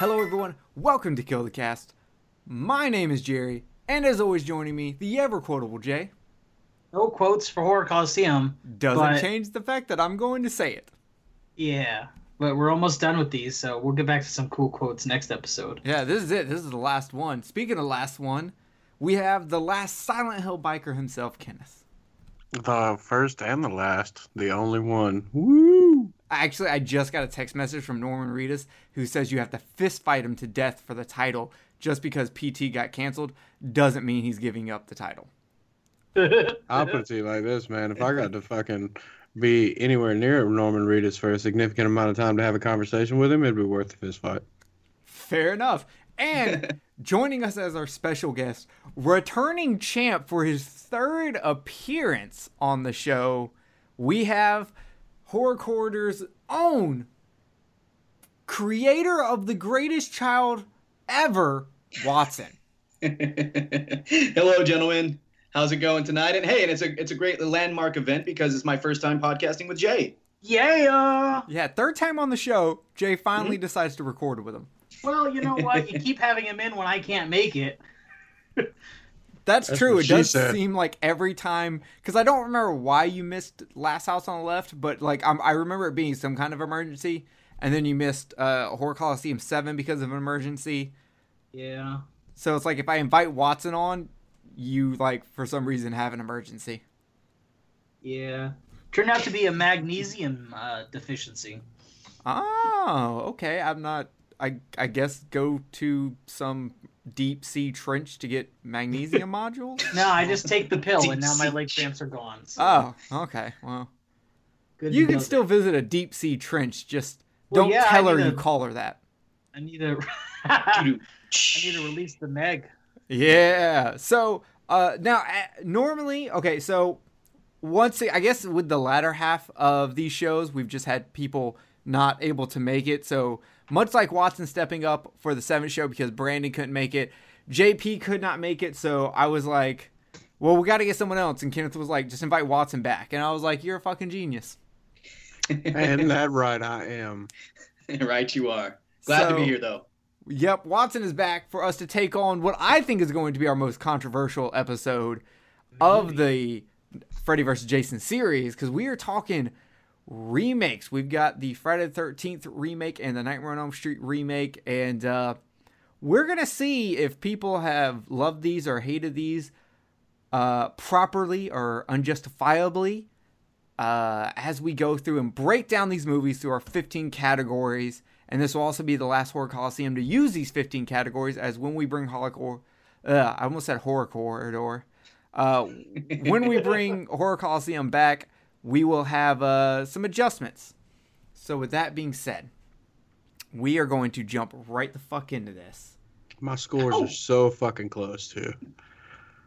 Hello, everyone. Welcome to Kill the Cast. My name is Jerry, and as always, joining me, the ever quotable Jay. No quotes for Horror Coliseum. Doesn't But- change the fact that I'm going to say it. Yeah, but we're almost done with these, so we'll get back to some cool quotes next episode. Yeah, this is it. This is the last one. Speaking of last one, we have the last Silent Hill biker himself, Kenneth. The first and the last, the only one. Woo! Actually, I just got a text message from Norman Reedus who says you have to fist fight him to death for the title. Just because PT got canceled doesn't mean he's giving up the title. I'll put it to you like this, man. If I got to fucking be anywhere near Norman Reedus for a significant amount of time to have a conversation with him, it'd be worth the fist fight. Fair enough. And joining us as our special guest, returning champ for his third appearance on the show, we have Horror Corridor's own creator of the greatest child ever, Watson. Hello, gentlemen. How's it going tonight? And hey, and it's a it's a great landmark event because it's my first time podcasting with Jay. yeah. Yeah, third time on the show, Jay finally mm-hmm. decides to record with him. Well, you know what? You keep having him in when I can't make it. That's, That's true. It does said. seem like every time because I don't remember why you missed Last House on the Left, but like I'm, I remember it being some kind of emergency, and then you missed uh, Horror Coliseum Seven because of an emergency. Yeah. So it's like if I invite Watson on, you like for some reason have an emergency. Yeah. Turned out to be a magnesium uh, deficiency. Oh, okay. I'm not. I I guess go to some deep sea trench to get magnesium modules. No, I just take the pill, and now my leg cramps are gone. So Oh, okay. Well, good you can know still visit a deep sea trench. Just Well, don't yeah, tell her need you call her that. that. I need to. I need to release the Meg. Yeah. So uh, now, uh, normally, okay. So once I guess with the latter half of these shows, we've just had people not able to make it. So much like Watson stepping up for the seventh show because Brandon couldn't make it, JP could not make it. So I was like, "Well, we got to get someone else." And Kenneth was like, "Just invite Watson back." And I was like, "You're a fucking genius." And that right, I am. right, you are. Glad to be here, though. Yep, Watson is back for us to take on what I think is going to be our most controversial episode of mm-hmm. the Freddy vs. Jason series because we are talking remakes. We've got the Friday the 13th remake and the Nightmare on Elm Street remake, and uh, we're going to see if people have loved these or hated these uh, properly or unjustifiably uh, as we go through and break down these movies through our 15 categories. And this will also be the last Horror Coliseum to use these 15 categories, as when we bring Horror, uh, I almost said Horror Corridor. Uh, when we bring Horror Coliseum back, we will have uh, some adjustments. So, with that being said, we are going to jump right the fuck into this. My scores are so fucking close too.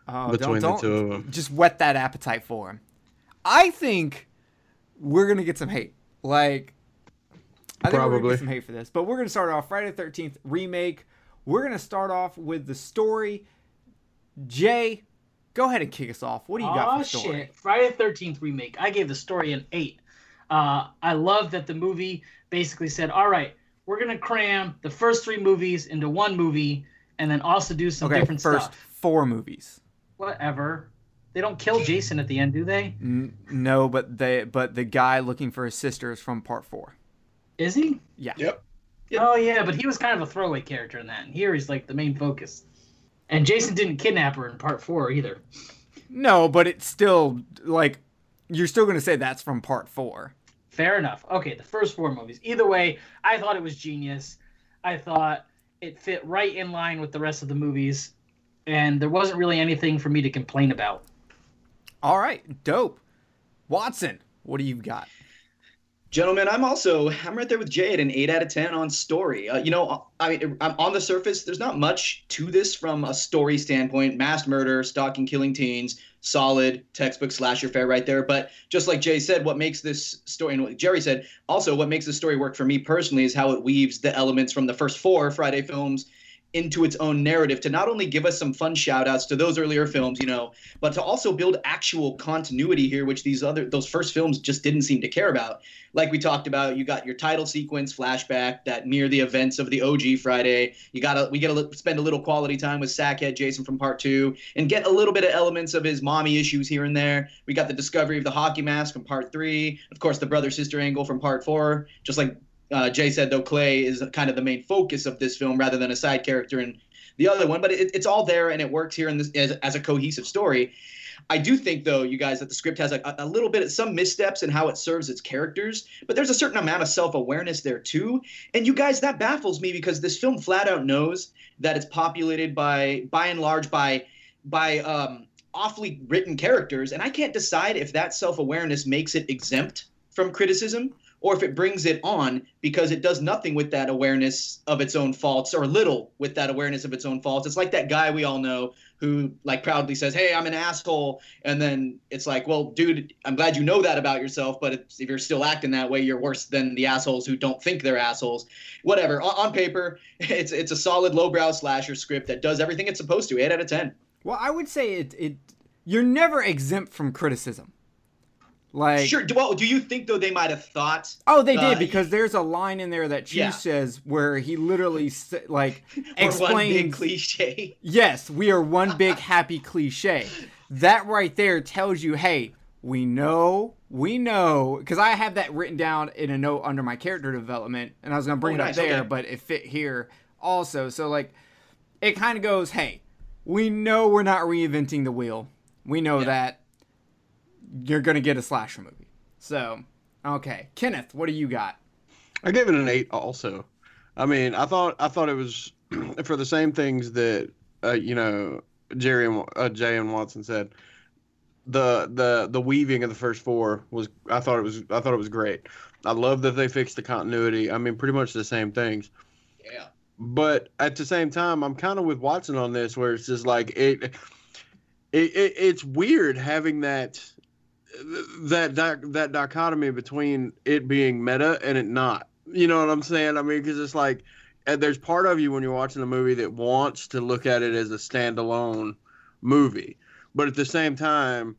Oh, Between the don't, two of don't, 'em. Just whet that appetite for him. I think we're gonna get some hate. Like, I think we're gonna Probably. get some hate for this. But we're gonna start off Friday the Thirteenth remake. We're gonna start off with the story. Jay, go ahead and kick us off. What do you got oh for story? shit! Friday the Thirteenth remake. I gave the story an eight. Uh, I love that the movie basically said, "All right, we're gonna cram the first three movies into one movie, and then also do some Okay, different first stuff." four movies. Whatever. They don't kill Jason at the end, do they? N- no, but they but the guy looking for his sister is from part four. Is he? Yeah. Yep. Yep. Oh yeah, but he was kind of a throwaway character in that. And here he's like the main focus. And Jason didn't kidnap her in part four either. No, but it's still like you're still gonna say that's from part four. Fair enough. Okay, the first four movies. Either way, I thought it was genius. I thought it fit right in line with the rest of the movies, and there wasn't really anything for me to complain about. All right, dope. Watson, what do you got? Gentlemen, I'm also I'm right there with Jay at an eight out of ten on story. Uh, you know, I mean, I'm on the surface. There's not much to this from a story standpoint. Mass murder, stalking, killing teens, solid textbook slasher fare right there. But just like Jay said, what makes this story and what Jerry said also what makes this story work for me personally is how it weaves the elements from the first four Friday films into its own narrative to not only give us some fun shout outs to those earlier films, you know, but to also build actual continuity here, which these other those first films just didn't seem to care about. Like we talked about, you got your title sequence flashback that near the events of the OG Friday. You gotta we gotta spend a little quality time with Sackhead Jason from part two and get a little bit of elements of his mommy issues here and there. We got the discovery of the hockey mask from part three, of course the brother sister angle from part four, just like uh, Jay said, though, Clay is kind of the main focus of this film rather than a side character in the other one. But it, it's all there and it works here in this as, as, a cohesive story. I do think, though, you guys, that the script has a, a little bit of some missteps in how it serves its characters, but there's a certain amount of self awareness there, too. And you guys, that baffles me because this film flat out knows that it's populated by, by and large, by, by, um, awfully written characters. And I can't decide if that self awareness makes it exempt from criticism or if it brings it on because it does nothing with that awareness of its own faults or little with that awareness of its own faults. It's like that guy we all know who like proudly says, "Hey, I'm an asshole," and then it's like, "Well, dude, I'm glad you know that about yourself, but if you're still acting that way, you're worse than the assholes who don't think they're assholes." Whatever. On, on paper, it's it's a solid lowbrow slasher script that does everything it's supposed to. Eight out of ten. Well, I would say it it you're never exempt from criticism. Like sure. Well, do you think though they might have thought? Oh, they uh, did because there's a line in there that Chief yeah. says where he literally like explains cliche. Yes, we are one big happy cliche. That right there tells you, hey, we know, we know, because I have that written down in a note under my character development, and I was gonna bring oh, it nice, up there, okay. but it fit here also. So like, it kind of goes, hey, we know we're not reinventing the wheel. We know yeah. that you're gonna get a slasher movie. So, okay, Kenneth, what do you got? I gave it an eight. Also, I mean, I thought I thought it was for the same things that uh, you know Jerry and uh, Jay and Watson said. The the the weaving of the first four was I thought it was I thought it was great. I love that they fixed the continuity. I mean, pretty much the same things. Yeah. But at the same time, I'm kind of with Watson on this, where it's just like it, it, it it's weird having that that that that dichotomy between it being meta and it not. You know what I'm saying? I mean, because it's like uh, there's part of you when you're watching the movie that wants to look at it as a standalone movie, but at the same time,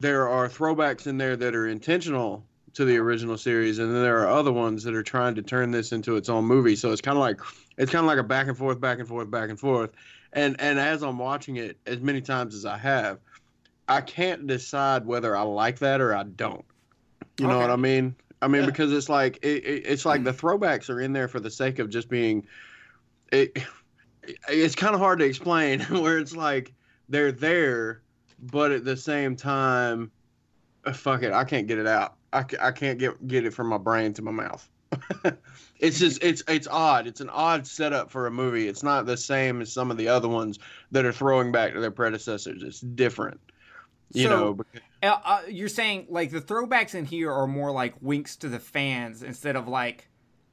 there are throwbacks in there that are intentional to the original series, and then there are other ones that are trying to turn this into its own movie. So it's kind of like it's kind of like a back and forth, back and forth, back and forth. And and as I'm watching it as many times as I have, I can't decide whether I like that or I don't. You okay. know what I mean? I mean yeah. because it's like it, it, it's like the throwbacks are in there for the sake of just being. It, it's kind of hard to explain where it's like they're there, but at the same time, uh, fuck it, I can't get it out. I, I can't get get it from my brain to my mouth. it's just it's it's odd. It's an odd setup for a movie. It's not the same as some of the other ones that are throwing back to their predecessors. It's different. You so, know, because... uh, uh, you're saying like the throwbacks in here are more like winks to the fans instead of like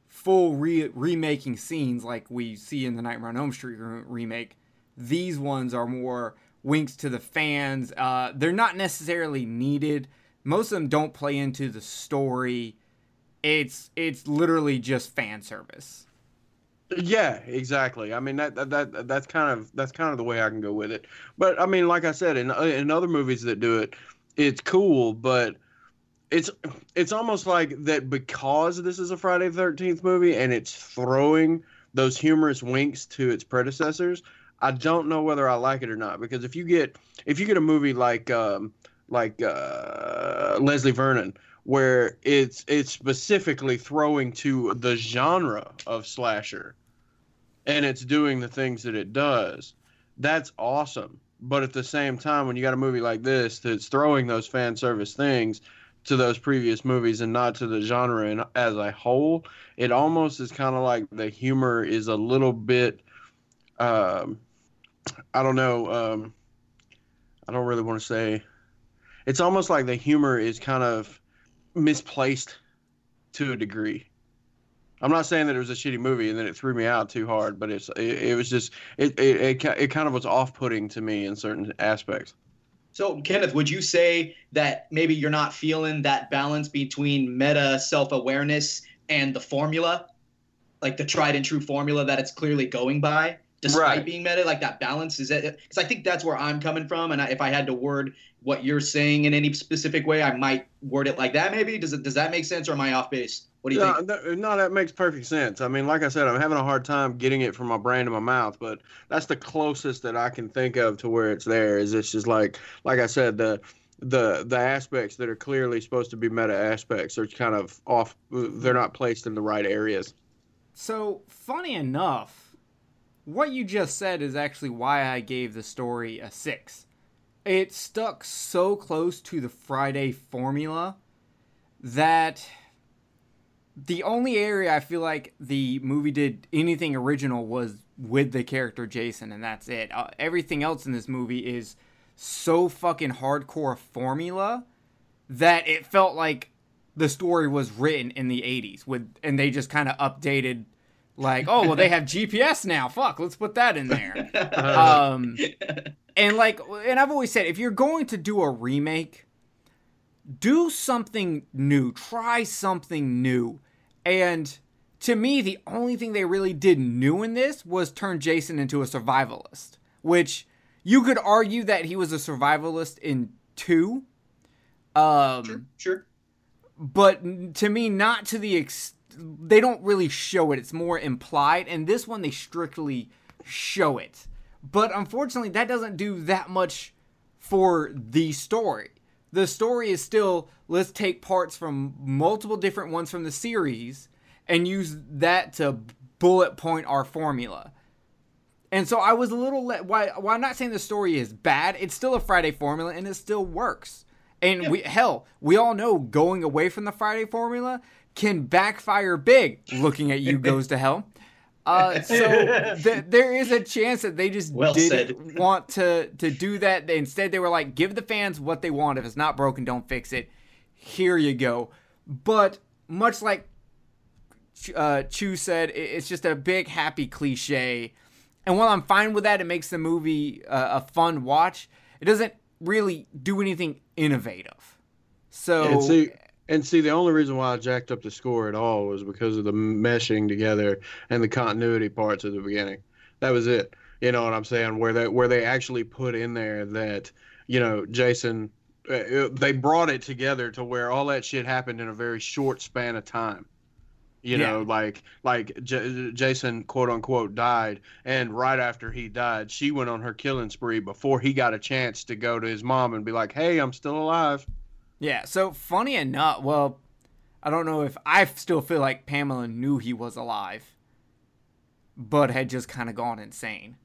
full re- remaking scenes like we see in the Nightmare on Elm Street re- remake. These ones are more winks to the fans. Uh, they're not necessarily needed. Most of them don't play into the story. It's it's literally just fan service. Yeah, exactly. I mean that, that that that's kind of that's kind of the way I can go with it. But I mean, like I said, in in other movies that do it, it's cool, but it's it's almost like that because this is a Friday the Thirteenth movie and it's throwing those humorous winks to its predecessors. I don't know whether I like it or not because if you get if you get a movie like um, like uh, Leslie Vernon where it's it's specifically throwing to the genre of slasher and it's doing the things that it does that's awesome but at the same time when you got a movie like this that's throwing those fan service things to those previous movies and not to the genre and as a whole it almost is kind of like the humor is a little bit um, i don't know um, i don't really want to say it's almost like the humor is kind of misplaced to a degree. I'm not saying that it was a shitty movie and then it threw me out too hard, but it's it, it was just it, it it it kind of was off-putting to me in certain aspects. So, Kenneth, would you say that maybe you're not feeling that balance between meta self-awareness and the formula, like the tried and true formula that it's clearly going by? Despite Right. being meta, like that balance is eh, eh, it? Because I think that's where I'm coming from, and I, if I had to word what you're saying in any specific way, I might word it like that. Maybe does it does that make sense, or am I off base? What do you No, think? no, no, that makes perfect sense. I mean, like I said, I'm having a hard time getting it from my brain to my mouth, but that's the closest that I can think of to where it's there. Is it's just like, like I said, the the the aspects that are clearly supposed to be meta aspects are kind of off. They're not placed in the right areas. So, funny enough, what you just said is actually why I gave the story a 6. It stuck so close to the Friday formula that the only area I feel like the movie did anything original was with the character Jason, and that's it. Uh, everything else in this movie is so fucking hardcore formula that it felt like the story was written in the 80s with and they just kind of updated like oh well they have gps now. Fuck let's put that in there. Um and like and i've always said if you're going to do a remake do something new. Try something new. And to me the only thing they really did new in this was turn jason into a survivalist which you could argue that he was a survivalist in two. Um sure, sure. but to me not to the ex they don't really show it. It's more implied. And this one they strictly show it. But unfortunately that doesn't do that much for the story. The story is still let's take parts from multiple different ones from the series and use that to bullet point our formula. And so I was a little le- why why I'm not saying the story is bad. It's still a Friday formula and it still works. And we hell, we all know going away from the Friday formula can backfire big. Looking at you goes to hell. Uh, so th- there is a chance that they just Well didn't said. want to to do that. Instead, they were like, give the fans what they want. If it's not broken, don't fix it. Here you go. But much like uh, Chu said, it- it's just a big happy cliche. And while I'm fine with that, it makes the movie uh, a fun watch. It doesn't really do anything innovative. So And see, and see, the only reason why I jacked up the score at all was because of the meshing together and the continuity parts at the beginning. That was it. You know what I'm saying? Where they where they actually put in there that you know Jason, uh, they brought it together to where all that shit happened in a very short span of time. You Yeah. know, like like J- Jason quote unquote died, and right after he died, she went on her killing spree before he got a chance to go to his mom and be like, "Hey, I'm still alive." Yeah, so funny enough, well, I don't know if I still feel like Pamela knew he was alive, but had just kind of gone insane.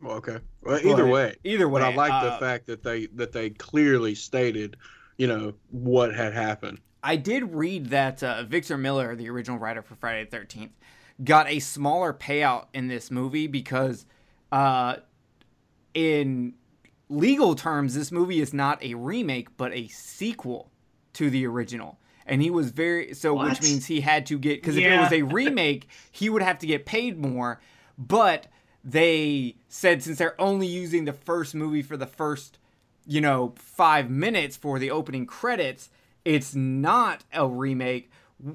Well, okay. Well, either But way, either way, but I like uh, the fact that they that they clearly stated, you know, what had happened. I did read that uh, Victor Miller, the original writer for Friday the Thirteenth, got a smaller payout in this movie because, uh, in legal terms, this movie is not a remake but a sequel to the original. And he was very so, which means he had to get because if it was a remake, he would have to get paid more. But they said since they're only using the first movie for the first you know, five minutes for the opening credits. It's not a remake.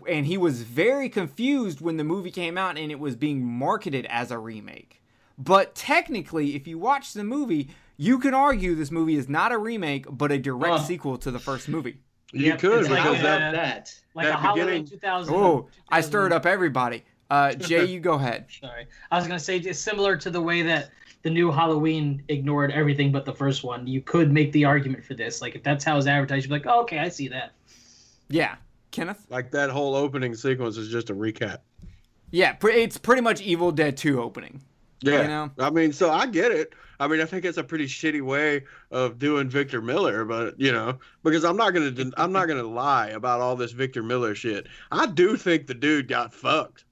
And he was very confused when the movie came out and it was being marketed as a remake. But technically, if you watch the movie, you can argue this movie is not a remake, but a direct Huh. sequel to the first movie. You Yep, could it's like a- that that. like That a holiday beginning- 2000. Oh, I stirred up everybody. Uh, Jay, you go ahead. Sorry, I was gonna say it's similar to the way that the new Halloween ignored everything but the first one. You could make the argument for this, like if that's how it's advertised, you'd be like, oh, okay, I see that. Yeah, Kenneth. like that whole opening sequence is just a recap. Yeah, it's pretty much Evil Dead 2 opening. Yeah, You know? I mean, so I get it. I mean, I think it's a pretty shitty way of doing Victor Miller, but you know, because I'm not gonna, I'm not gonna lie about all this Victor Miller shit. I do think the dude got fucked.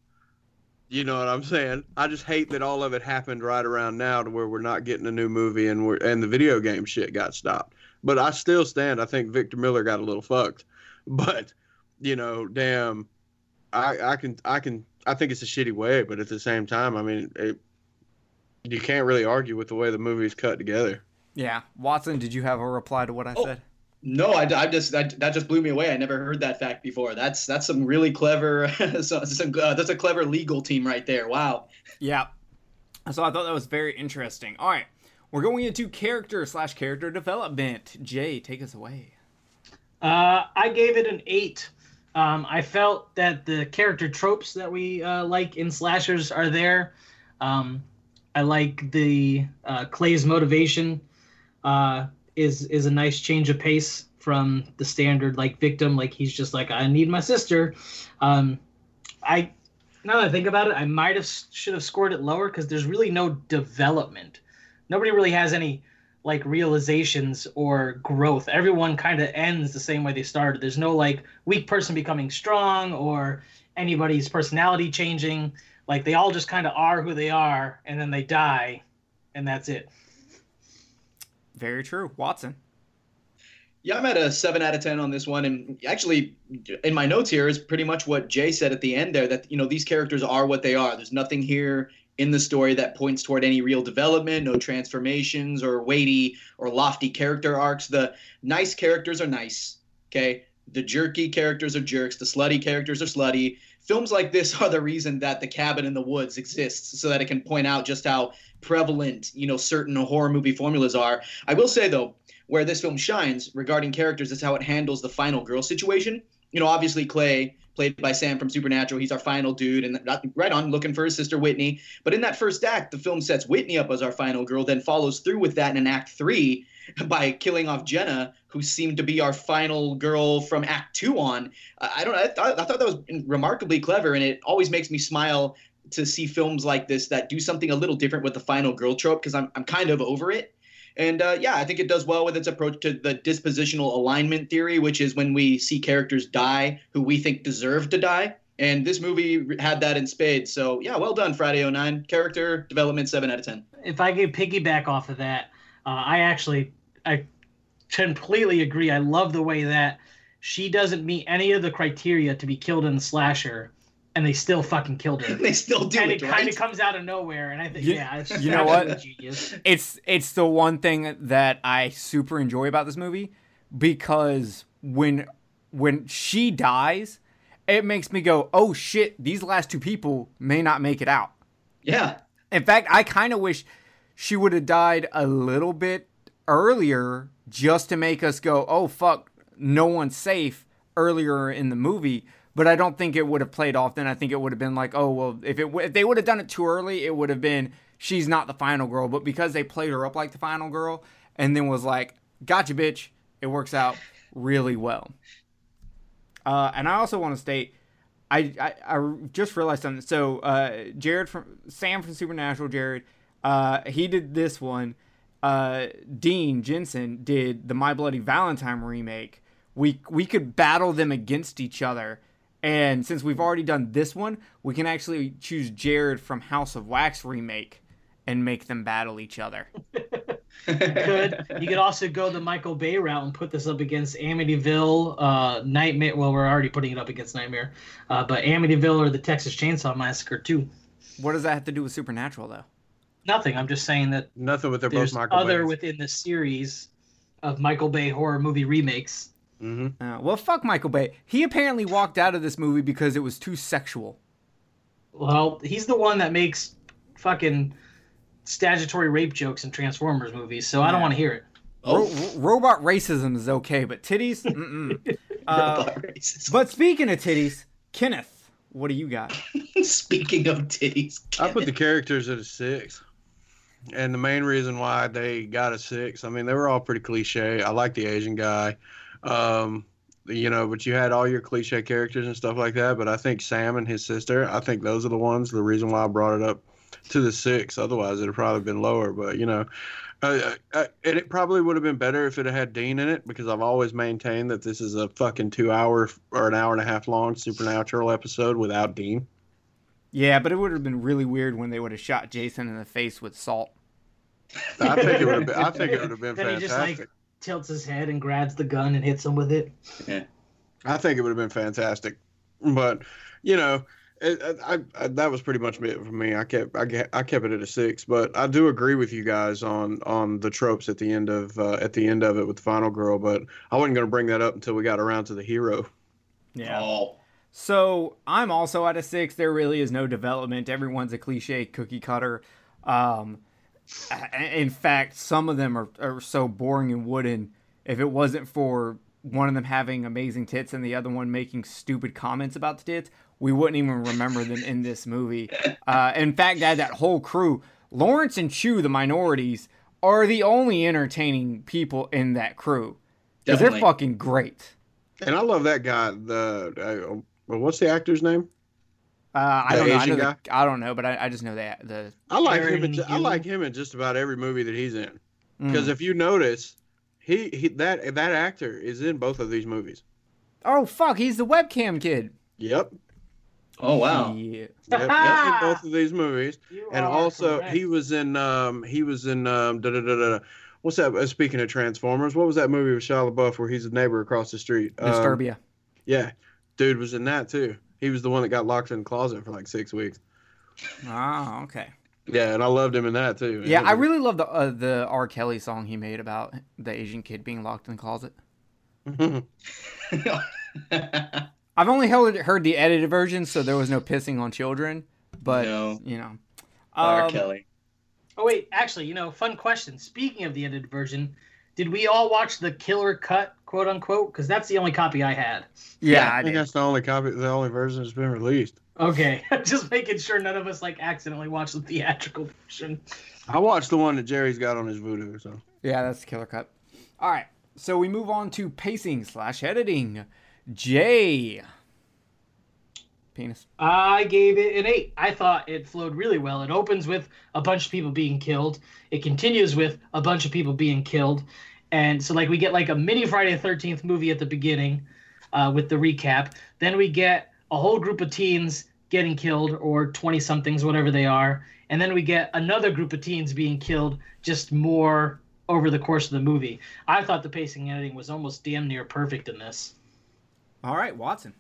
You know what I'm saying? I just hate that all of it happened right around now to where we're not getting a new movie and we're and the video game shit got stopped. But I still stand. I think Victor Miller got a little fucked. But you know, damn, I I can I can I think it's a shitty way, but at the same time, I mean, it, you can't really argue with the way the movie's cut together. Yeah. Watson, did you have a reply to what I Oh. said? No, I, I just that, that just blew me away. I never heard that fact before. That's that's some really clever. so, some, uh, that's a clever legal team right there. Wow. Yeah. So I thought that was very interesting. All right, we're going into character slash character development. Jay, take us away. Uh, I gave it an eight. Um, I felt that the character tropes that we uh, like in slashers are there. Um, I like the uh, Clay's motivation uh, is is a nice change of pace from the standard like victim. Like he's just like I need my sister. Um, I now that I think about it, I might have should have scored it lower because there's really no development. Nobody really has any like realizations or growth. Everyone kind of ends the same way they started. There's no like weak person becoming strong or anybody's personality changing. Like they all just kind of are who they are and then they die and that's it. Very true. Watson. Yeah, I'm at a seven out of ten on this one, and actually, in my notes here is pretty much what Jay said at the end there. That you know these characters are what they are. There's nothing here in the story that points toward any real development, no transformations or weighty or lofty character arcs. The nice characters are nice, okay? The jerky characters are jerks, the slutty characters are slutty. Films like this are the reason that The Cabin in the Woods exists so that it can point out just how prevalent, you know, certain horror movie formulas are. I will say though, where this film shines regarding characters is how it handles the final girl situation. You know, obviously Clay played by Sam from Supernatural. He's our final dude, and right on looking for his sister Whitney. But in that first act, the film sets Whitney up as our final girl, then follows through with that in an Act Three by killing off Jenna, who seemed to be our final girl from Act Two on. I don't. I thought, I thought that was remarkably clever, and it always makes me smile to see films like this that do something a little different with the final girl trope because I'm I'm kind of over it. And uh, yeah, I think it does well with its approach to the dispositional alignment theory, which is when we see characters die who we think deserve to die. And this movie had that in spades. So yeah, well done, Friday 09. Character development, 7 out of 10. If I could piggyback off of that, uh, I actually I completely agree. I love the way that she doesn't meet any of the criteria to be killed in the slasher and they still fucking killed her. they still do and it, it right? kind of comes out of nowhere, and I think You- yeah, it's you know what? Genius. It's it's the one thing that I super enjoy about this movie because when when she dies, it makes me go, "Oh shit, these last two people may not make it out." yeah. In fact, I kind of wish she would have died a little bit earlier just to make us go, "Oh fuck, no one's safe." Earlier in the movie, but I don't think it would have played off. Then I think it would have been like, "Oh well, if it w- if they would have done it too early, it would have been she's not the final girl." But because they played her up like the final girl, and then was like, "Gotcha, bitch," it works out really well. Uh, and I also want to state, I, I I just realized something. So uh, Jared from Sam from Supernatural, Jared, uh, he did this one. Uh, Dean Jensen did the My Bloody Valentine remake. We we could battle them against each other. And since we've already done this one, we can actually choose Jared from House of Wax remake and make them battle each other. could you could also go the Michael Bay route and put this up against Amityville, uh, Nightmare. Well, we're already putting it up against Nightmare, uh, but Amityville or the Texas Chainsaw Massacre too. What does that have to do with Supernatural though? Nothing. I'm just saying that Nothing with they're there's both Michael other Bays. within the series of Michael Bay horror movie remakes. hmm Uh, well, fuck Michael Bay. He apparently walked out of this movie because it was too sexual. Well, he's the one that makes fucking statutory rape jokes in Transformers movies, so I don't want to hear it. Ro- Oh, ro- robot racism is okay, but titties? Mm-mm. Uh, robot but speaking of titties, Kenneth, what do you got? Speaking of titties, I put the characters at a six. And the main reason why they got a six, I mean, they were all pretty cliche. I like the Asian guy. Um, you know, but you had all your cliche characters and stuff like that. But I think Sam and his sister, I think those are the ones, the reason why I brought it up to the six. Otherwise, it'd probably been lower. But, you know, uh, uh, and it probably would have been better if it had had Dean in it because I've always maintained that this is a fucking two hour or an hour and a half long supernatural episode without Dean. Yeah, but it would have been really weird when they would have shot Jason in the face with salt. I think it would have been. I think it would have been Then he just, like. Tilts his head and grabs the gun and hits him with it. Yeah, I think it would have been fantastic, but you know, it, I, I, that was pretty much it for me. I kept I, ke- I kept it at a six, but I do agree with you guys on on the tropes at the end of uh, at the end of it with the final girl. But I wasn't going to bring that up until we got around to the hero. Oh, So I'm also at a six. There really is no development. Everyone's a cliche cookie cutter. Um, in fact, some of them are, are so boring and wooden. If it wasn't for one of them having amazing tits and the other one making stupid comments about the tits, we wouldn't even remember them in this movie. Uh, in fact, that that whole crew, Lawrence and Chewie, the minorities, are the only entertaining people in that crew. Because they're fucking great. And I love that guy. The uh, what's the actor's name? Uh, I don't know. I, Asian know the, I don't know, but I, I just know that the I like Aaron him. In, ju- I like him in just about every movie that he's in. mm. Because if you notice, he, he that that actor is in both of these movies. oh fuck, he's the webcam kid. Yep. Oh wow. Yeah. Yep, yep, in both of these movies, You and also correct. he was in um he was in um da da da da. What's that? uh, Speaking of Transformers, what was that movie with Shia LaBeouf where he's a neighbor across the street? Um, Disturbia. yeah, dude was in that too. He was the one that got locked in the closet for like six weeks. Oh, okay. Yeah, and I loved him in that too. Yeah, I really love the uh, the R. Kelly song he made about the Asian kid being locked in the closet. I've only heard heard the edited version, so there was no pissing on children. But No. you know, R. Um, Kelly. Oh wait, actually, you know, fun question. Speaking of the edited version, did we all watch the killer cut, quote unquote? Because that's the only copy I had. yeah, Yeah, I I think did. that's the only copy, the only version that's been released. Okay, just making sure none of us like accidentally watched the theatrical version. I watched the one that Jerry's got on his Vudu. So Yeah, that's the killer cut. All right, so we move on to pacing slash editing. Jay, penis. I gave it an eight. I thought it flowed really well. It opens with a bunch of people being killed. It continues with a bunch of people being killed, and so like we get like a mini Friday the Thirteenth movie at the beginning, uh, with the recap. Then we get a whole group of teens getting killed, or twenty somethings, whatever they are, and then we get another group of teens being killed, just more over the course of the movie. I thought the pacing and editing was almost damn near perfect in this. All right, Watson.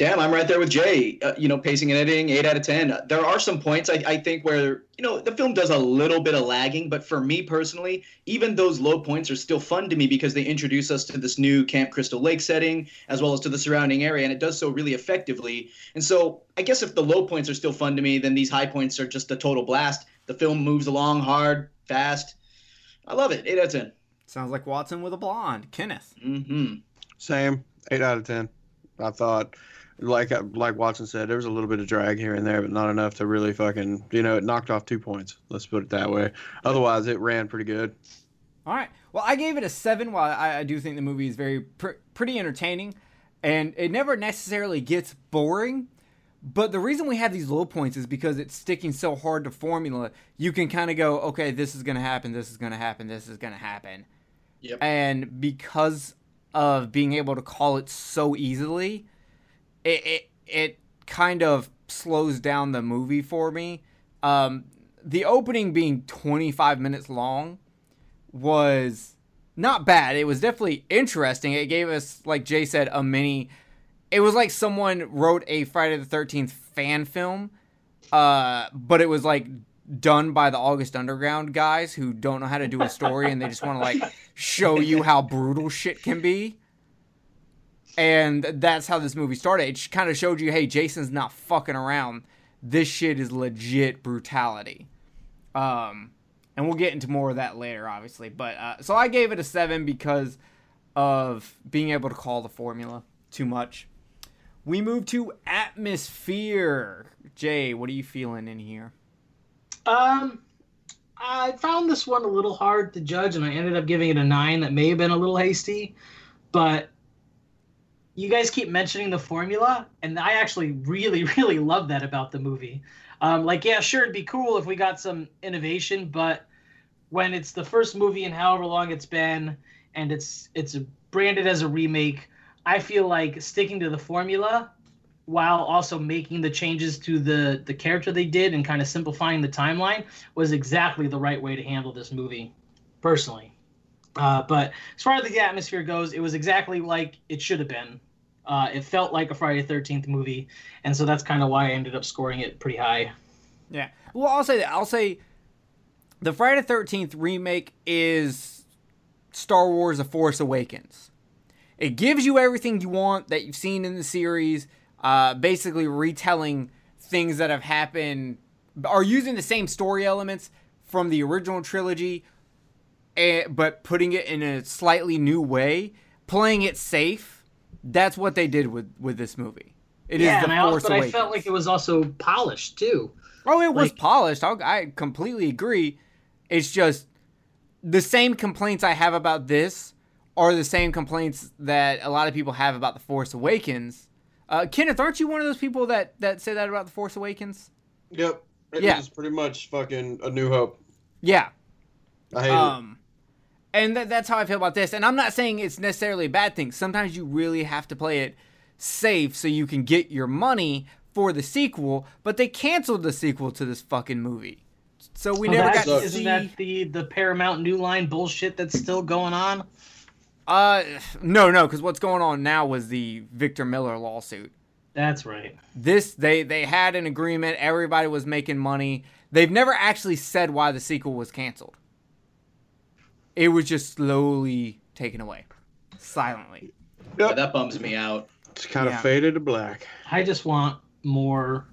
Damn, I'm right there with Jay. Uh, you know, pacing and editing, eight out of ten. Uh, There are some points I, I think where you know the film does a little bit of lagging, but for me personally, even those low points are still fun to me because they introduce us to this new Camp Crystal Lake setting as well as to the surrounding area, and it does so really effectively. And so, I guess if the low points are still fun to me, then these high points are just a total blast. The film moves along hard, fast. I love it. Eight out of ten. Sounds like Watson with a blonde. Kenneth. Mm-hmm. same, eight out of ten. I thought, like uh, like Watson said, there was a little bit of drag here and there, but not enough to really fucking you know it knocked off two points. Let's put it that way. Otherwise, it ran pretty good. All right. Well, I gave it a seven. While I, I do think the movie is very pr- pretty entertaining, and it never necessarily gets boring. But the reason we have these low points is because it's sticking so hard to formula. You can kind of go, okay, this is gonna happen, this is gonna happen, this is gonna happen, Yep. and because of being able to call it so easily, it it, it kind of slows down the movie for me. Um, the opening being 25 minutes long was not bad. It was definitely interesting. It gave us, like Jay said, a mini. It was like someone wrote a Friday the 13th fan film, uh, but it was like done by the August Underground guys who don't know how to do a story and they just want to like show you how brutal shit can be. And that's how this movie started. It kind of showed you, hey, Jason's not fucking around. This shit is legit brutality. Um, and we'll get into more of that later, obviously. But uh, so I gave it a seven because of being able to call the formula too much. We move to atmosphere. Jay, what are you feeling in here? Um, I found this one a little hard to judge, and I ended up giving it a nine. That may have been a little hasty, but you guys keep mentioning the formula, and I actually really, really love that about the movie. Um, like, yeah, sure, it'd be cool if we got some innovation, but when it's the first movie in however long it's been, and it's it's branded as a remake, I feel like sticking to the formula while also making the changes to the the character they did and kind of simplifying the timeline was exactly the right way to handle this movie personally uh, but as far as the atmosphere goes it was exactly like it should have been uh, it felt like a friday the 13th movie and so that's kind of why i ended up scoring it pretty high Yeah. Well, I'll say that. I'll say the Friday the 13th remake is Star Wars The Force Awakens. It gives you everything you want that you've seen in the series, uh, basically retelling things that have happened are using the same story elements from the original trilogy, and, but putting it in a slightly new way, playing it safe. That's what they did with with this movie. It is yeah, the and I, Force also, but I felt like it was also polished too. Oh, it was Like- polished. I'll, I completely agree. It's just the same complaints I have about this are the same complaints that a lot of people have about the Force Awakens. Uh, Kenneth, aren't you one of those people that that say that about the Force Awakens? Yep. It Yeah. is pretty much fucking a new hope. Yeah. I hate Um, and that that's how I feel about this. And I'm not saying it's necessarily a bad thing. Sometimes you really have to play it safe so you can get your money for the sequel. But they canceled the sequel to this fucking movie, so we never got to isn't that the the Paramount New Line bullshit that's still going on? Uh, no, no, because what's going on now was the Victor Miller lawsuit. That's right. This they they had an agreement. Everybody was making money. They've never actually said why the sequel was canceled. It was just slowly taken away, silently. Yeah, that bums me out. It's kind of faded to black. I just want more,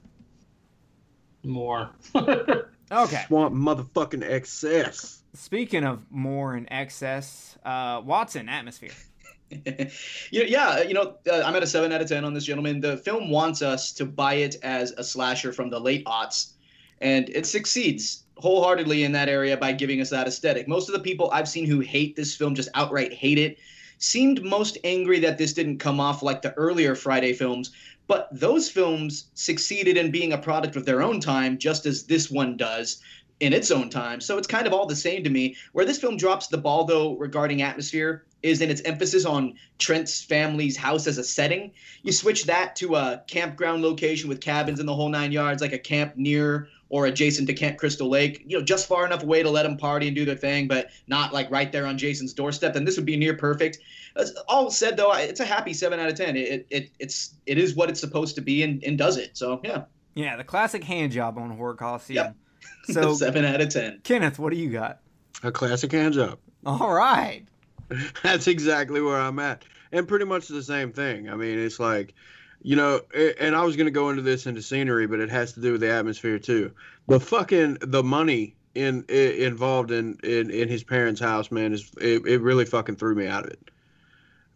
more. Okay. Want motherfucking excess. Speaking of more in excess, uh, Watson atmosphere. you yeah, you know, uh, I'm at a seven out of ten on this gentleman. The film wants us to buy it as a slasher from the late aughts, and it succeeds wholeheartedly in that area by giving us that aesthetic. Most of the people I've seen who hate this film, just outright hate it, seemed most angry that this didn't come off like the earlier Friday films. But those films succeeded in being a product of their own time, just as this one does in its own time. So it's kind of all the same to me. Where this film drops the ball, though, regarding atmosphere, is in its emphasis on Trent's family's house as a setting. You switch that to a campground location with cabins in the whole nine yards, like a camp near or adjacent to Camp Crystal Lake, you know, just far enough away to let them party and do their thing, but not like right there on Jason's doorstep. Then this would be near perfect. As all said though, it's a happy seven out of ten. It it it's it is what it's supposed to be and, and does it. So yeah, Yeah, the classic hand job on Horror Coliseum. Yep. So, seven out of ten. Kenneth, what do you got? A classic hand job. All right. That's exactly where I'm at. And pretty much the same thing. I mean, it's like, you know, and I was going to go into this into scenery, but it has to do with the atmosphere too. The fucking the money in, i involved in, in in his parents' house, man, is it, it really fucking threw me out of it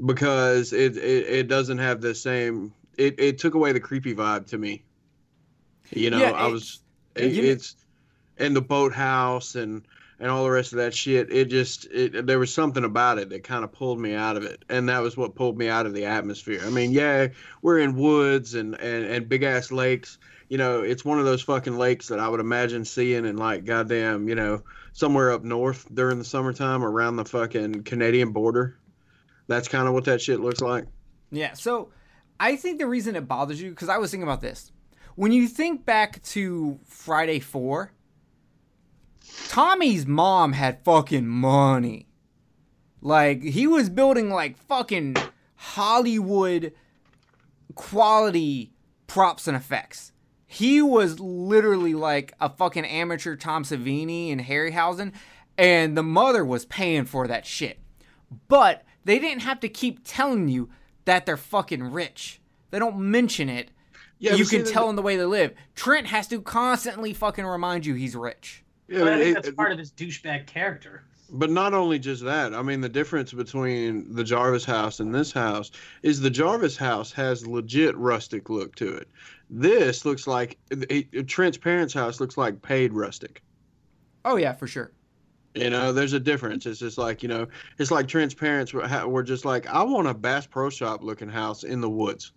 because it it, it doesn't have the same. It, it took away the creepy vibe to me. You know, Yeah, I was it, it's and the boathouse and and all the rest of that shit. It just it there was something about it that kind of pulled me out of it, and that was what pulled me out of the atmosphere. I mean, yeah, we're in woods and and and big ass lakes. You know, it's one of those fucking lakes that I would imagine seeing in like goddamn, you know, somewhere up north during the summertime around the fucking Canadian border. That's kind of what that shit looks like. Yeah, so I think the reason it bothers you, because I was thinking about this. When you think back to Friday 4, Tommy's mom had fucking money. Like, he was building, like, fucking Hollywood quality props and effects. He was literally like a fucking amateur Tom Savini and Harryhausen, and the mother was paying for that shit. But they didn't have to keep telling you that they're fucking rich. They don't mention it. Yeah, you can tell in the way they live. Trent has to constantly fucking remind you he's rich. Yeah, But I think it- that's it- part of his douchebag character. But not only just that, I mean, the difference between the Jarvis house and this house is the Jarvis house has legit rustic look to it. This looks like it, Trent's parents' house looks like paid rustic. Oh yeah, for sure. You know, there's a difference. It's just like you know, it's like Trent's parents were, ha- were just like, I want a Bass Pro Shop looking house in the woods.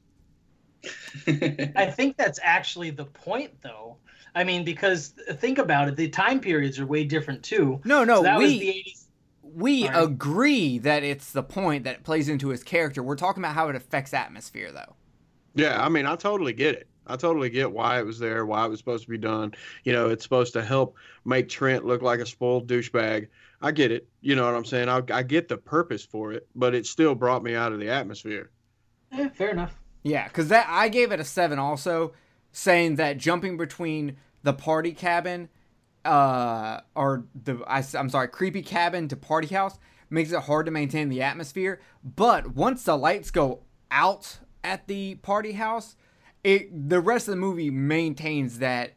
I think that's actually the point, though. I mean, because think about it, the time periods are way different too. No, no, so that we was the 80s. we Sorry. agree that it's the point that it plays into his character. We're talking about how it affects atmosphere, though. Yeah, I mean, I totally get it. I totally get why it was there, why it was supposed to be done. You know, it's supposed to help make Trent look like a spoiled douchebag. I get it. You know what I'm saying? I, I get the purpose for it, but it still brought me out of the atmosphere. Eh, fair enough. Yeah, because that I gave it a seven also, saying that jumping between the party cabin, uh, or the I, am sorry, creepy cabin to party house makes it hard to maintain the atmosphere. But once the lights go out at the party house, it the rest of the movie maintains that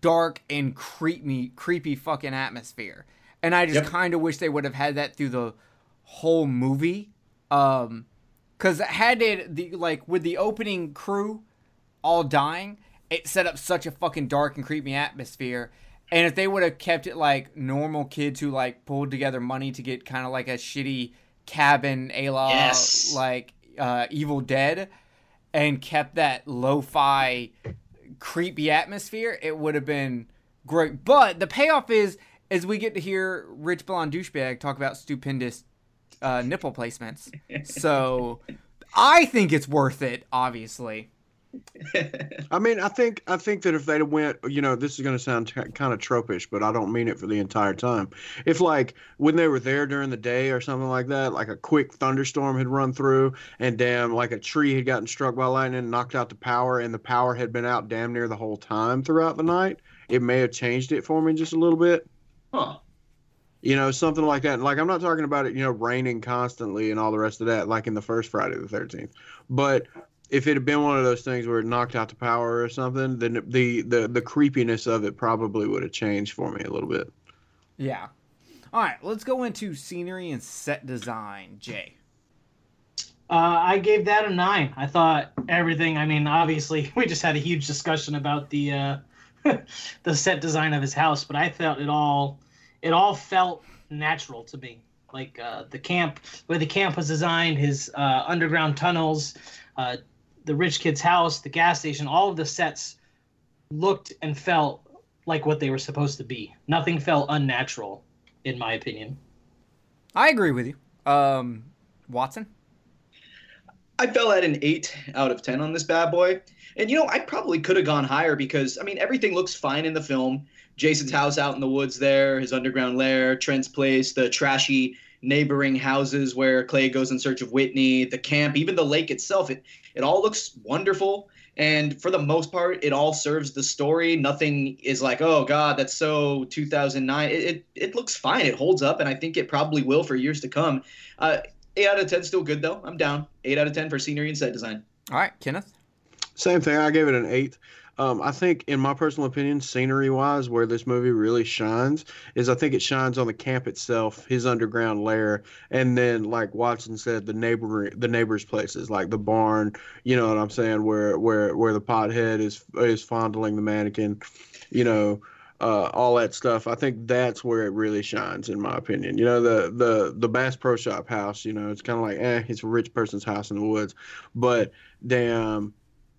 dark and creepy, creepy fucking atmosphere. And I just Yep. kind of wish they would have had that through the whole movie. Um, cause had it the like with the opening crew all dying, it set up such a fucking dark and creepy atmosphere. And if they would have kept it like normal kids who like pulled together money to get kind of like a shitty cabin, a la Yes. like uh, Evil Dead, and kept that lo-fi creepy atmosphere, it would have been great. But the payoff is as we get to hear Rich Blonde douchebag talk about stupendous uh, nipple placements. So I think it's worth it. Obviously, I mean, I think I think that if they'd went, you know, this is going to sound t- kind of tropish, but I don't mean it for the entire time. If like when they were there during the day or something like that, like a quick thunderstorm had run through, and damn, like a tree had gotten struck by lightning, and knocked out the power, and the power had been out damn near the whole time throughout the night, it may have changed it for me just a little bit. Huh. You know, something like that. Like I'm not talking about it, you know, raining constantly and all the rest of that, like in the first Friday the 13th. But if it had been one of those things where it knocked out the power or something, then the the the creepiness of it probably would have changed for me a little bit. yeah. All right, let's go into scenery and set design. Jay. Uh, I gave that a nine. I thought everything. I mean, obviously, we just had a huge discussion about the uh, the set design of his house, but I felt it all it all felt natural to me. Like uh, the camp, where the camp was designed, his uh, underground tunnels, uh, the rich kid's house, the gas station, all of the sets looked and felt like what they were supposed to be. Nothing felt unnatural, in my opinion. I agree with you. Um, Watson. I fell at an eight out of ten on this bad boy. And you know, I probably could have gone higher because I mean everything looks fine in the film. Jason's house out in the woods there, his underground lair, Trent's place, the trashy neighboring houses where Clay goes in search of Whitney, the camp, even the lake itself. It it all looks wonderful. And for the most part, it all serves the story. Nothing is like, oh God, that's so 2009. It, it, it looks fine. It holds up, and I think it probably will for years to come. Uh, 8 out of 10 still good, though. I'm down. 8 out of 10 for scenery and set design. All right, Kenneth. Same thing. I gave it an eight. Um, I think, in my personal opinion, scenery wise, where this movie really shines is I think it shines on the camp itself, his underground lair, and then, like Watson said, the neighbor, the neighbors' places, like the barn. You know what I'm saying? Where where where the pothead is is fondling the mannequin. You know, uh, all that stuff. I think that's where it really shines, in my opinion. You know, the the the Bass Pro Shop house. You know, it's kind of like, eh, it's a rich person's house in the woods, but damn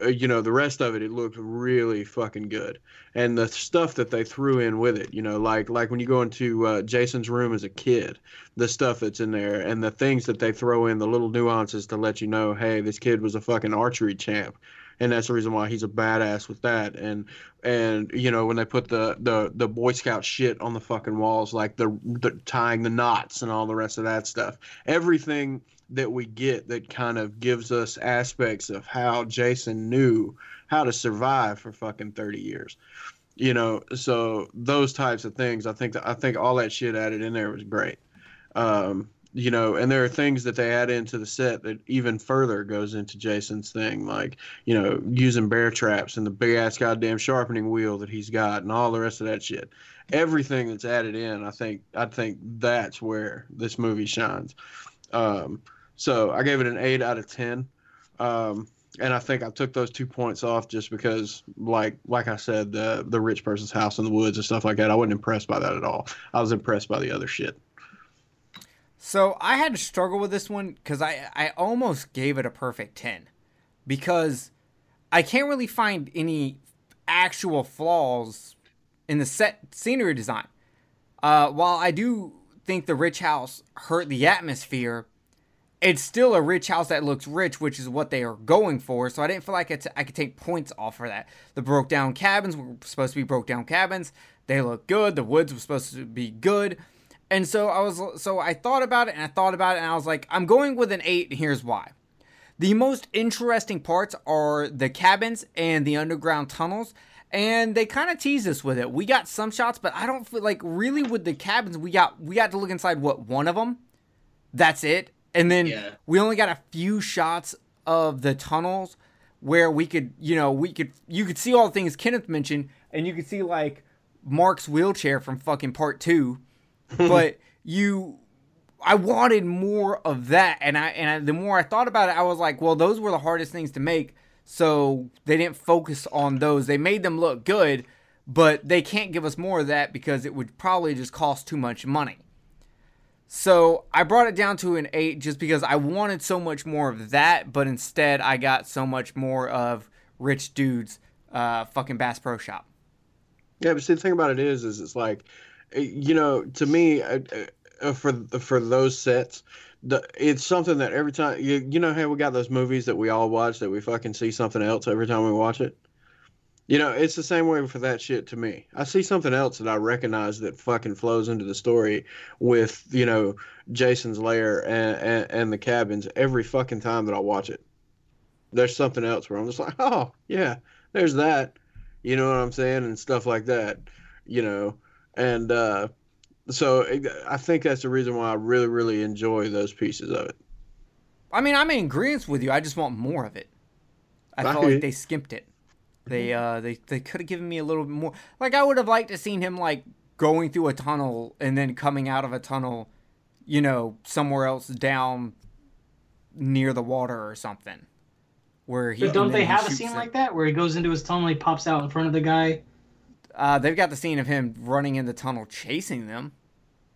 you know the rest of it it looked really fucking good. And the stuff that they threw in with it you know like like when you go into uh, jason's room as a kid the stuff that's in there and the things that they throw in the little nuances to let you know hey this kid was a fucking archery champ. And that's the reason why he's a badass with that. And and you know when they put the the the boy scout shit on the fucking walls like the, the tying the knots and all the rest of that stuff. Everything that we get that kind of gives us aspects of how Jason knew how to survive for fucking 30 years. You know, so those types of things, I think that I think all that shit added in there was great. Um, you know, and there are things that they add into the set that even further goes into Jason's thing, like, you know, using bear traps and the big ass goddamn sharpening wheel that he's got and all the rest of that shit. Everything that's added in, I think I think that's where this movie shines. Um, so I gave it an eight out of ten. Um, and I think I took those two points off just because, like, like I said, the the rich person's house in the woods and stuff like that. I wasn't impressed by that at all. I was impressed by the other shit. So I had to struggle with this one because I, I almost gave it a perfect 10 because I can't really find any actual flaws in the set scenery design. Uh, while I do think the rich house hurt the atmosphere, it's still a rich house that looks rich, which is what they are going for. So I didn't feel like I could take points off for that. The broke down cabins were supposed to be broke down cabins. They look good. The woods were supposed to be good. And so I was so I thought about it and I thought about it and I was like, I'm going with an eight, and here's why. The most interesting parts are the cabins and the underground tunnels. And they kind of tease us with it. We got some shots, but I don't feel like really with the cabins. We got we got to look inside what one of them. That's it. And then Yeah. we only got a few shots of the tunnels where we could, you know, we could you could see all the things Kenneth mentioned, and you could see like Mark's wheelchair from fucking part two, but you. I wanted more of that, and I and I, the more I thought about it, I was like, well, those were the hardest things to make, so they didn't focus on those. They made them look good, but they can't give us more of that because it would probably just cost too much money. So I brought it down to an eight just because I wanted so much more of that, but instead I got so much more of rich dudes uh, fucking Bass Pro Shop. Yeah, but see, the thing about it is, is it's like, uh, you know, to me, uh, for for those sets, the it's something that every time you you know, hey, we got those movies that we all watch that we fucking see something else every time we watch it. You know, it's the same way for that shit to me. I see something else that I recognize that fucking flows into the story with, you know, Jason's lair and, and, and the cabins every fucking time that I watch it. There's something else where I'm just like, oh, yeah, there's that. You know what I'm saying? And stuff like that, you know. And uh, so I think that's the reason why I really, really enjoy those pieces of it. I mean, I'm in agreement with you. I just want more of it. I felt like they skimped it. They uh they they could have given me a little bit more. Like I would have liked to seen him like going through a tunnel and then coming out of a tunnel, you know, somewhere else down near the water or something. Where he But don't they have a scene them. like that where he goes into his tunnel, he pops out in front of the guy? Uh, they've got the scene of him running in the tunnel chasing them,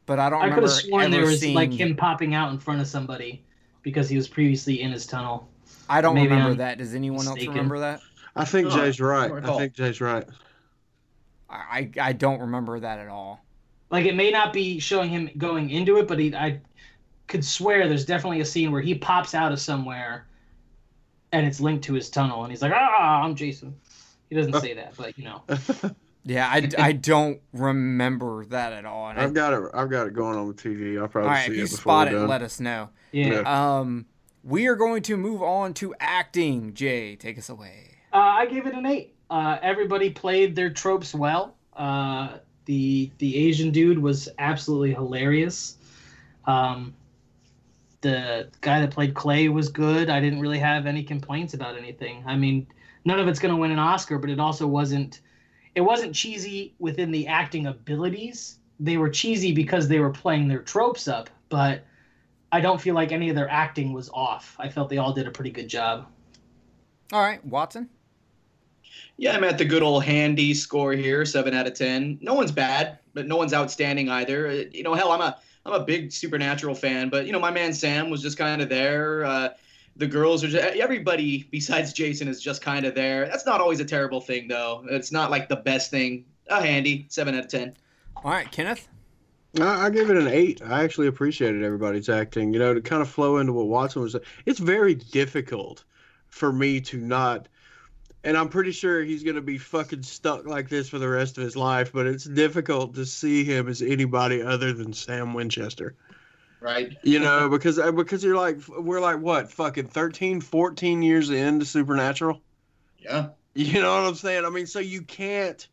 but I don't I could have sworn there was seeing. like him popping out in front of somebody because he was previously in his tunnel. I don't maybe remember I'm that. Does anyone else remember that? I think No, Jay's right. I think Jay's right. I I I don't remember that at all. Like it may not be showing him going into it, but he I could swear there's definitely a scene where he pops out of somewhere and it's linked to his tunnel and he's like, "Ah, I'm Jason." He doesn't say that, but you know. Yeah, I, I don't remember that at all. And I, I've got it. I've got it going on the TV. I'll probably all right, see if you it before spot we're it, done. let us know. Yeah. Yeah. Um, we are going to move on to acting. Jay, take us away. Uh, I gave it an eight. Uh, everybody played their tropes well. Uh, the the Asian dude was absolutely hilarious. Um, the guy that played Clay was good. I didn't really have any complaints about anything. I mean, none of it's going to win an Oscar, but it also wasn't. It wasn't cheesy within the acting abilities. They were cheesy because they were playing their tropes up, but I don't feel like any of their acting was off. I felt they all did a pretty good job. All right, Watson. Yeah, I'm at the good old handy score here, seven out of ten. No one's bad, but no one's outstanding either. Uh, You know, hell, I'm a I'm a big Supernatural fan, but you know, my man Sam was just kind of there. Uh, the girls are just, everybody besides Jason is just kind of there. That's not always a terrible thing, though. It's not like the best thing. A handy seven out of ten. All right, Kenneth. I, I gave it an eight. I actually appreciated everybody's acting. You know, to kind of flow into what Watson was. It's very difficult for me to not, and I'm pretty sure he's gonna be fucking stuck like this for the rest of his life. But it's difficult to see him as anybody other than Sam Winchester. Right. You know, because uh, because you're like we're like what fucking 13, 14 years into Supernatural. Yeah. You know what I'm saying? I mean, so you can't,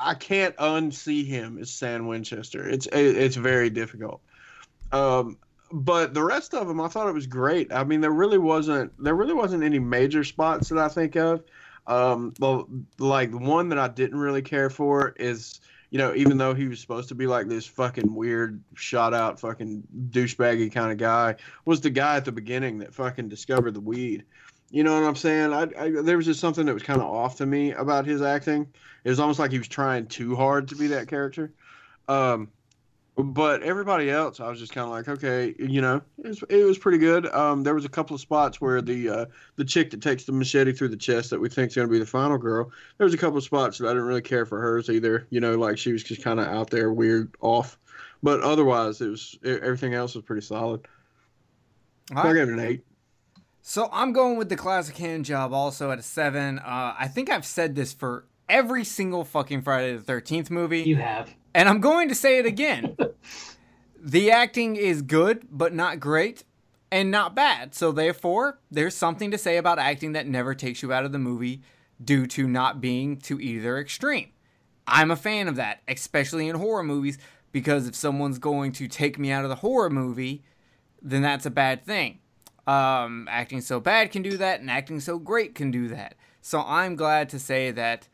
I can't unsee him as Sam Winchester. It's it's very difficult. Um, but the rest of them, I thought it was great. I mean, there really wasn't there really wasn't any major spots that I think of. Um, well, like the one that I didn't really care for is. You know, even though he was supposed to be like this fucking weird, shot out, fucking douchebaggy kind of guy, was the guy at the beginning that fucking discovered the weed. You know what I'm saying? I, I there was just something that was kind of off to me about his acting. It was almost like he was trying too hard to be that character. Um, but everybody else, I was just kind of like, okay, you know, it was, it was pretty good. Um, there was a couple of spots where the uh, the chick that takes the machete through the chest that we think is going to be the final girl. There was a couple of spots that I didn't really care for hers either. You know, like she was just kind of out there, weird, off. But otherwise, it was e- everything else was pretty solid. All I right. gave it an eight. So I'm going with the classic hand job also at a seven. Uh, I think I've said this for every single fucking Friday the 13th movie. You have. And I'm going to say it again. the acting is good, but not great, and not bad. So therefore, there's something to say about acting that never takes you out of the movie due to not being to either extreme. I'm a fan of that, especially in horror movies, because if someone's going to take me out of the horror movie, then that's a bad thing. Um, acting so bad can do that, and acting so great can do that. So I'm glad to say that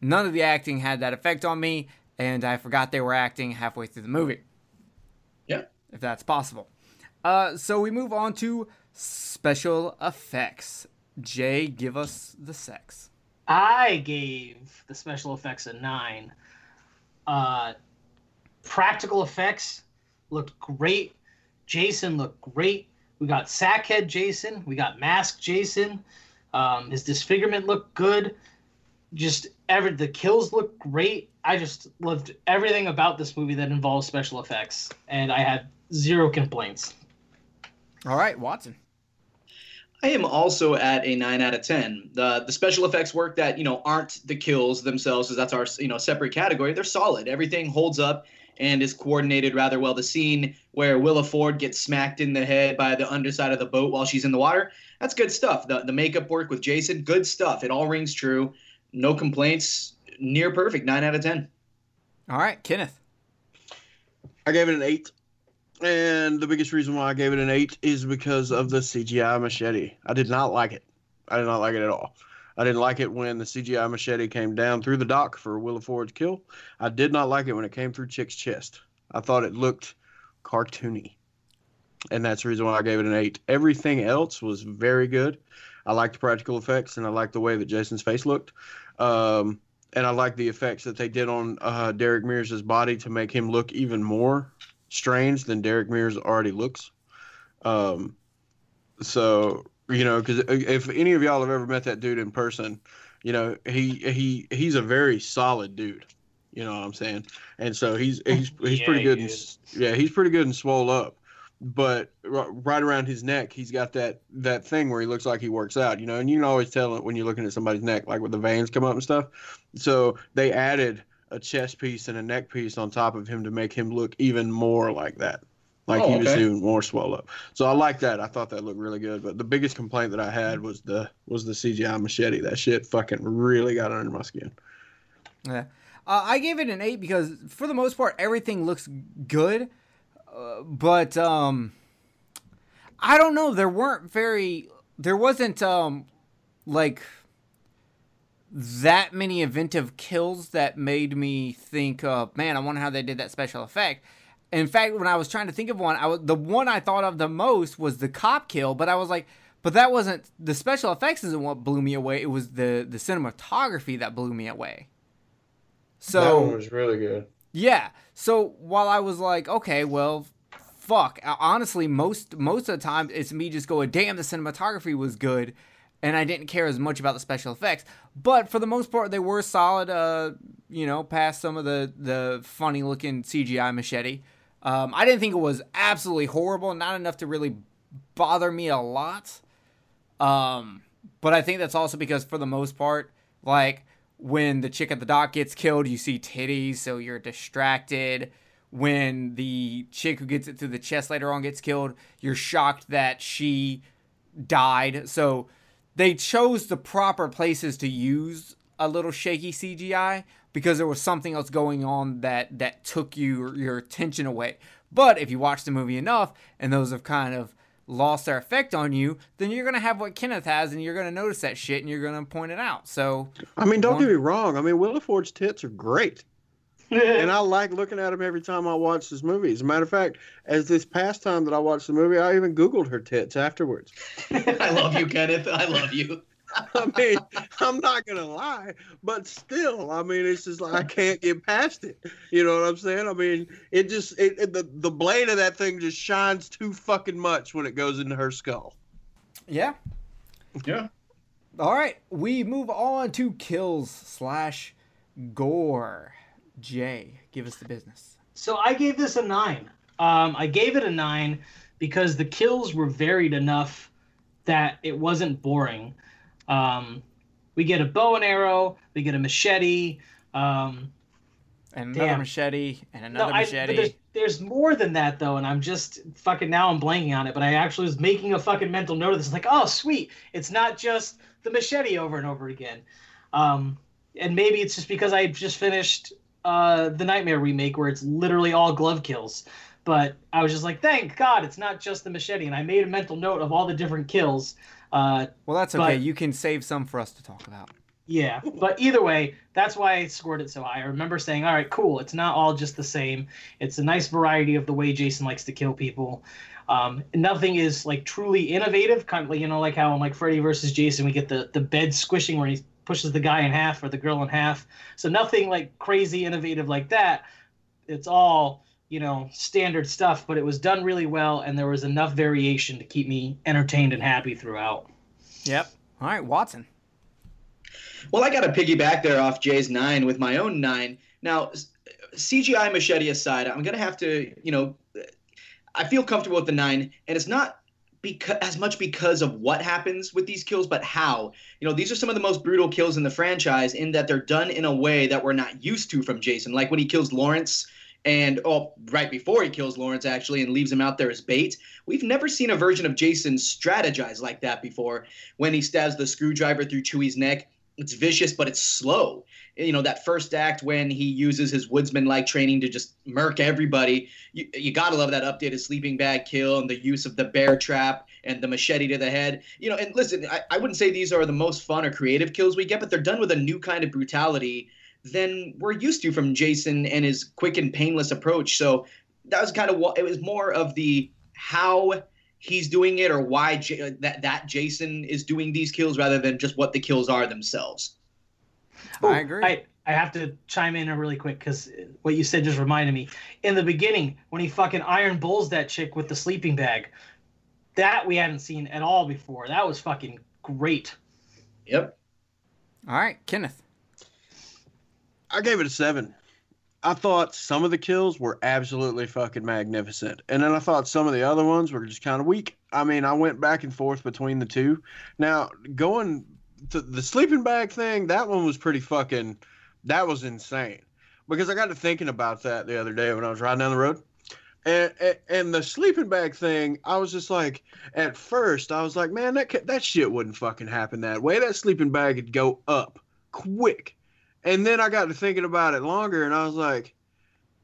none of the acting had that effect on me, and I forgot they were acting halfway through the movie. Yeah. If that's possible. Uh, so we move on to special effects. Jay, give us the sex. I gave the special effects a nine. Uh, practical effects looked great. Jason looked great. We got Sackhead Jason. We got Mask Jason. Um, his disfigurement looked good. Just every the kills look great. I just loved everything about this movie that involves special effects, and I had zero complaints. All right, Watson. I am also at a nine out of ten. The the special effects work that you know aren't the kills themselves, because that's our you know separate category. They're solid. Everything holds up and is coordinated rather well. The scene where Willa Ford gets smacked in the head by the underside of the boat while she's in the water, that's good stuff. The the makeup work with Jason, good stuff. It all rings true. No complaints. Near perfect. Nine out of ten. All right, Kenneth. I gave it an eight. And the biggest reason why I gave it an eight is because of the CGI machete. I did not like it. I did not like it at all. I didn't like it when the CGI machete came down through the dock for Willa Ford's kill. I did not like it when it came through Chick's chest. I thought it looked cartoony. And that's the reason why I gave it an eight. Everything else was very good. I liked the practical effects and I liked the way that Jason's face looked. Um, and I like the effects that they did on uh, Derek Mears' body to make him look even more strange than Derek Mears already looks. Um, so you know, because if any of y'all have ever met that dude in person, you know he he he's a very solid dude. You know what I'm saying? And so he's he's he's Yeah, pretty good. And, yeah, he's pretty good and swole up. But r- right around his neck, he's got that that thing where he looks like he works out. You know, and you can always tell it when you're looking at somebody's neck, like with the veins come up and stuff. So they added a chest piece and a neck piece on top of him to make him look even more like that. Like Oh, he was okay. even more swell up. So I like that. I thought that looked really good. But the biggest complaint that I had was the was the CGI machete. That shit fucking really got under my skin. Yeah. Uh, I gave it an eight because for the most part everything looks good, uh, but um, I don't know. There weren't very. There wasn't um, like that many inventive kills that made me think, uh, man, I wonder how they did that special effect. In fact, when I was trying to think of one, I was, the one I thought of the most was the cop kill, but I was like, but that wasn't the special effects isn't what blew me away. It was the the cinematography that blew me away. So it was really good. Yeah. So while I was like, okay, well, fuck. Honestly, most most of the time it's me just going, damn, the cinematography was good, and I didn't care as much about the special effects. But for the most part, they were solid. Uh, you know, past some of the the funny looking CGI machete. Um, I didn't think it was absolutely horrible. Not enough to really bother me a lot. Um, but I think that's also because for the most part, like when the chick at the dock gets killed, you see titties, so you're distracted. When the chick who gets it through the chest later on gets killed, you're shocked that she died. So they chose the proper places to use a little shaky CGI because there was something else going on that that took you your attention away. But if you watch the movie enough and those have kind of lost their effect on you, then you're gonna have what Kenneth has, and you're gonna notice that shit, and you're gonna point it out. So I mean, don't One- get me wrong. I mean, Willa Ford's tits are great. and I like looking at them every time I watch this movie. As a matter of fact, as this past time that I watched the movie, I even Googled her tits afterwards. I love you, Kenneth. I love you. I mean, I'm not gonna lie, but still, I mean, it's just like I can't get past it. You know what I'm saying? I mean, it just it, it the the blade of that thing just shines too fucking much when it goes into her skull. yeah. Yeah. All right, we move on to kills slash gore. Jay, give us the business. So I gave this a nine. Um, I gave it a nine because the kills were varied enough that it wasn't boring. Um, we get a bow and arrow, we get a machete. Um, And another Damn. machete, and no, another I, but machete. there's, there's more than that though, and I'm just fucking now I'm blanking on it. But I actually was making a fucking mental note of this. Like, oh sweet, it's not just the machete over and over again. Um, and maybe it's just because I just finished uh, the Nightmare remake where it's literally all glove kills. But I was just like, thank God it's not just the machete. And I made a mental note of all the different kills. Uh, well, that's okay. but- You can save some for us to talk about. Yeah, but either way, that's why I scored it so high. I remember saying, "All right, cool. It's not all just the same. It's a nice variety of the way Jason likes to kill people. Um, nothing is like truly innovative, kind of like you know, like how in like Freddy versus Jason, we get the the bed squishing where he pushes the guy in half or the girl in half. So nothing like crazy innovative like that. It's all you know standard stuff, but it was done really well, and there was enough variation to keep me entertained and happy throughout. Yep. All right, Watson. Well, I got to piggyback there off Jay's nine with my own nine. Now, CGI machete aside, I'm gonna have to, you know, I feel comfortable with the nine, and it's not because as much because of what happens with these kills, but how. You know, these are some of the most brutal kills in the franchise in that they're done in a way that we're not used to from Jason. Like when he kills Lawrence and oh, right before he kills Lawrence actually and leaves him out there as bait. We've never seen a version of Jason strategize like that before. When he stabs the screwdriver through Chewie's neck, it's vicious, but it's slow. You know, that first act when he uses his woodsman like training to just murk everybody. You, you gotta love that updated sleeping bag kill and the use of the bear trap and the machete to the head. You know, and listen, I, I wouldn't say these are the most fun or creative kills we get, but they're done with a new kind of brutality than we're used to from Jason and his quick and painless approach. So that was kind of what it was more of the how he's doing it or why J- that that Jason is doing these kills rather than just what the kills are themselves. I agree. I, I have to chime in really quick because what you said just reminded me. In the beginning, when he fucking iron bulls that chick with the sleeping bag, that we hadn't seen at all before. That was fucking great. Yep. All right, Kenneth. I gave it a seven. I thought some of the kills were absolutely fucking magnificent. And then I thought some of the other ones were just kind of weak. I mean, I went back and forth between the two. Now, going to the sleeping bag thing, that one was pretty fucking, that was insane. Because I got to thinking about that the other day when I was riding down the road. And, and, the sleeping bag thing, I was just like, at first, I was like, man, that that shit wouldn't fucking happen that way. That sleeping bag would go up quick and then I got to thinking about it longer and I was like,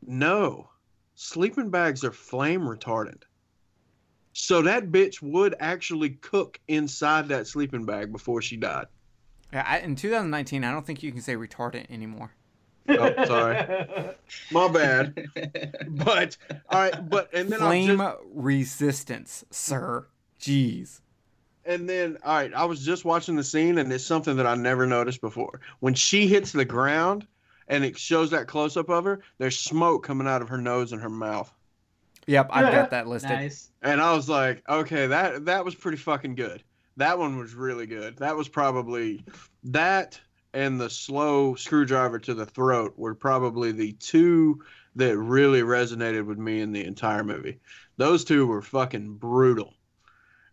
no, sleeping bags are flame retardant. So that bitch would actually cook inside that sleeping bag before she died. Yeah, I, in 2019, I don't think you can say retardant anymore. Oh, sorry. My bad. But all right, but and then Flame just, resistance, sir. Jeez. And then all right, I was just watching the scene and it's something that I never noticed before. When she hits the ground and it shows that close up of her, there's smoke coming out of her nose and her mouth. Yep, I've got that listed. Nice. And I was like, okay, that that was pretty fucking good. That one was really good. That was probably that and the slow screwdriver to the throat were probably the two that really resonated with me in the entire movie. Those two were fucking brutal.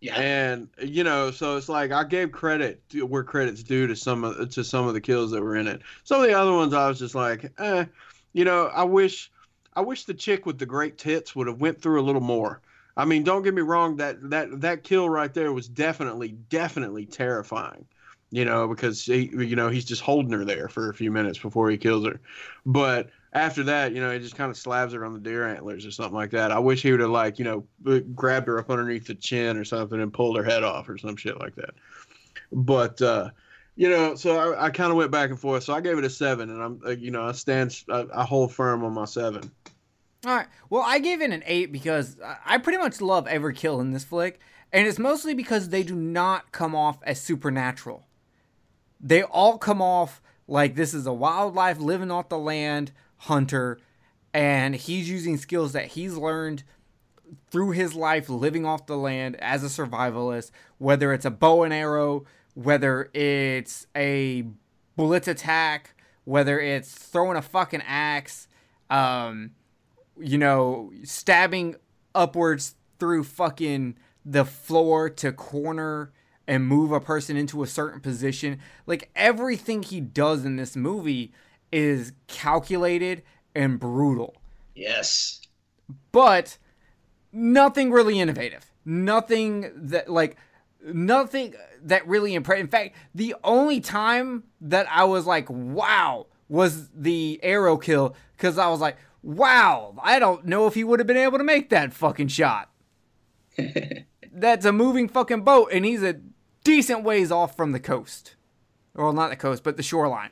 Yeah. And you know, so it's like I gave credit to, where credit's due to some of to some of the kills that were in it. Some of the other ones I was just like, eh, you know, I wish I wish the chick with the great tits would have went through a little more. I mean, don't get me wrong that that that kill right there was definitely definitely terrifying. You know, because he you know, he's just holding her there for a few minutes before he kills her. But after that, you know, he just kind of slabs her on the deer antlers or something like that. I wish he would have like, you know, grabbed her up underneath the chin or something and pulled her head off or some shit like that. But uh you know, so I, I kind of went back and forth. So I gave it a seven, and I'm, uh, you know, I stand, I, I hold firm on my seven. All right. Well, I gave it an eight because I pretty much love every kill in this flick, and it's mostly because they do not come off as supernatural. They all come off like this is a wildlife living off the land hunter, and he's using skills that he's learned through his life living off the land as a survivalist, whether it's a bow and arrow, whether it's a blitz attack, whether it's throwing a fucking axe, um, you know, stabbing upwards through fucking the floor to corner and move a person into a certain position. Like everything he does in this movie is calculated and brutal Yes. but nothing really innovative. Nothing that like nothing that really impressed. In fact, the only time that I was like, "Wow," was the arrow kill because I was like, "Wow, I don't know if he would have been able to make that fucking shot." That's a moving fucking boat, and he's a decent ways off from the coast. well, not the coast, but the shoreline.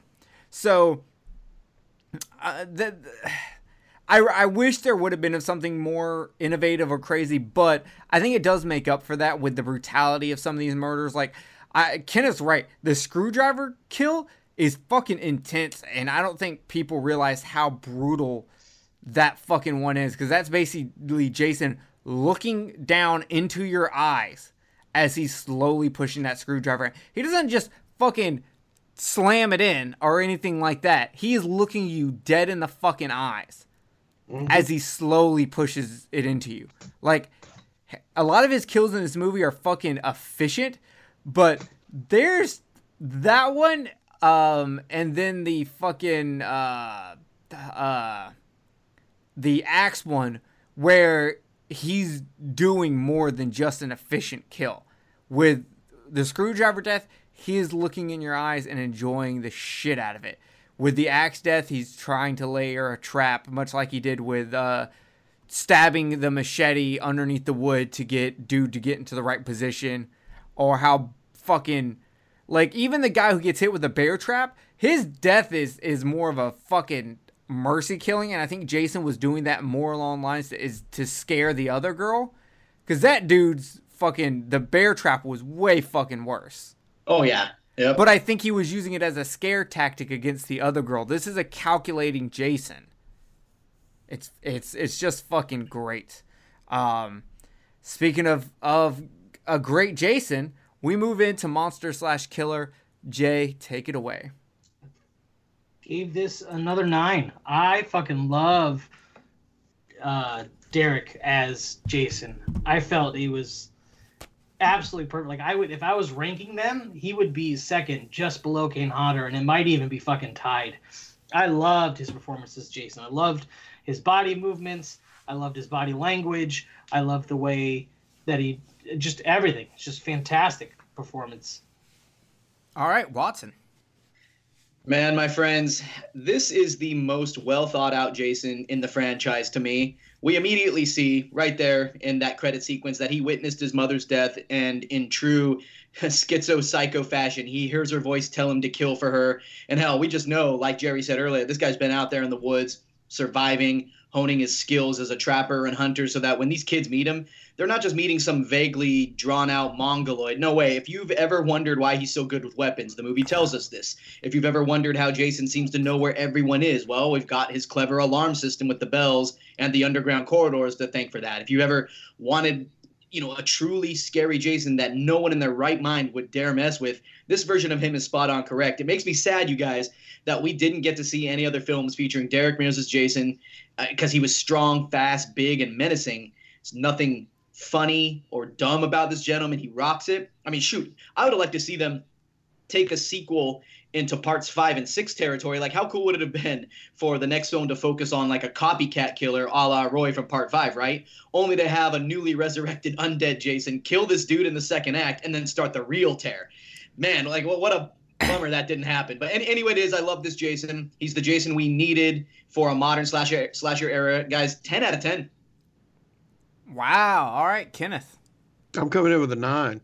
So, uh, the, I, I wish there would have been something more innovative or crazy, but I think it does make up for that with the brutality of some of these murders. Like, I, Kenneth's right. The screwdriver kill is fucking intense, and I don't think people realize how brutal that fucking one is because that's basically Jason looking down into your eyes as he's slowly pushing that screwdriver. He doesn't just fucking slam it in or anything like that. He is looking you dead in the fucking eyes mm-hmm. as he slowly pushes it into you. Like a lot of his kills in this movie are fucking efficient, but there's that one um and then the fucking uh uh the axe one where he's doing more than just an efficient kill. With the screwdriver death, he is looking in your eyes and enjoying the shit out of it. With the axe death, he's trying to layer a trap, much like he did with uh, stabbing the machete underneath the wood to get dude to get into the right position, or how fucking like even the guy who gets hit with a bear trap, his death is is more of a fucking mercy killing, and I think Jason was doing that more along lines to, is to scare the other girl, because that dude's fucking the bear trap was way fucking worse. Oh yeah. Yep. But I think he was using it as a scare tactic against the other girl. This is a calculating Jason. It's it's it's just fucking great. Um, speaking of of a great Jason, we move into monster slash killer. Jay, take it away gave this another nine. I fucking love uh, Derek as Jason. I felt he was absolutely perfect. Like I would, if I was ranking them, he would be second, just below Kane Hodder, and it might even be fucking tied. I loved his performances, Jason. I loved his body movements. I loved his body language. I loved the way that he just everything. It's just fantastic performance. All right, Watson. Man, my friends, this is the most well thought out Jason in the franchise to me. We immediately see right there in that credit sequence that he witnessed his mother's death, and in true schizo psycho fashion, he hears her voice tell him to kill for her. And hell, we just know, like Jerry said earlier, this guy's been out there in the woods surviving, honing his skills as a trapper and hunter so that when these kids meet him, they're not just meeting some vaguely drawn out mongoloid. No way. If you've ever wondered why he's so good with weapons, the movie tells us this. If you've ever wondered how Jason seems to know where everyone is, well, we've got his clever alarm system with the bells and the underground corridors to thank for that. If you ever wanted you know, a truly scary Jason that no one in their right mind would dare mess with. This version of him is spot on correct. It makes me sad, you guys, that we didn't get to see any other films featuring Derek Mears as Jason because uh, he was strong, fast, big, and menacing. It's nothing funny or dumb about this gentleman. He rocks it. I mean, shoot, I would have liked to see them take a sequel into parts five and six territory. Like, how cool would it have been for the next film to focus on like a copycat killer a la Roy from part five, right? Only to have a newly resurrected undead Jason kill this dude in the second act and then start the real tear. Man, like, what, what a bummer that didn't happen. But any, anyway, it is. I love this Jason. He's the Jason we needed for a modern slasher slasher era. Guys, 10 out of 10. Wow. All right, Kenneth. I'm coming in with a nine.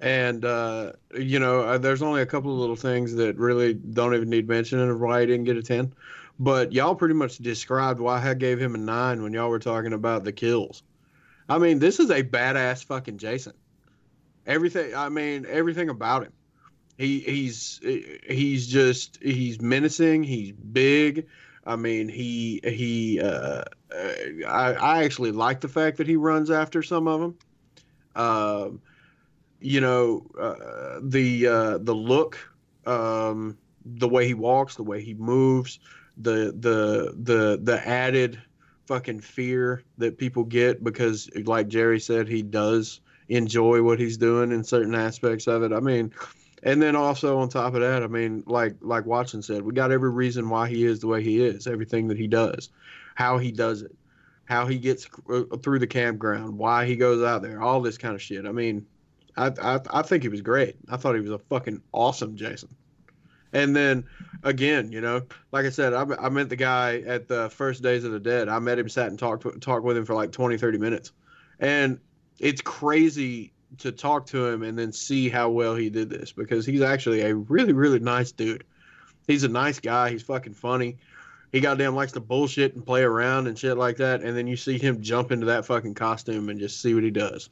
And, uh, you know, uh, there's only a couple of little things that really don't even need mentioning of why I didn't get a 10. But y'all pretty much described why I gave him a nine when y'all were talking about the kills. I mean, this is a badass fucking Jason. Everything, I mean, everything about him. He he's he's just he's menacing. He's big. I mean, he he. Uh, uh, I I actually like the fact that he runs after some of them. Um, you know, uh, the uh, the look, um, the way he walks, the way he moves, the the the the added fucking fear that people get because, like Jerry said, he does enjoy what he's doing in certain aspects of it. I mean, and then also on top of that, I mean, like like Watson said, we got every reason why he is the way he is. Everything that he does, how he does it, how he gets uh, through the campground, why he goes out there, all this kind of shit. I mean, I I, think he was great. I thought he was a fucking awesome Jason. And then again, you know, like I said, I, I met the guy at the first Days of the Dead. I met him, sat and talked talked with him for like 20, 30 minutes, and it's crazy to talk to him and then see how well he did this because he's actually a really really nice dude. He's a nice guy. He's fucking funny. He goddamn likes to bullshit and play around and shit like that. And then you see him jump into that fucking costume and just see what he does.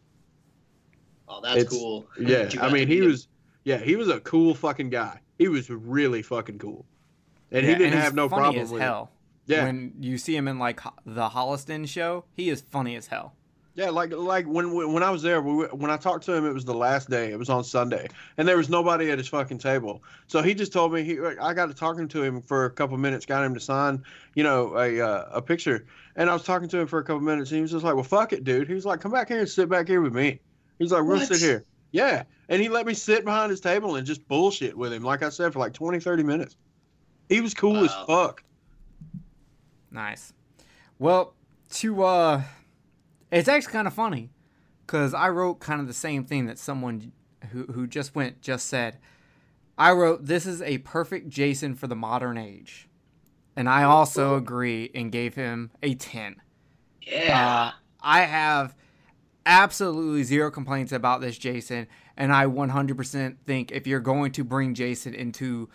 Oh, that's It's- cool. Yeah, I mean, he him. was, yeah, he was a cool fucking guy. He was really fucking cool, and Yeah, he didn't he's have no funny problem as with it. hell. Yeah, When you see him in like the Holliston show, he is funny as hell. yeah, like like when when I was there, we, when I talked to him, it was the last day. It was on Sunday, and there was nobody at his fucking table. So he just told me he, I got to talking to him for a couple minutes, got him to sign, you know, a uh, a picture, and I was talking to him for a couple minutes, and he was just like, "Well, fuck it, dude." He was like, "Come back here and sit back here with me." He's like, "We'll What? sit here." Yeah, and he let me sit behind his table and just bullshit with him, like I said, for like 20, 30 minutes. He was cool as fuck. Nice. Well, to uh it's actually kind of funny cuz I wrote kind of the same thing that someone who who just went just said. I wrote this is a perfect Jason for the modern age. And I also agree and gave him a 10. Yeah. Uh, I have absolutely zero complaints about this Jason, and I 100% think if you're going to bring Jason into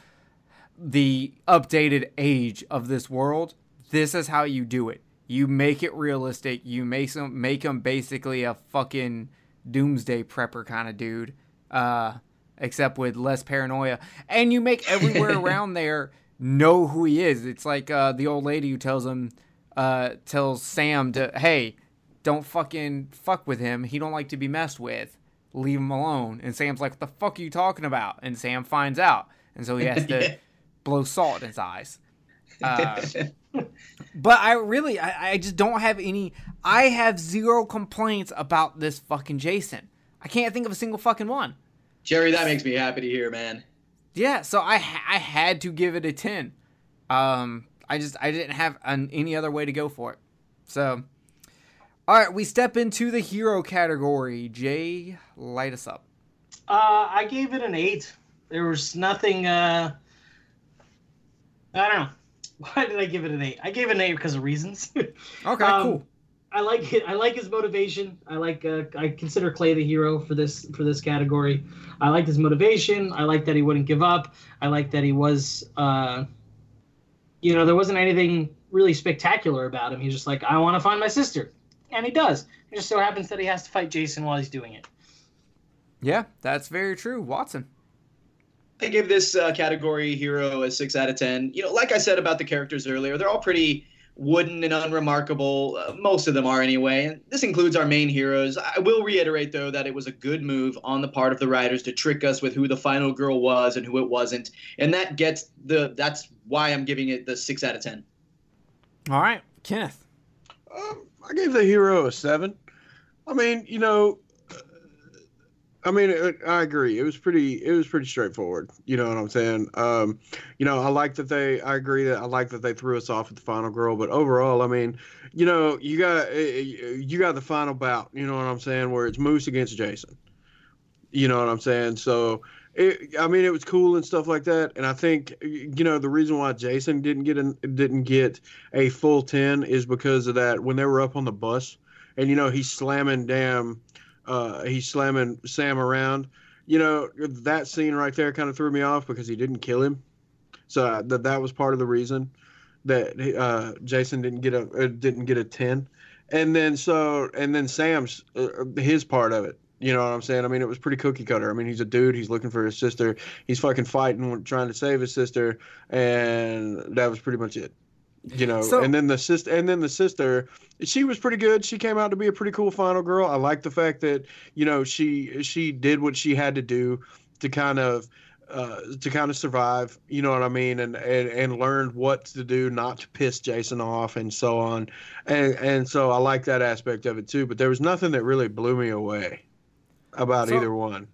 the updated age of this world, this is how you do it. You make it realistic. You make him make him basically a fucking doomsday prepper kind of dude, uh, except with less paranoia, and you make everywhere around there know who he is. It's like uh, the old lady who tells him, uh, tells Sam to, hey, don't fucking fuck with him. He don't like to be messed with. Leave him alone. And Sam's like, what the fuck are you talking about? And Sam finds out, and so he has to Yeah. blow salt in his eyes. Uh, but I really, I, I just don't have any. I have zero complaints about this fucking Jason. I can't think of a single fucking one. Jerry, that makes me happy to hear, man. Yeah, so I I had to give it a ten. Um, I just I didn't have an, any other way to go for it. So, all right, we step into the hero category. Jay, light us up. Uh, I gave it an eight. There was nothing. Uh, I don't know. Why did I give it an eight? I gave it an eight because of reasons. Okay, Um, cool. I like it. I like his motivation. I like. Uh, I consider Clay the hero for this for this category. I liked his motivation. I like that he wouldn't give up. I like that he was. Uh, you know, there wasn't anything really spectacular about him. He's just like, I want to find my sister, and he does. It just so happens that he has to fight Jason while he's doing it. Yeah, that's very true, Watson. I give this uh, category hero a six out of ten. You know, like I said about the characters earlier, they're all pretty wooden and unremarkable. Uh, most of them are anyway. And this includes our main heroes. I will reiterate though that it was a good move on the part of the writers to trick us with who the final girl was and who it wasn't, and that gets the. That's why I'm giving it the six out of ten. All right, Kenneth. Um, I gave the hero a seven. I mean, you know, uh, I mean, it, I agree. It was pretty. It was pretty straightforward. You know what I'm saying? Um, you know, I like that they. I agree that I like that they threw us off with the final girl. But overall, I mean, you know, you got uh, you got the final bout. You know what I'm saying? Where it's Moose against Jason. You know what I'm saying? So. It, I mean, it was cool and stuff like that, and I think you know the reason why Jason didn't get didn't get a full 10 is because of that. When they were up on the bus and you know he's slamming damn uh he's slamming sam around you know that scene right there kind of threw me off because he didn't kill him. So uh, that that was part of the reason that uh jason didn't get a uh, didn't get a 10 and then so and then sam's uh, his part of it you know what I'm saying? I mean, it was pretty cookie cutter. I mean, he's a dude. He's looking for his sister. He's fucking fighting, trying to save his sister, and that was pretty much it you know So- and then the sister and then the sister she was pretty good she came out to be a pretty cool final girl i like the fact that you know she she did what she had to do to kind of uh, to kind of survive you know what i mean and, and and learned what to do not to piss jason off and so on and and so i like that aspect of it too but there was nothing that really blew me away about So- either one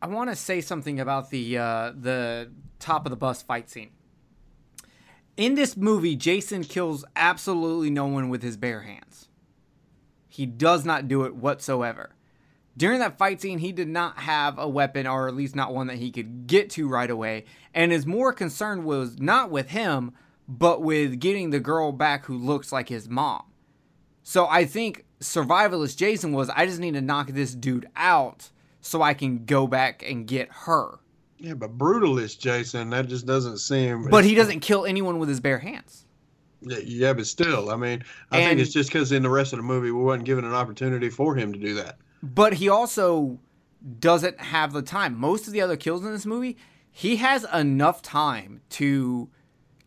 I want to say something about the uh, the top of the bus fight scene. In this movie, Jason kills absolutely no one with his bare hands. He does not do it whatsoever. During that fight scene, he did not have a weapon, or at least not one that he could get to right away. And his more concern was not with him, but with getting the girl back who looks like his mom. So I think survivalist Jason was I just need to knock this dude out so I can go back and get her. Yeah, but brutalist Jason, that just doesn't seem. But he doesn't kill anyone with his bare hands. Yeah, yeah, but still, I mean, I And- think it's just because in the rest of the movie we wasn't given an opportunity for him to do that. But he also doesn't have the time. Most of the other kills in this movie, he has enough time to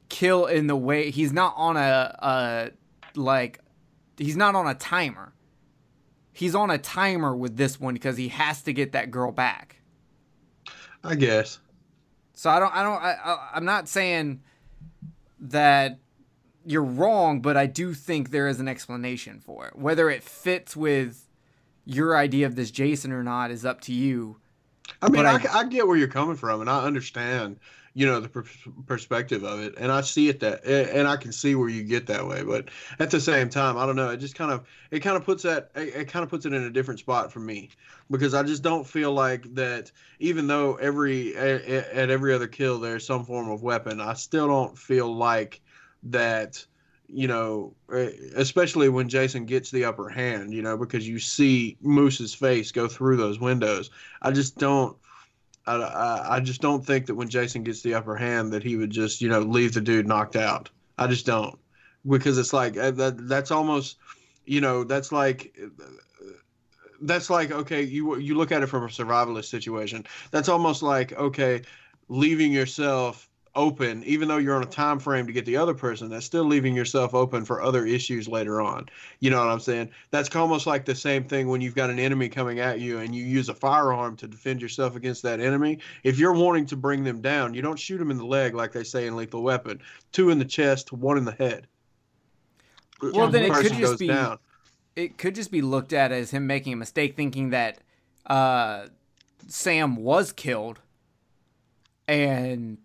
kill in the way he's not on a, a like he's not on a timer. He's on a timer with this one because he has to get that girl back. I guess. So I don't I don't I, I I'm not saying that you're wrong, but I do think there is an explanation for it. Whether it fits with your idea of this Jason or not is up to you. I mean, I, I- I get where you're coming from, and I understand, you know, the per- perspective of it, and I see it that, and I can see where you get that way. But at the same time, I don't know. It just kind of, it kind of puts that, it, it kind of puts it in a different spot for me, because I just don't feel like that. Even though every at, at every other kill there's some form of weapon, I still don't feel like that. You know, especially when Jason gets the upper hand, you know, because you see Moose's face go through those windows. I just don't. I, I, just don't think that when Jason gets the upper hand that he would just you know leave the dude knocked out. I just don't because it's like uh, that. That's almost you know that's like that's like okay you you look at it from a survivalist situation. That's almost like okay leaving yourself open even though you're on a time frame to get the other person that's still leaving yourself open for other issues later on. You know what i'm saying? That's almost like the same thing when you've got an enemy coming at you and you use a firearm to defend yourself against that enemy. If you're wanting to bring them down you don't shoot them in the leg like they say in lethal weapon. Two in the chest one in the head. Well, then it could just be- down. It could just be looked at as him making a mistake, thinking that uh, Sam was killed, and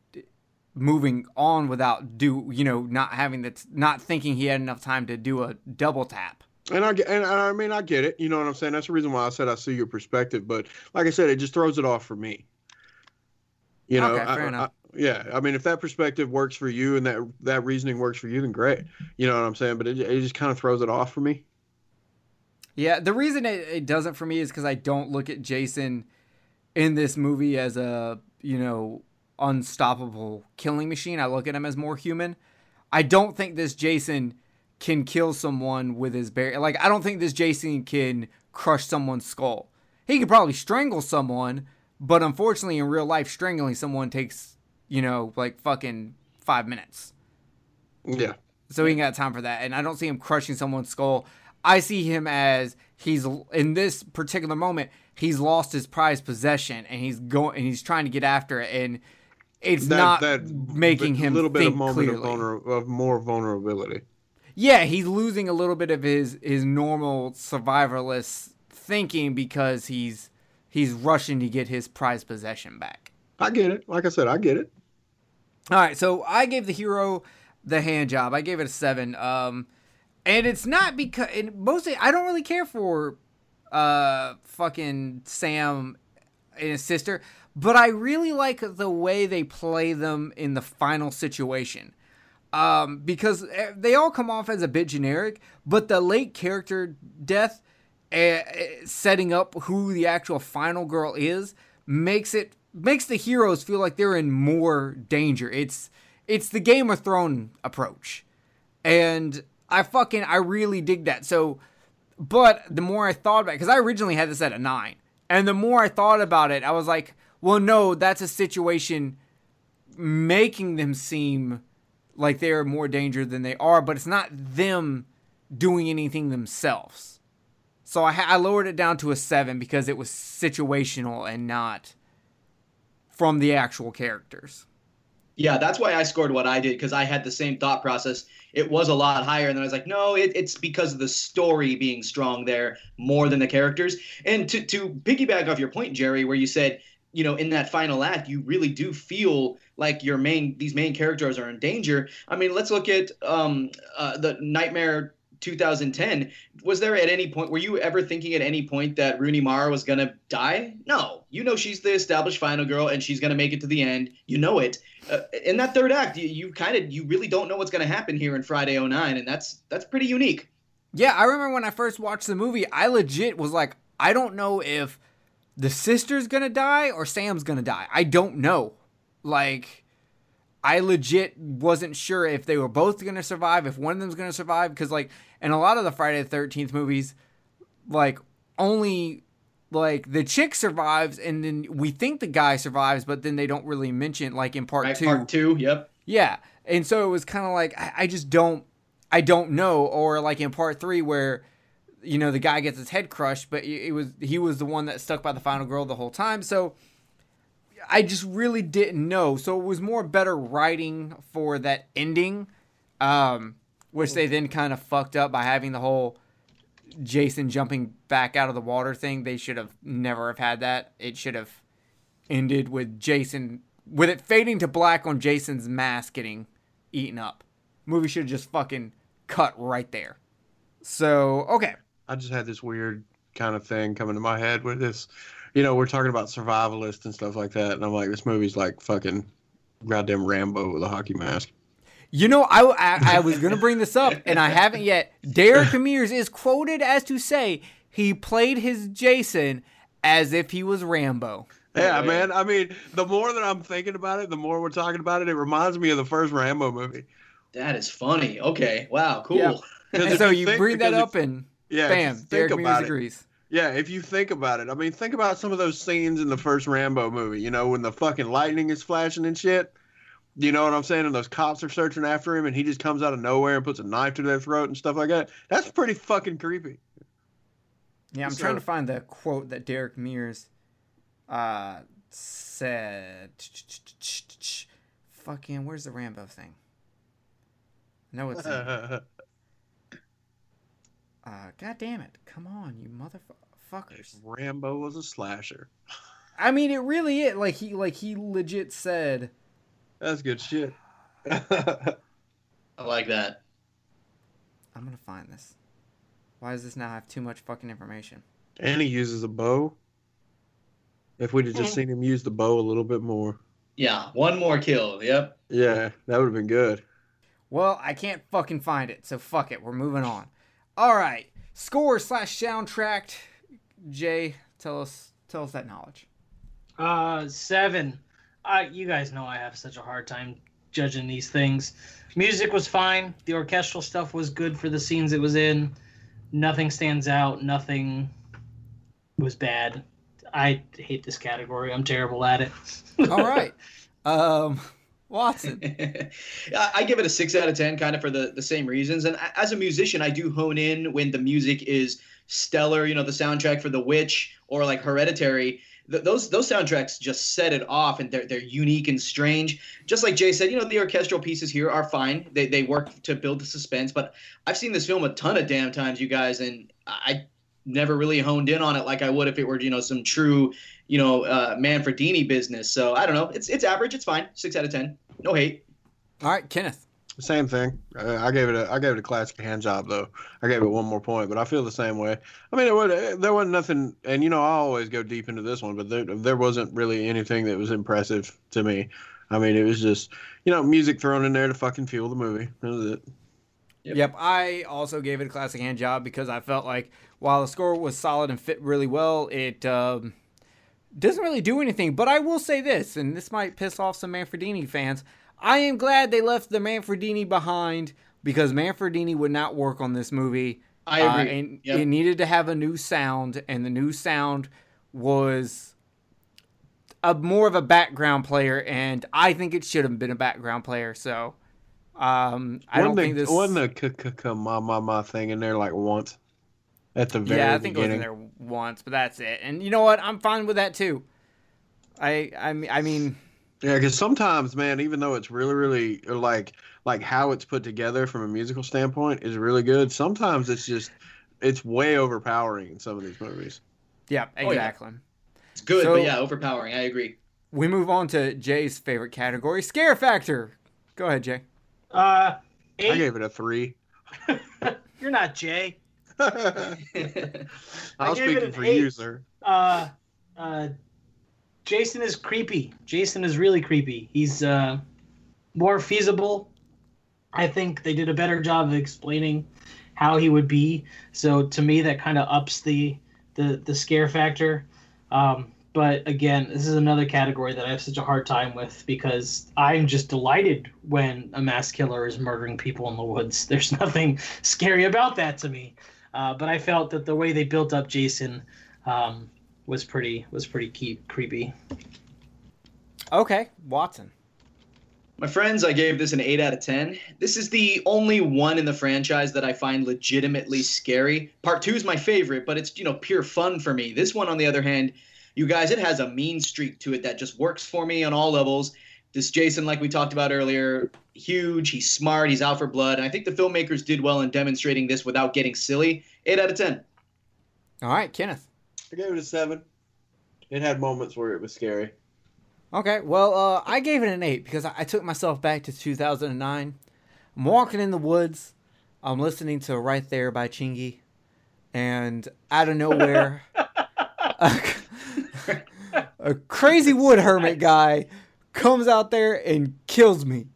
moving on without do you know not having that not thinking he had enough time to do a double tap. And I get, and I mean, I get it. You know what I'm saying? That's the reason why I said I see your perspective. But like I said, it just throws it off for me. You know, Okay, fair I- enough. yeah. I mean, if that perspective works for you and that that reasoning works for you, then great. You know what I'm saying? But it, it just kind of throws it off for me. Yeah, the reason it, it doesn't for me is because I don't look at Jason in this movie as a you know unstoppable killing machine. I look at him as more human. I don't think this Jason can kill someone with his bare like I don't think this Jason can crush someone's skull. He could probably strangle someone, but unfortunately in real life strangling someone takes, you know, like fucking 5 minutes. Yeah. So he ain't got time for that. And I don't see him crushing someone's skull. I see him as he's in this particular moment, he's lost his prized possession and he's going and he's trying to get after it and it's not that making him a little bit think of moment clearly. of, vulner, of more vulnerability. Yeah, he's losing a little bit of his his normal survivalist thinking because he's he's rushing to get his prized possession back. I get it. Like I said, I get it. All right, so I gave the hero the hand job. I gave it a seven. Um, and it's not because and mostly I don't really care for uh fucking Sam and his sister, but I really like the way they play them in the final situation. Um, because eh, they all come off as a bit generic, but the late character death, uh, setting up who the actual final girl is, makes it makes the heroes feel like they're in more danger. It's it's the Game of Thrones approach, and I fucking I really dig that. So, but the more I thought about it, because I originally had this at a nine, and the more I thought about it, I was like, well, no, that's a situation making them seem like they're more danger than they are, but it's not them doing anything themselves. So I, I lowered it down to a seven because it was situational and not from the actual characters. Yeah, that's why I scored what I did because I had the same thought process. It was a lot higher, and then I was like, no, it, it's because of the story being strong there more than the characters. And to to piggyback off your point, Jerry, where you said, you know, in that final act, you really do feel like your main these main characters are in danger. I mean, let's look at um, uh, the Nightmare 2010. Was there at any point were you ever thinking at any point that Rooney Mara was gonna die? No, you know she's the established final girl and she's gonna make it to the end. You know it. Uh, in that third act, you, you kind of you really don't know what's gonna happen here in Friday 09, and that's that's pretty unique. Yeah, I remember when I first watched the movie, I legit was like, I don't know if the sister's gonna die or Sam's gonna die. I don't know. Like, I legit wasn't sure if they were both gonna survive, if one of them's gonna survive, because like in a lot of the Friday the Thirteenth movies, like only like the chick survives, and then we think the guy survives, but then they don't really mention like in part Right, two. part two. Yep. Yeah, and so it was kind of like I, I just don't, I don't know, or like in part three where, you know, the guy gets his head crushed, but it was he was the one that stuck by the final girl the whole time. So I just really didn't know. So it was more better writing for that ending, um, which they then kind of fucked up by having the whole Jason jumping back out of the water thing. They should have never have had that. It should have ended with Jason with it fading to black on Jason's mask getting eaten up. Movie should have just fucking cut right there. So okay, I just had this weird kind of thing coming to my head with this. You know, we're talking about survivalists and stuff like that, and I'm like, this movie's like fucking goddamn Rambo with a hockey mask. you know I, I I was gonna bring this up and I haven't yet. Derek Mears is quoted as to say he played his Jason as if he was Rambo. Yeah, man. I mean, the more that I'm thinking about it, the more we're talking about it. It reminds me of the first Rambo movie. That is funny. Okay. Wow. Cool. Yeah. 'Cause And if so you think- bring that up if- and yeah, bam, think Derek Mears about it, agrees. Yeah, if you think about it, I mean, think about some of those scenes in the first Rambo movie. You know, when the fucking lightning is flashing and shit. You know what I'm saying? And those cops are searching after him, and he just comes out of nowhere and puts a knife to their throat and stuff like that. That's pretty fucking creepy. Yeah, I'm So- trying to find the quote that Derek Mears uh, said. Fucking, where's the Rambo thing? No, it's. in- uh, God damn it! Come on, you motherfuckers! Rambo was a slasher. I mean, it really is. Like he, like he legit said. That's good shit. I like that. I'm gonna find this. Why does this now have too much fucking information? and he uses a bow. If we'd have just seen him use the bow a little bit more, Yeah. One more kill. Yep. yeah, that would have been good. Well, I can't fucking find it, so fuck it. We're moving on. All right, score slash soundtrack. Jay, tell us, tell us that knowledge. Uh, seven. I, you guys know I have such a hard time judging these things. Music was fine. The orchestral stuff was good for the scenes it was in. Nothing stands out. Nothing was bad. I hate this category. I'm terrible at it. All right, um, Watson. I give it a six out of ten, kind of for the the same reasons. And as a musician, I do hone in when the music is stellar. You know, the soundtrack for The Witch or like Hereditary. Th- those those soundtracks just set it off, and they're they're unique and strange. Just like Jay said, you know, the orchestral pieces here are fine. They they work to build the suspense. But I've seen this film a ton of damn times, you guys, and I never really honed in on it like I would if it were you know some true you know uh, Manfredini business. So I don't know. It's it's average. It's fine. Six out of ten. No hate. All right, Kenneth. Same thing. Uh, I gave it a I gave it a classic hand job though. I gave it one more point, but I feel the same way. I mean, it was, there wasn't nothing, and you know, I always go deep into this one, but there there wasn't really anything that was impressive to me. I mean, it was just you know music thrown in there to fucking fuel the movie. That was it. Yep. Yep. I also gave it a classic hand job because I felt like while the score was solid and fit really well, it um, doesn't really do anything. But I will say this, and this might piss off some Manfredini fans. I am glad they left the Manfredini behind because Manfredini would not work on this movie. I Uh, agree. and Yep. it needed to have a new sound, and the new sound was a more of a background player, and I think it should have been a background player. So um, I don't Wasn't think the, this. wasn't the k k k ma ma ma thing in there like once at the very yeah, I think beginning. it was in there once, but that's it. And you know what? I'm fine with that too. I I mean, I mean, Yeah, because sometimes, man, even though it's really, really like like how it's put together from a musical standpoint is really good. Sometimes it's just it's way overpowering in some of these movies. yeah, Oh, yeah. exactly. It's good, So- but yeah, overpowering. I agree. We move on to Jay's favorite category, scare factor. Go ahead, Jay. Uh, I gave it a three. You're not Jay. I gave was speaking for eight. you, sir. Uh, uh, Jason is creepy. Jason is really creepy. He's uh, more feasible. I think they did a better job of explaining how he would be. So to me, that kind of ups the the the scare factor. Um, but again, this is another category that I have such a hard time with because I'm just delighted when a mass killer is murdering people in the woods. There's nothing scary about that to me. Uh, but I felt that the way they built up Jason um, was pretty was pretty key, creepy. Okay, Watson. My friends, I gave this an 8 out of 10. This is the only one in the franchise that I find legitimately scary. Part 2 is my favorite, but it's, you know, pure fun for me. This one on the other hand, you guys, it has a mean streak to it that just works for me on all levels. This Jason, like we talked about earlier, huge, he's smart, he's out for blood. And I think the filmmakers did well in demonstrating this without getting silly. 8 out of 10. All right, Kenneth. I gave it a seven. It had moments where it was scary. Okay, well, uh, I gave it an eight because I, I took myself back to 2009. I'm walking in the woods. I'm listening to Right There by Chingy. And out of nowhere, a, a crazy wood hermit guy comes out there and kills me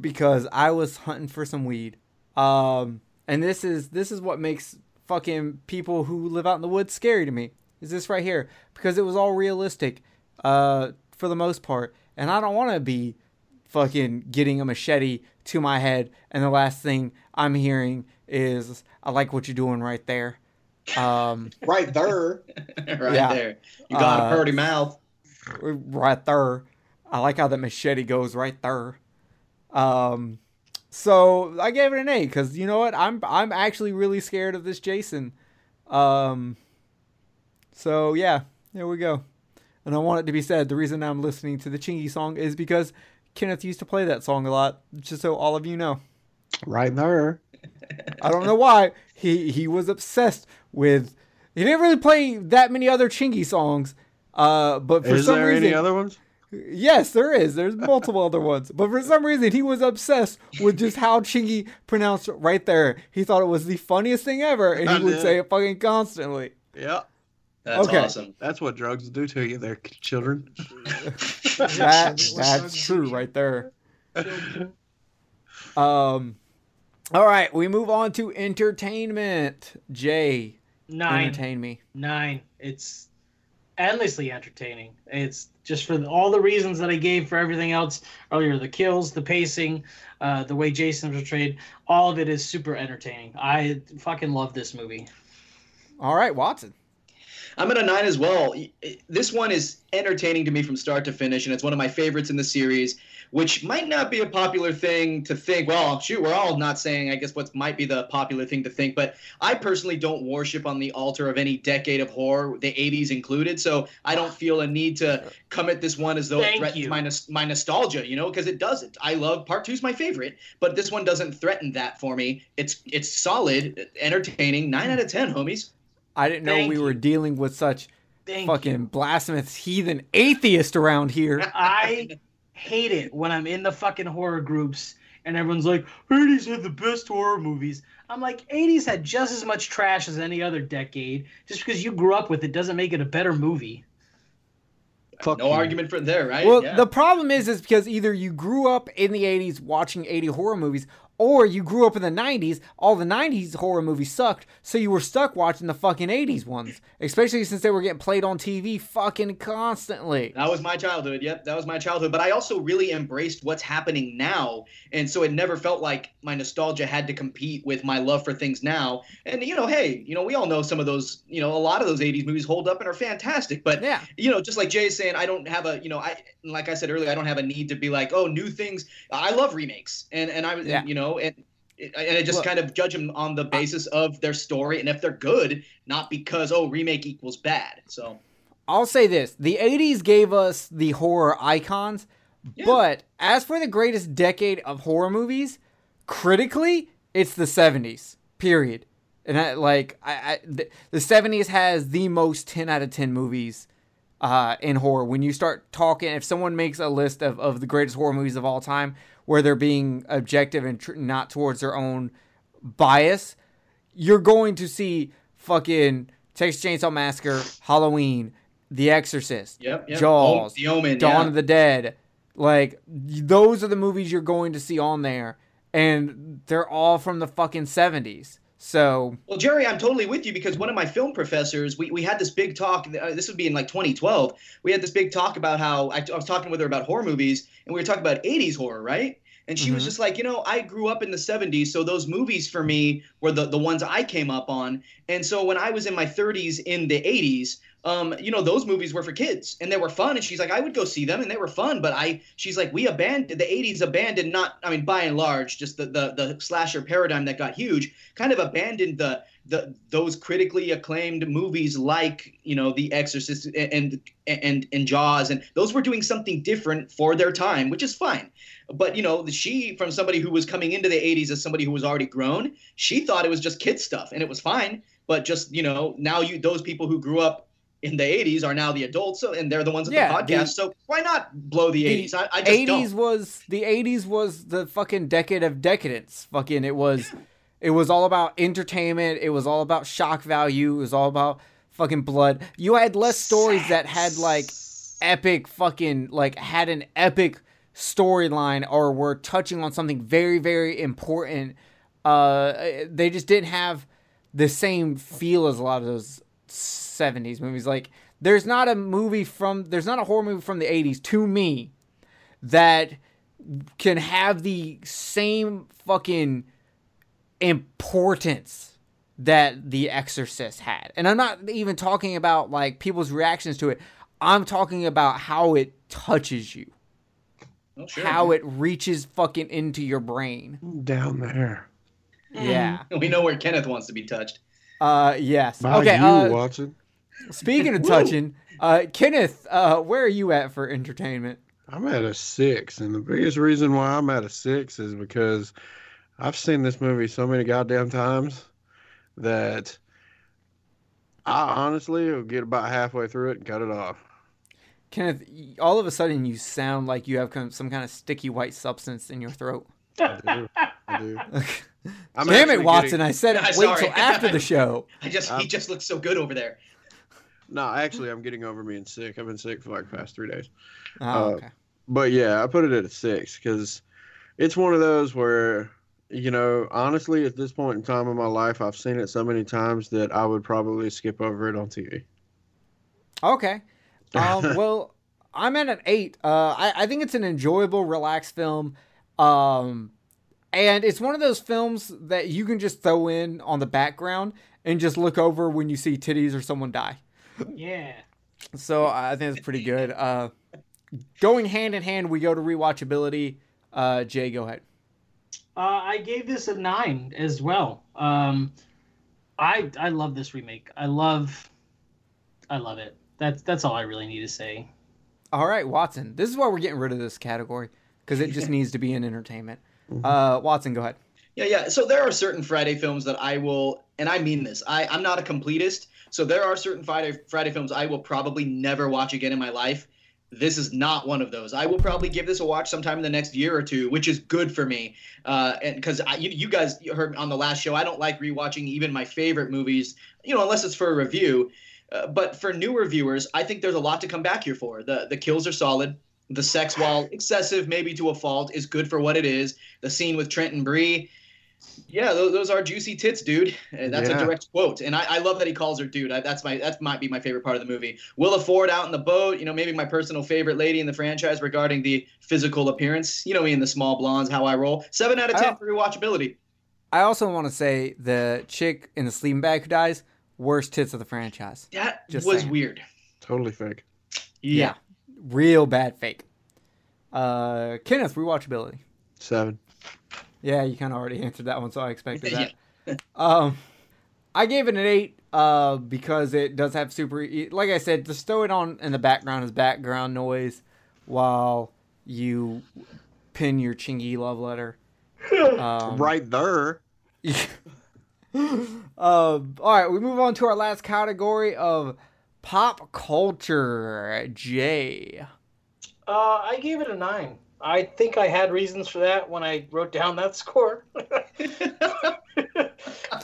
because I was hunting for some weed. Um, and this is this is what makes fucking people who live out in the woods scary to me. Is this right here because it was all realistic uh, for the most part. And I don't want to be fucking getting a machete to my head, and the last thing I'm hearing is, "I like what you're doing right there." Um, Right there. right Yeah. there. You got Uh, a pretty mouth. right there. I like how that machete goes right there. Um, so I gave it an A because you know what? I'm I'm actually really scared of this Jason. Um, so yeah, there we go. And I want it to be said, the reason I'm listening to the Chingy song is because Kenneth used to play that song a lot, just so all of you know. Right there. I don't know why. He he was obsessed with he didn't really play that many other Chingy songs. Uh, but for Is some there reason, any other ones? Yes, there is. There's multiple other ones. But for some reason, he was obsessed with just how Chingy pronounced it right there. He thought it was the funniest thing ever, and he I would did. say it fucking constantly. Yeah. That's okay. awesome. That's what drugs do to you, there, children. That, that's true right there. Um, all right, we move on to entertainment. Jay, Nine. entertain me. Nine. It's endlessly entertaining. It's just for all the reasons that I gave for everything else earlier the kills, the pacing, uh, the way Jason was portrayed. All of it is super entertaining. I fucking love this movie. All right, Watson. I'm at a nine as well. This one is entertaining to me from start to finish, and it's one of my favorites in the series, which might not be a popular thing to think. Well, shoot, we're all not saying, I guess, what might be the popular thing to think, but I personally don't worship on the altar of any decade of horror, the 80s included, so I don't feel a need to come at this one as though it threatens my, my nostalgia, you know, because it doesn't. I love part two's my favorite, but this one doesn't threaten that for me. It's it's solid, entertaining, nine out of ten, homies. I didn't know Thank we were dealing with such Thank fucking you. blasphemous heathen atheist around here. I hate it when I'm in the fucking horror groups and everyone's like, 80s had the best horror movies. I'm like, 80s had just as much trash as any other decade. Just because you grew up with it doesn't make it a better movie. Fuck no you. argument from there, right? Well, Yeah. the problem is, is because either you grew up in the '80s watching '80 horror movies, or you grew up in the '90s. All the '90s horror movies sucked, so you were stuck watching the fucking '80s ones, especially since they were getting played on TV fucking constantly. That was my childhood. Yep, that was my childhood. But I also really embraced what's happening now, and so it never felt like my nostalgia had to compete with my love for things now. And you know, hey, you know, we all know some of those. You know, a lot of those '80s movies hold up and are fantastic. But Yeah, you know, just like Jay's saying, I don't have a, you know, I like I said earlier, I don't have a need to be like, oh, new things. I love remakes, and and I, was, Yeah. you know, and and I just Look- kind of judge them on the basis of their story, and if they're good, not because oh, remake equals bad. So I'll say this: the '80s gave us the horror icons, Yeah. but as for the greatest decade of horror movies, critically, it's the '70s. Period. And I, like, I, I the, the '70s has the most 10 out of 10 movies uh, in horror. When you start talking, if someone makes a list of, of the greatest horror movies of all time, where they're being objective and tr- not towards their own bias, you're going to see fucking Texas Chainsaw Massacre, Halloween, The Exorcist, yep, yep. Jaws, the Omen, Dawn yeah. of the Dead. Like those are the movies you're going to see on there, and they're all from the fucking seventies. So Well, Jerry, I'm totally with you because one of my film professors, we, we had this big talk. Uh, this would be in like 2012. We had this big talk about how I, I was talking with her about horror movies, and we were talking about 80s horror, right? And she was Mhm. just like, you know, I grew up in the 70s, so those movies for me were the, the ones I came up on. And so when I was in my 30s in the 80s, um, you know, those movies were for kids and they were fun. And she's like, I would go see them and they were fun. But I, she's like, we abandoned the 80s, abandoned not, I mean, by and large, just the, the, the slasher paradigm that got huge, kind of abandoned the, the those critically acclaimed movies like you know The Exorcist and and and Jaws and those were doing something different for their time, which is fine. But you know, she from somebody who was coming into the 80s as somebody who was already grown, she thought it was just kid stuff and it was fine. But just you know, now you those people who grew up in the 80s are now the adults, so and they're the ones at Yeah, the podcast. the- so why not blow the, the 80s? I, I just 80s don't. was the 80s was the fucking decade of decadence. Fucking it was it was all about entertainment, it was all about shock value, it was all about fucking blood. You had less stories that had like epic fucking like had an epic storyline or were touching on something very very important. Uh they just didn't have the same feel as a lot of those 70s movies like there's not a movie from there's not a horror movie from the 80s to me that can have the same fucking importance that The Exorcist had. And I'm not even talking about like people's reactions to it. I'm talking about how it touches you, Oh, sure. how it reaches fucking into your brain. Down there. Yeah. we know where Kenneth wants to be touched. Uh yes. By okay, you, uh Watson. Speaking of touching, uh Kenneth, uh where are you at for entertainment? I'm at a six, and the biggest reason why I'm at a six is because I've seen this movie so many goddamn times that I honestly will get about halfway through it and cut it off. Kenneth, all of a sudden you sound like you have some kind of sticky white substance in your throat. I do. I do. I'm Damn it, actually Watson! getting- I said Yeah, wait sorry. till after the show. I just Um, he just looks so good over there. No, actually, I'm getting over being sick. I've been sick for like the past three days. Oh, Uh, okay. But yeah, I put it at a six because it's one of those where, you know, honestly, at this point in time in my life, I've seen it so many times that I would probably skip over it on TV. Okay. Um, well, I'm at an eight. Uh, I, I think it's an enjoyable, relaxed film. Um, and it's one of those films that you can just throw in on the background and just look over when you see titties or someone die. Yeah. So I think it's pretty good. Uh, going hand in hand, we go to rewatchability. Uh, Jay, go ahead. Uh, I gave this a nine as well. Um, I I love this remake. I love, I love it. That's that's all I really need to say. All right, Watson. This is why we're getting rid of this category because it just needs to be in entertainment. Uh, Watson, go ahead. Yeah, yeah. So there are certain Friday films that I will, and I mean this. I I'm not a completist, so there are certain Friday Friday films I will probably never watch again in my life. This is not one of those. I will probably give this a watch sometime in the next year or two, which is good for me. Uh, and because you, you guys heard on the last show, I don't like rewatching even my favorite movies, you know, unless it's for a review. Uh, but for newer viewers, I think there's a lot to come back here for. The the kills are solid. The sex, while excessive, maybe to a fault, is good for what it is. The scene with Trent and Bree, yeah, those, those are juicy tits, dude. Uh, That's Yeah. a direct quote, and I, I love that he calls her dude. I, that's my that might be my favorite part of the movie. Willa Ford out in the boat, you know, maybe my personal favorite lady in the franchise regarding the physical appearance. You know me in the small blondes, how I roll. Seven out of ten don't- for rewatchability. I also want to say the chick in the sleeping bag who dies, worst tits of the franchise. That Just was saying. weird. Totally fake. Yeah. Real bad fake. Uh, Kenneth, rewatchability. Seven. Yeah, you kind of already answered that one, so I expected Yeah. that. um, I gave it an eight uh, because it does have super. Like I said, just throw it on in the background as background noise while you pin your chingy love letter. Um, right there. um, all right, we move on to our last category of pop culture. Jay. Uh, I gave it a nine. I think I had reasons for that when I wrote down that score.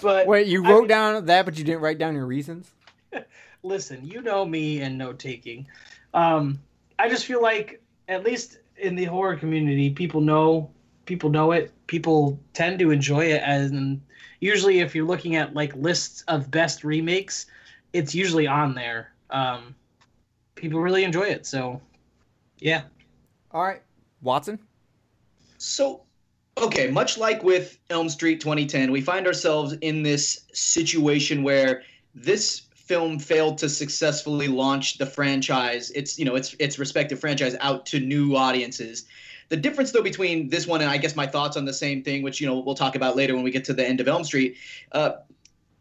but Wait, you wrote mean- down that, but you didn't write down your reasons. listen, you know me and note taking. Um, I just feel like, at least in the horror community, people know people know it. People tend to enjoy it, and usually, if you're looking at like lists of best remakes, it's usually on there. Um, people really enjoy it, so yeah. All right, Watson. So, okay, much like with Elm Street 2010, we find ourselves in this situation where this film failed to successfully launch the franchise, its you know its its respective franchise out to new audiences. The difference, though, between this one and I guess my thoughts on the same thing, which you know we'll talk about later when we get to the end of Elm Street, uh,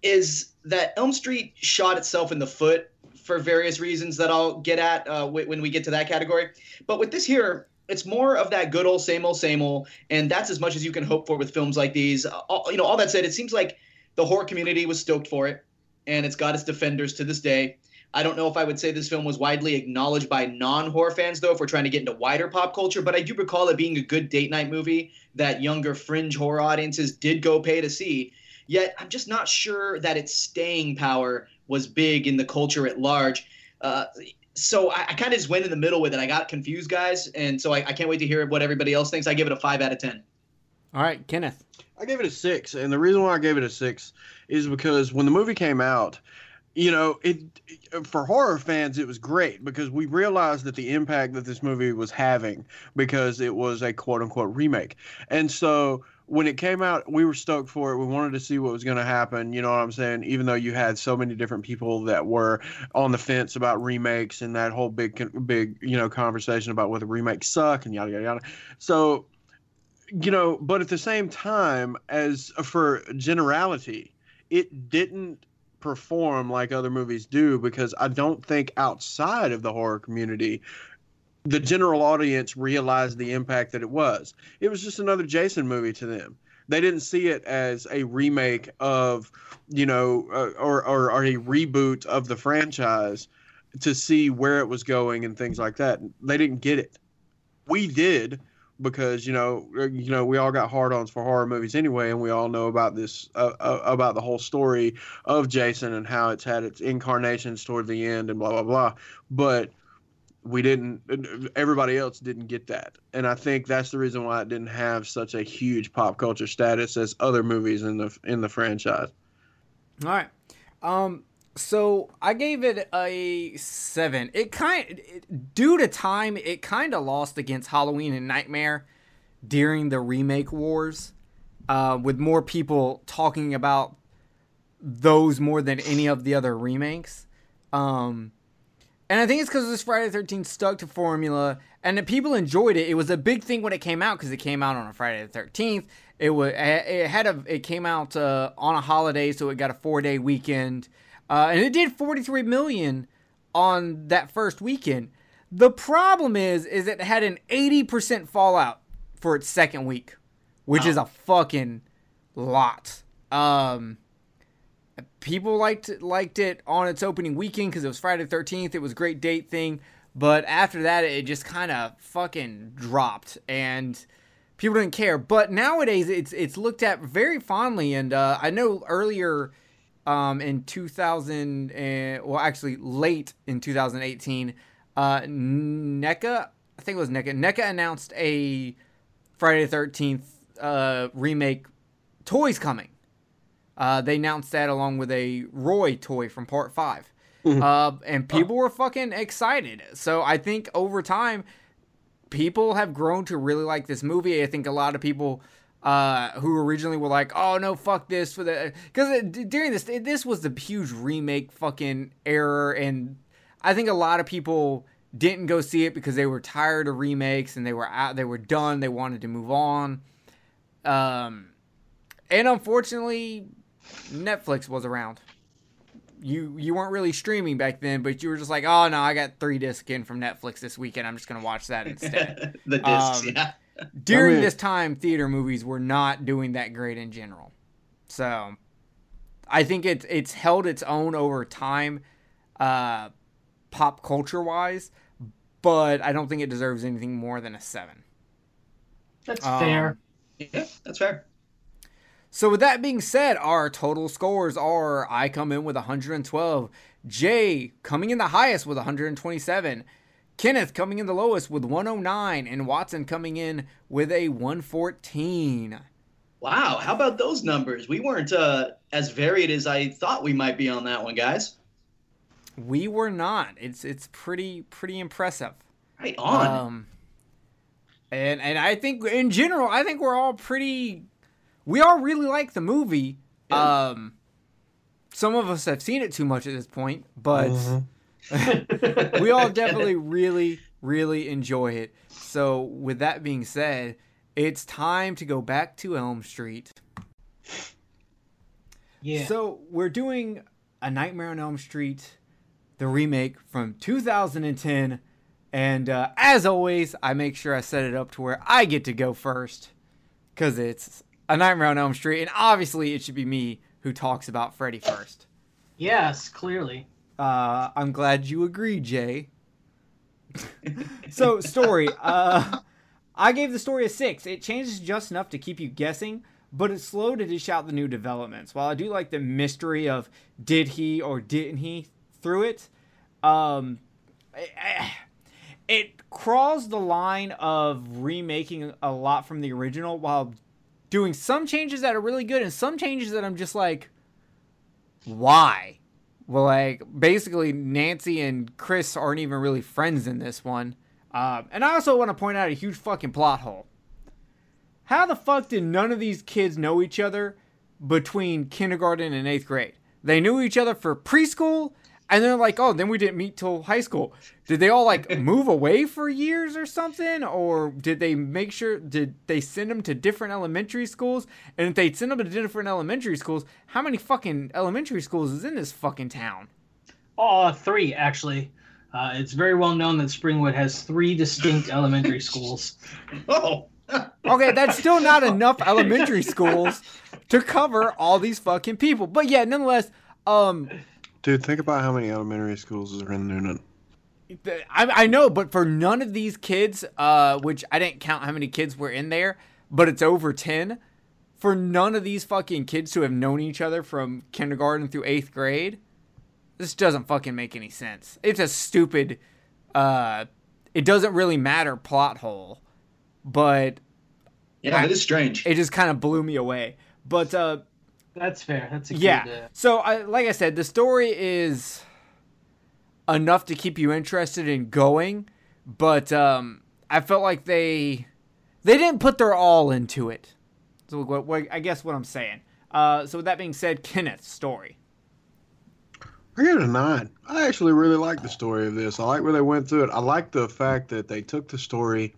is that Elm Street shot itself in the foot for various reasons that I'll get at uh, when we get to that category. But with this here, it's more of that good old same old same old, and that's as much as you can hope for with films like these. All, you know, all that said, it seems like the horror community was stoked for it, and it's got its defenders to this day. I don't know if I would say this film was widely acknowledged by non-horror fans, though, if we're trying to get into wider pop culture. But I do recall it being a good date night movie that younger fringe horror audiences did go pay to see. Yet I'm just not sure that its staying power was big in the culture at large. Uh, so I, I kind of just went in the middle with it. I got confused, guys, and so I, I can't wait to hear what everybody else thinks. I give it a five out of ten. All right, Kenneth. I gave it a six, and the reason why I gave it a six is because when the movie came out, you know, it for horror fans it was great because we realized that the impact that this movie was having because it was a quote unquote remake, and so when it came out, we were stoked for it. We wanted to see what was going to happen. You know what I'm saying? Even though you had so many different people that were on the fence about remakes and that whole big, big, you know, conversation about whether remakes suck and yada yada yada. So, you know, but at the same time, as for generality, it didn't perform like other movies do because I don't think outside of the horror community the general audience realized the impact that it was. It was just another Jason movie to them. They didn't see it as a remake of, you know, uh, or, or, or a reboot of the franchise to see where it was going and things like that. They didn't get it. We did because you know uh, you know we all got hard-ons for horror movies anyway and we all know about this uh, uh, about the whole story of Jason and how it's had its incarnations toward the end and blah blah blah but we didn't everybody else didn't get that. And i think that's the reason why it didn't have such a huge pop culture status as other movies in the in the franchise. All right. Um so i gave it a seven. It kind due to time it kind of lost against halloween and nightmare during the remake wars uh, with more people talking about those more than any of the other remakes. Um and I think it's because this Friday the 13th stuck to formula and the people enjoyed it. It was a big thing when it came out because it came out on a Friday the 13th. It was it had a it came out uh, on a holiday, so it got a four day weekend, uh, and it did 43 million on that first weekend. The problem is, is it had an 80% fallout for its second week, which wow. is a fucking lot. Um, people liked liked it on its opening weekend because it was Friday the 13th. It was a great date thing. But after that, it just kind of fucking dropped, and people didn't care. But nowadays, it's it's looked at very fondly, and uh, I know earlier um, in 2000, and, well, actually late in 2018, uh, NECA, I think it was NECA, NECA announced a Friday the 13th uh, remake toys coming. Uh, they announced that along with a Roy toy from Part 5. Mm-hmm. Uh, and people were fucking excited. So I think over time, people have grown to really like this movie. I think a lot of people uh, who originally were like, "Oh no, fuck this," for the because during this this was the huge remake fucking error, and I think a lot of people didn't go see it because they were tired of remakes and they were out, they were done, they wanted to move on. Um, and unfortunately, Netflix was around. You you weren't really streaming back then, but you were just like, oh no, I got three discs in from Netflix this weekend. I'm just gonna watch that instead. the discs, um, yeah. during this time, theater movies were not doing that great in general. So, I think it's it's held its own over time, uh, pop culture wise, but I don't think it deserves anything more than a seven. That's um, fair. Yeah, that's fair. So with that being said, our total scores are I come in with 112, Jay coming in the highest with 127, Kenneth coming in the lowest with 109, and Watson coming in with a 114. Wow, how about those numbers? We weren't uh, as varied as I thought we might be on that one, guys. We were not. It's it's pretty pretty impressive. Right on. Um, and and I think in general, I think we're all pretty. We all really like the movie. Yeah. Um, some of us have seen it too much at this point, but we all definitely really really enjoy it. So with that being said, it's time to go back to Elm Street. Yeah. So we're doing a Nightmare on Elm Street, the remake from 2010, and uh, as always, I make sure I set it up to where I get to go first, because it's a Nightmare on Elm Street, and obviously it should be me who talks about Freddy first. yes, clearly. Uh, I'm glad you agree, Jay. so story, uh, I gave the story a six. It changes just enough to keep you guessing, but it's slow to dish out the new developments. While I do like the mystery of did he or didn't he through it, um, it, it crawls the line of remaking a lot from the original while doing some changes that are really good and some changes that I'm just like, why? Well, like basically Nancy and Kris aren't even really friends in this one. Um, and I also want to point out a huge fucking plot hole. How the fuck did none of these kids know each other between kindergarten and eighth grade? They knew each other for preschool, and they're like, oh, then we didn't meet till high school. Did they all like move away for years or something? Or did they make sure, did they send them to different elementary schools? And if they send them to different elementary schools, how many fucking elementary schools is in this fucking town? Oh, three actually. Uh, it's very well known that Springwood has three distinct elementary schools. Oh, Okay, that's still not enough elementary schools to cover all these fucking people. But yeah, nonetheless, um, Dude, think about how many elementary schools are in Noonan. I, I know, but for none of these kids, uh, which I didn't count how many kids were in there, but it's over 10. For none of these fucking kids to have known each other from kindergarten through eighth grade, this doesn't fucking make any sense. It's a stupid, uh, it doesn't really matter plot hole, but yeah, it's strange. it just kind of blew me away. But, uh, That's fair. That's a good. yeah. Uh, So, I, like I said, the story is enough to keep you interested in going, but um, I felt like they they didn't put their all into it. So, what, what, I guess what I'm saying. Uh, so, with that being said, Kenneth's story. I give it a nine. I actually really like the story of this. I like where they went through it. I like the fact that they took the story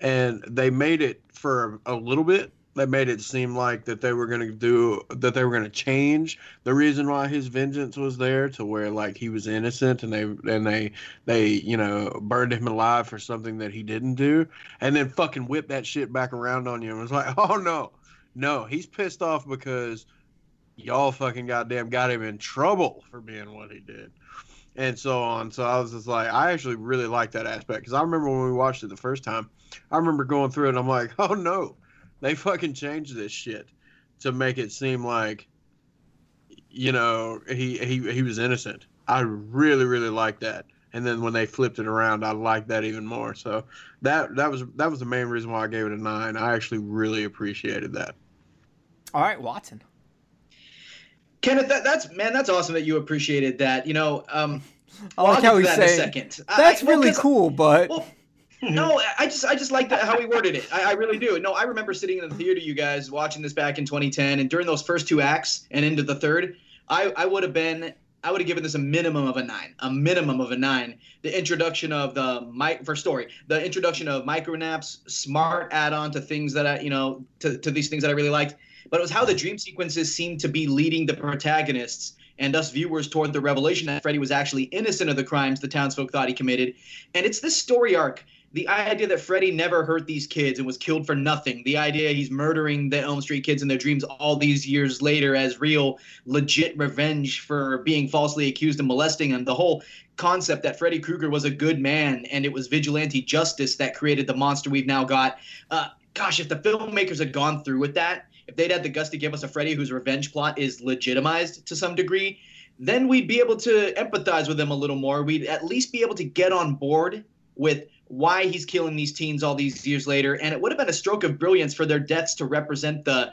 and they made it for a little bit. They made it seem like that they were going to do that they were going to change. The reason why his vengeance was there to where like he was innocent and they and they they you know burned him alive for something that he didn't do and then fucking whip that shit back around on you. And was like oh no. No he's pissed off because y'all fucking goddamn got him in trouble for being what he did and so on. So i was just like i actually really like that aspect because i remember when we watched it the first time i remember going through it and i'm like oh no they fucking changed this shit to make it seem like you know he he, he was innocent i really really like that and then when they flipped it around i liked that even more so that that was that was the main reason why i gave it a nine i actually really appreciated that All right, Watson. Kenneth, that, that's man, that's awesome that you appreciated that. You know, um, I well, like I'll get how he's that in a saying second. That's I- well, really 'cause- cool, but Well, no, I just I just like how he worded it. I, I really do. No, I remember sitting in the theater, you guys watching this back in 2010, and during those first two acts and into the third, I I would have been I would have given this a minimum of a nine, a minimum of a nine. The introduction of the mic for story, the introduction of micronaps, smart add-on to things that I you know to to these things that I really liked. But it was how the dream sequences seemed to be leading the protagonists and us viewers toward the revelation that Freddy was actually innocent of the crimes the townsfolk thought he committed. And it's this story arc the idea that Freddy never hurt these kids and was killed for nothing, the idea he's murdering the Elm Street kids in their dreams all these years later as real, legit revenge for being falsely accused of molesting them, the whole concept that Freddy Krueger was a good man and it was vigilante justice that created the monster we've now got. Uh, gosh, if the filmmakers had gone through with that, if they'd had the guts to give us a Freddy whose revenge plot is legitimized to some degree, then we'd be able to empathize with them a little more. We'd at least be able to get on board with why he's killing these teens all these years later, and it would have been a stroke of brilliance for their deaths to represent the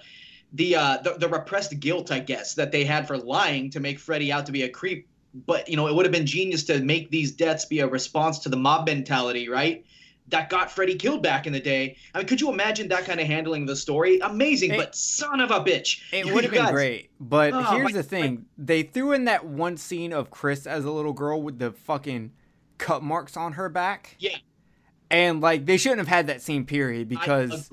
the uh the, the repressed guilt, I guess, that they had for lying to make Freddy out to be a creep. But you know, it would have been genius to make these deaths be a response to the mob mentality, right? That got Freddy killed back in the day. I mean, could you imagine that kind of handling of the story? Amazing, It- but son of a bitch. It would have been guys- great, but Oh, here's my- the thing: they threw in that one scene of Kris as a little girl with the fucking cut marks on her back, Yeah, and like they shouldn't have had that same period because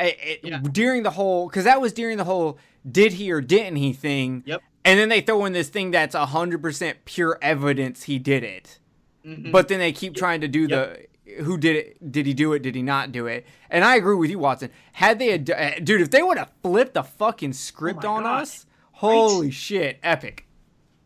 it, it- Yeah. during the whole because that was during the whole did he or didn't he thing. Yep. And then they throw in this thing that's hundred percent pure evidence he did it, Mhm. but then they keep trying to do the who did it? Did he do it? Did he not do it? And I agree with you, Watson. Had they, had, uh, dude, if they would have flipped the fucking script Oh on us, holy shit, epic.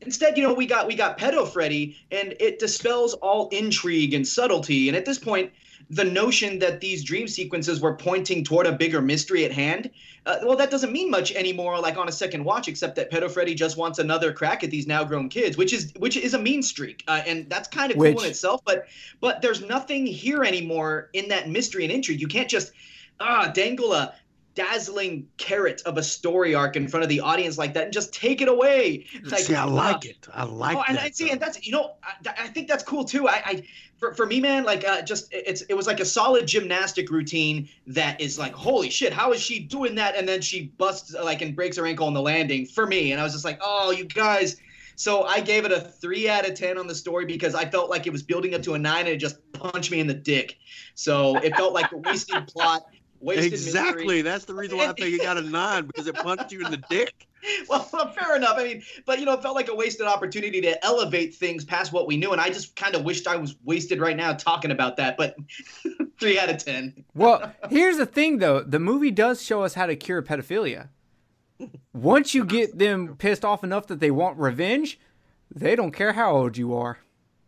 Instead, you know, we got we got pedo Freddy, and it dispels all intrigue and subtlety. And at this point, the notion that these dream sequences were pointing toward a bigger mystery at hand, uh, well, that doesn't mean much anymore. Like on a second watch, except that pedo Freddy just wants another crack at these now grown kids, which is which is a mean streak, uh, and that's kind of cool Which- in itself. But but there's nothing here anymore in that mystery and intrigue. You can't just ah dangle a dazzling carrot of a story arc in front of the audience like that and just take it away. Like, see, I uh, like it. I like oh, and that. I see, and that's you know, I, I think that's cool too. I, I for, for me, man, like uh, just it's it was like a solid gymnastic routine that is like, holy shit, how is she doing that? And then she busts like and breaks her ankle on the landing for me, and I was just like, oh, you guys. So I gave it a three out of ten on the story because I felt like it was building up to a nine and it just punched me in the dick. So it felt like a wasted plot, wasted mystery. Exactly. That's the reason why I think it got a nine because it punched you in the dick. well, fair enough. I mean, but you know, it felt like a wasted opportunity to elevate things past what we knew, and I just kind of wished I was wasted right now talking about that. But three out of ten. Well, here's the thing though. The movie does show us how to cure pedophilia. Once you get them pissed off enough that they want revenge, they don't care how old you are.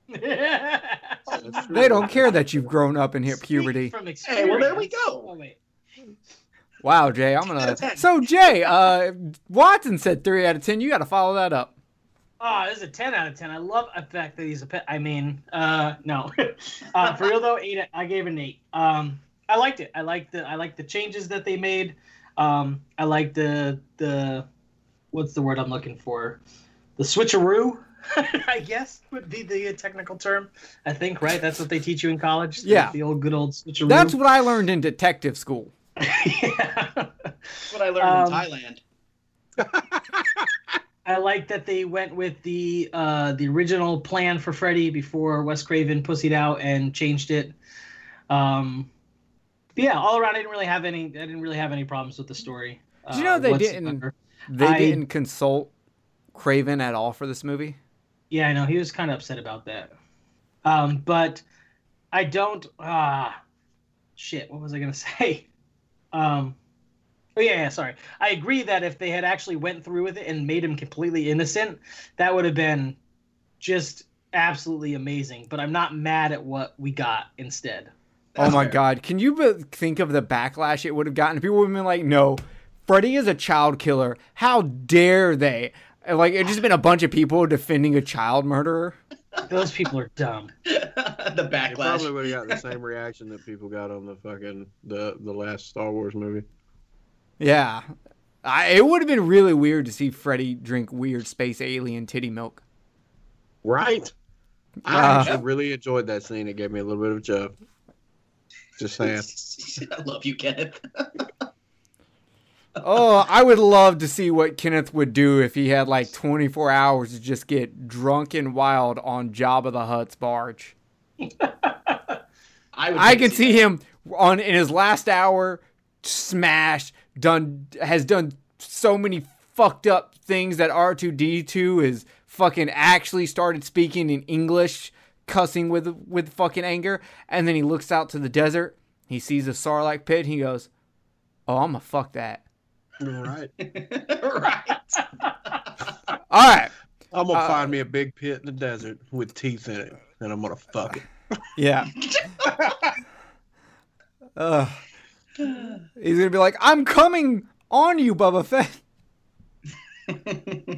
That's. They don't care that you've grown up and hit puberty. From Hey, well, there we go. Oh, wait. Wow, Jay, I'm gonna. So Jay, uh, Watson said three out of ten. You got to follow that up. Oh, this is a 10 out of 10. I love the fact that he's a pet. I mean, uh, no. uh, for real though, eight. I gave it an eight. Um, I liked it. I liked the I liked the changes that they made. Um, I like the the what's the word I'm looking for? The switcheroo, I guess would be the technical term. I think right. That's what they teach you in college. Yeah. the old good old switcheroo. That's what I learned in detective school. Yeah. That's what I learned Um, in Thailand. I like that they went with the uh, the original plan for Freddy before Wes Craven pussied out and changed it. Um, yeah, all around, I didn't really have any. I didn't really have any problems with the story. Did you know uh, they whatsoever. didn't- They I- didn't consult Craven at all for this movie. Yeah, I know he was kind of upset about that. Um, but I don't. Ah, shit. What was I gonna say? Um, oh yeah, yeah, sorry. I agree that if they had actually went through with it and made him completely innocent, that would have been just absolutely amazing. But I'm not mad at what we got instead. oh my fair. god, can you be- think of the backlash it would have gotten? People would have been like, "No, Freddy is a child killer. How dare they?" Like it just been a bunch of people defending a child murderer. Those people are dumb. the They backlash. probably would have got the same reaction that people got on the fucking the the last Star Wars movie. Yeah, I, it would have been really weird to see Freddy drink weird space alien titty milk. Right. I Uh, actually really enjoyed that scene. It gave me a little bit of a joke. Just saying. I love you, Kenneth. Oh, I would love to see what Kenneth would do if he had like 24 hours to just get drunk and wild on Jabba the Hutt's barge. I, would I can to see him on in his last hour smash done has done so many fucked up things that R2D2 is fucking actually started speaking in English cussing with with fucking anger and then he looks out to the desert he sees a sarlacc pit and he goes oh I'm gonna fuck that Right. right. all right I'm gonna Uh, find me a big pit in the desert with teeth in it, and I'm gonna fuck it. yeah uh, he's gonna be like I'm coming on you Boba Fett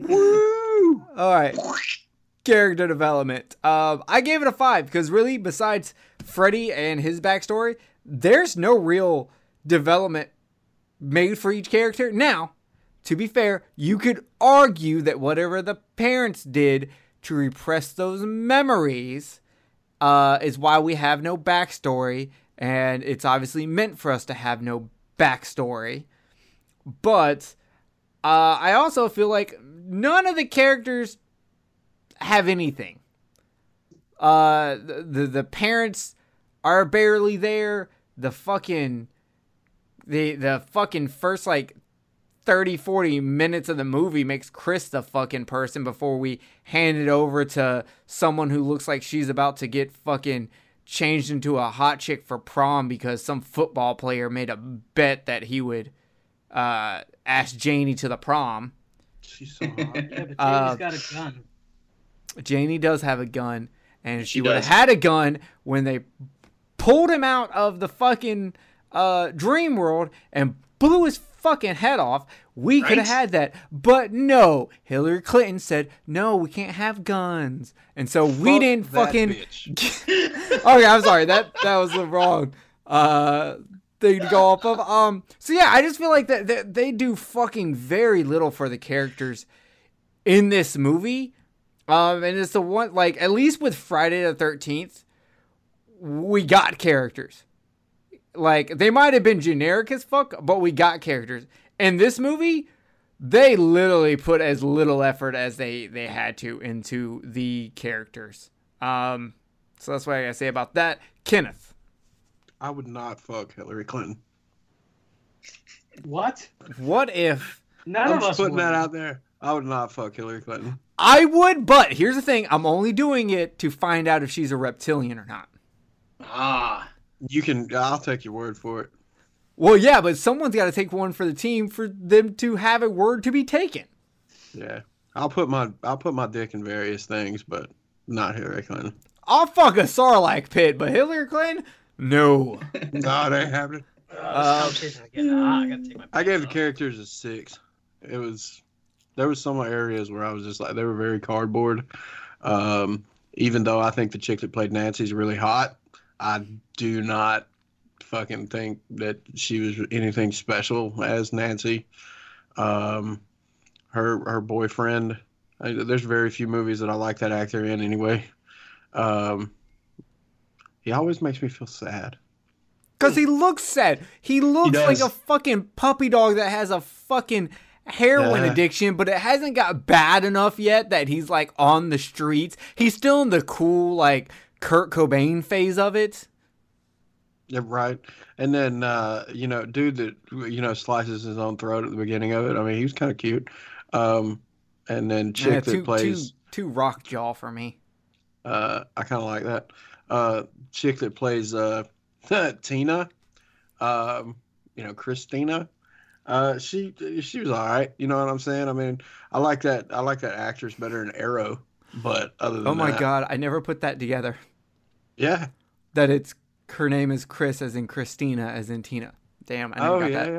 Woo! All right. Character development. Um, I gave it a five because really, besides Freddy and his backstory, there's no real development made for each character. Now, to be fair, you could argue that whatever the parents did to repress those memories uh, is why we have no backstory, and it's obviously meant for us to have no backstory. But uh, I also feel like none of the characters have anything. Uh, the, the the parents are barely there. The fucking the the fucking first like 30 40 minutes of the movie makes Kris the fucking person before we hand it over to someone who looks like she's about to get fucking changed into a hot chick for prom because some football player made a bet that he would uh, ask Janie to the prom. She's so hot. Yeah, but Janie's Uh, got a gun. Janie does have a gun, and she, She would have had a gun when they pulled him out of the fucking uh, dream world and blew his fucking head off. We could have had that, but no. Hillary Clinton said no, we can't have guns, and so we didn't fucking. okay, I'm sorry. That that was the wrong uh thing to go off of. Um so yeah, I just feel like that that they do fucking very little for the characters in this movie. Um and it's the one like at least with Friday the 13th we got characters. Like they might have been generic as fuck, but we got characters. In this movie, they literally put as little effort as they they had to into the characters. Um so that's what I gotta say about that. Kenneth, I would not fuck Hillary Clinton. What? what if None I'm of just us putting would. that out there. I would not fuck Hillary Clinton. I would, but here's the thing: I'm only doing it to find out if she's a reptilian or not. Ah, You can. I'll take your word for it. Well, yeah, but someone's got to take one for the team for them to have a word to be taken. Yeah, I'll put my I'll put my dick in various things, but not Hillary Clinton. I'll fuck a Sarlacc pit, but Hillary Clinton, no. no, it ain't happening. Uh, I'm chasing. I gotta take my I gave the characters a six. It was there was some areas where I was just like they were very cardboard. Um, even though I think the chick that played Nancy's really hot, I do not fucking think that she was anything special as Nancy. Um, her her boyfriend. I, there's very few movies that I like that actor in anyway. Um, he always makes me feel sad. Because he looks sad. He looks like a fucking puppy dog that has a fucking heroin Yeah. addiction, but it hasn't got bad enough yet that he's like on the streets. He's still in the cool, like, Kurt Cobain phase of it. Yeah, right. And then uh, you know, dude that you know slices his own throat at the beginning of it. I mean, he was kind of cute. Um, and then chick Yeah, that plays, too, too rock jaw for me. uh, I kind of like that. Uh, chick that plays uh, Tina, um, you know, Christina. Uh, she she was all right. You know what I'm saying? I mean, I like that. I like that actress better than Arrow. But other than Oh my that- god, I never put that together. Yeah. That it's her name is Kris as in Christina as in Tina. Damn, I never Oh got yeah, that.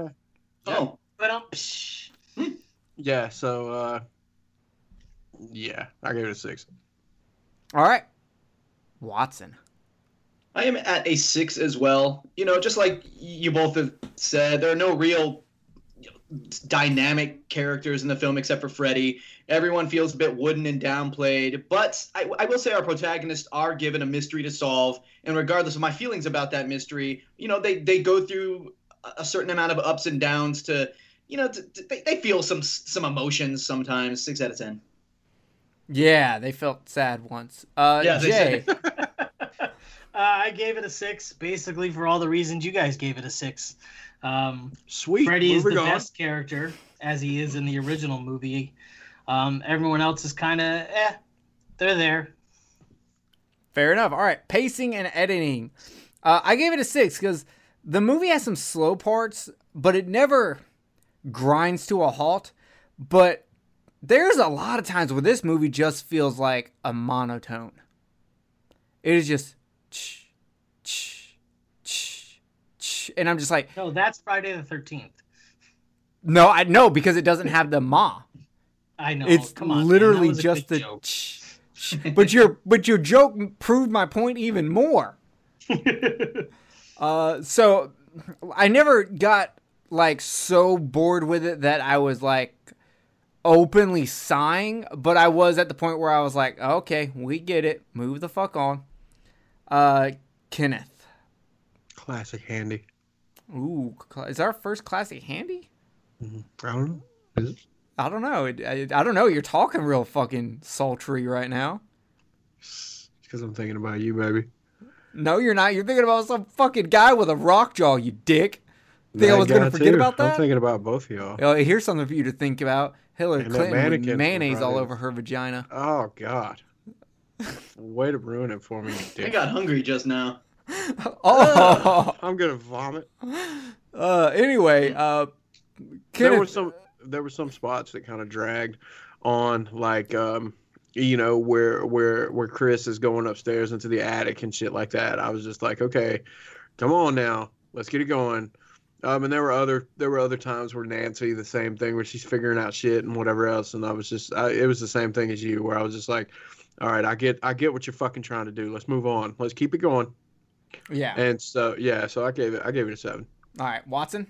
yeah. oh, But um, psh. Yeah, so uh yeah, I gave it a six. All right. Watson. I am at a six as well. You know, just like you both have said, there are no real you know, dynamic characters in the film except for Freddy. Everyone feels a bit wooden and downplayed, but I, I will say our protagonists are given a mystery to solve, and regardless of my feelings about that mystery, you know, they they go through a- a certain amount of ups and downs to, you know, to, to- they, they feel some some emotions sometimes. Six out of ten. Yeah, they felt sad once. Uh, Yeah, they Jay. Uh, I gave it a six, basically for all the reasons you guys gave it a six. Um, Sweet. Freddy is the on. best character, as he is in the original movie. Um, everyone else is kind of, eh, they're there. Fair enough. All right, pacing and editing. Uh, I gave it a six because the movie has some slow parts, but it never grinds to a halt. But there's a lot of times where this movie just feels like a monotone. It is just, ch, ch, ch, ch, and I'm just like, No, that's Friday the 13th. no, I know because it doesn't have the ma. I know. it's come on. literally was a just the. joke. Ch, ch. but your but your joke proved my point even more. Uh, so I never got like so bored with it that I was like openly sighing, but I was at the point where I was like, okay, we get it. Move the fuck on. Uh, Kenneth. Classic handy. Ooh, is our first classic handy? Mm-hmm. I don't know. Is it? I don't know. It- I, I don't know. You're talking real fucking sultry right now. Because I'm thinking about you, baby. No, you're not. You're thinking about some fucking guy with a rock jaw, you dick. Think I was gonna forget too. about that? I'm thinking about both of y'all. Oh, here's something for you to think about. Hillary And Clinton with mannequin from mayonnaise all over her vagina. Oh God. Way to ruin it for me, you I got hungry just now. Oh. I'm gonna vomit. Uh. Anyway. Uh. There were some there were some spots that kind of dragged on, like um, you know, where where where Kris is going upstairs into the attic and shit like that. I was just like, okay, come on now, let's get it going. Um, and there were other there were other times where Nancy the same thing where she's figuring out shit and whatever else, and I was just I, it was the same thing as you where I was just like, all right, I get I get what you're fucking trying to do. Let's move on. Let's keep it going. Yeah. And so yeah, so I gave it I gave it a seven. All right, Watson.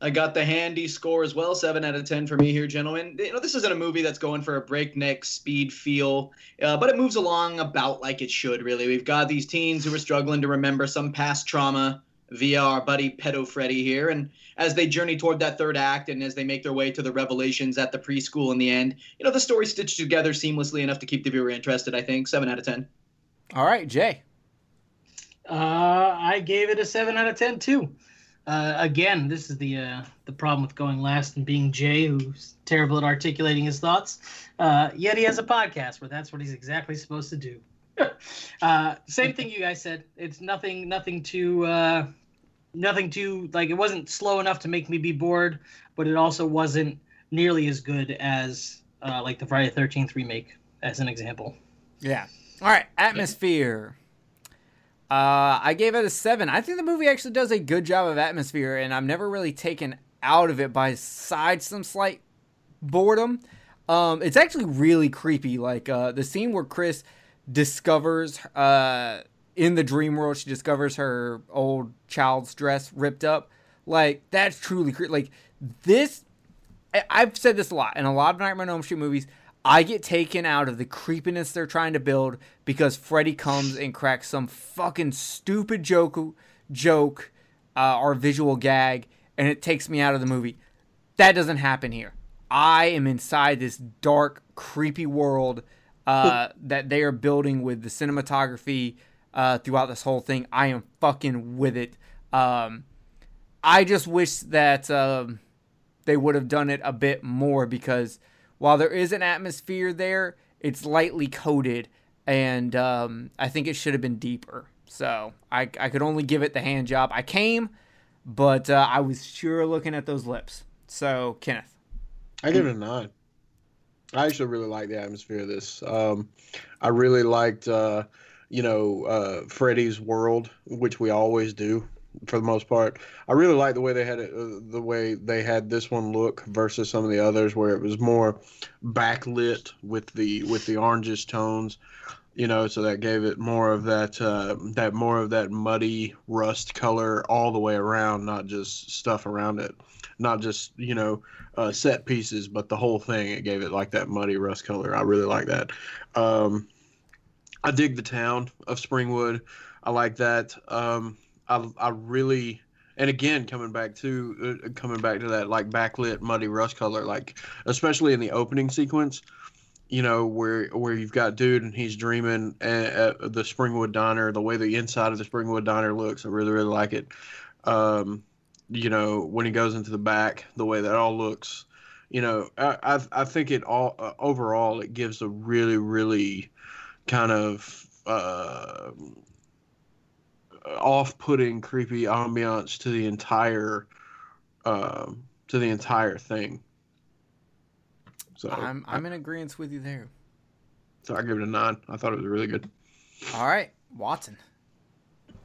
I got the handy score as well, seven out of ten for me here, gentlemen. You know, this isn't a movie that's going for a breakneck speed feel, uh, but it moves along about like it should. Really, we've got these teens who are struggling to remember some past trauma via our buddy Pedo Freddy here, and as they journey toward that third act, and as they make their way to the revelations at the preschool in the end, you know, the story stitched together seamlessly enough to keep the viewer interested. I think seven out of ten. All right, Jay. Uh, I gave it a seven out of ten too. Uh, again, this is the uh, the problem with going last and being Jay, who's terrible at articulating his thoughts. Uh, yet he has a podcast where that's what he's exactly supposed to do. uh, same thing you guys said. It's nothing, nothing too, uh, nothing too like it wasn't slow enough to make me be bored, but it also wasn't nearly as good as uh, like the Friday Thirteenth remake, as an example. Yeah. All right, atmosphere. Uh, I gave it a seven. I think the movie actually does a good job of atmosphere, and I'm never really taken out of it by side some slight boredom. Um, it's actually really creepy. Like uh, the scene where Kris discovers uh, in the dream world, she discovers her old child's dress ripped up. Like that's truly creepy. Like this, I- I've said this a lot in a lot of Nightmare on Elm Street movies. I get taken out of the creepiness they're trying to build because Freddy comes and cracks some fucking stupid joke, joke, uh, or visual gag, and it takes me out of the movie. That doesn't happen here. I am inside this dark, creepy world uh, that they are building with the cinematography uh, throughout this whole thing. I am fucking with it. Um, I just wish that um, they would have done it a bit more because while there is an atmosphere there, it's lightly coated, and um, I think it should have been deeper. So I, I could only give it the hand job. I came, but uh, I was sure looking at those lips. So Kenneth, I give it a nine. I actually really like the atmosphere of this. Um, I really liked, uh, you know, uh, Freddy's world, which we always do for the most part. I really like the way they had it, uh, the way they had this one look versus some of the others, where it was more backlit with the with the orangish tones. You know, so that gave it more of that uh, that more of that muddy rust color all the way around, not just stuff around it, not just you know uh, set pieces, but the whole thing. It gave it like that muddy rust color. I really like that. Um, I dig the town of Springwood. I like that. Um, I I really and again coming back to uh, coming back to that like backlit muddy rust color, like especially in the opening sequence. You know where where you've got dude and he's dreaming at, at the Springwood Diner, the way the inside of the Springwood Diner looks. I really really like it. Um, you know when he goes into the back the way that all looks you know i i, I think it all uh, overall it gives a really really kind of uh off-putting creepy ambiance to the entire um to the entire thing so I'm I'm in agreement with you there. so i give it a nine i thought it was really good All right, Watson.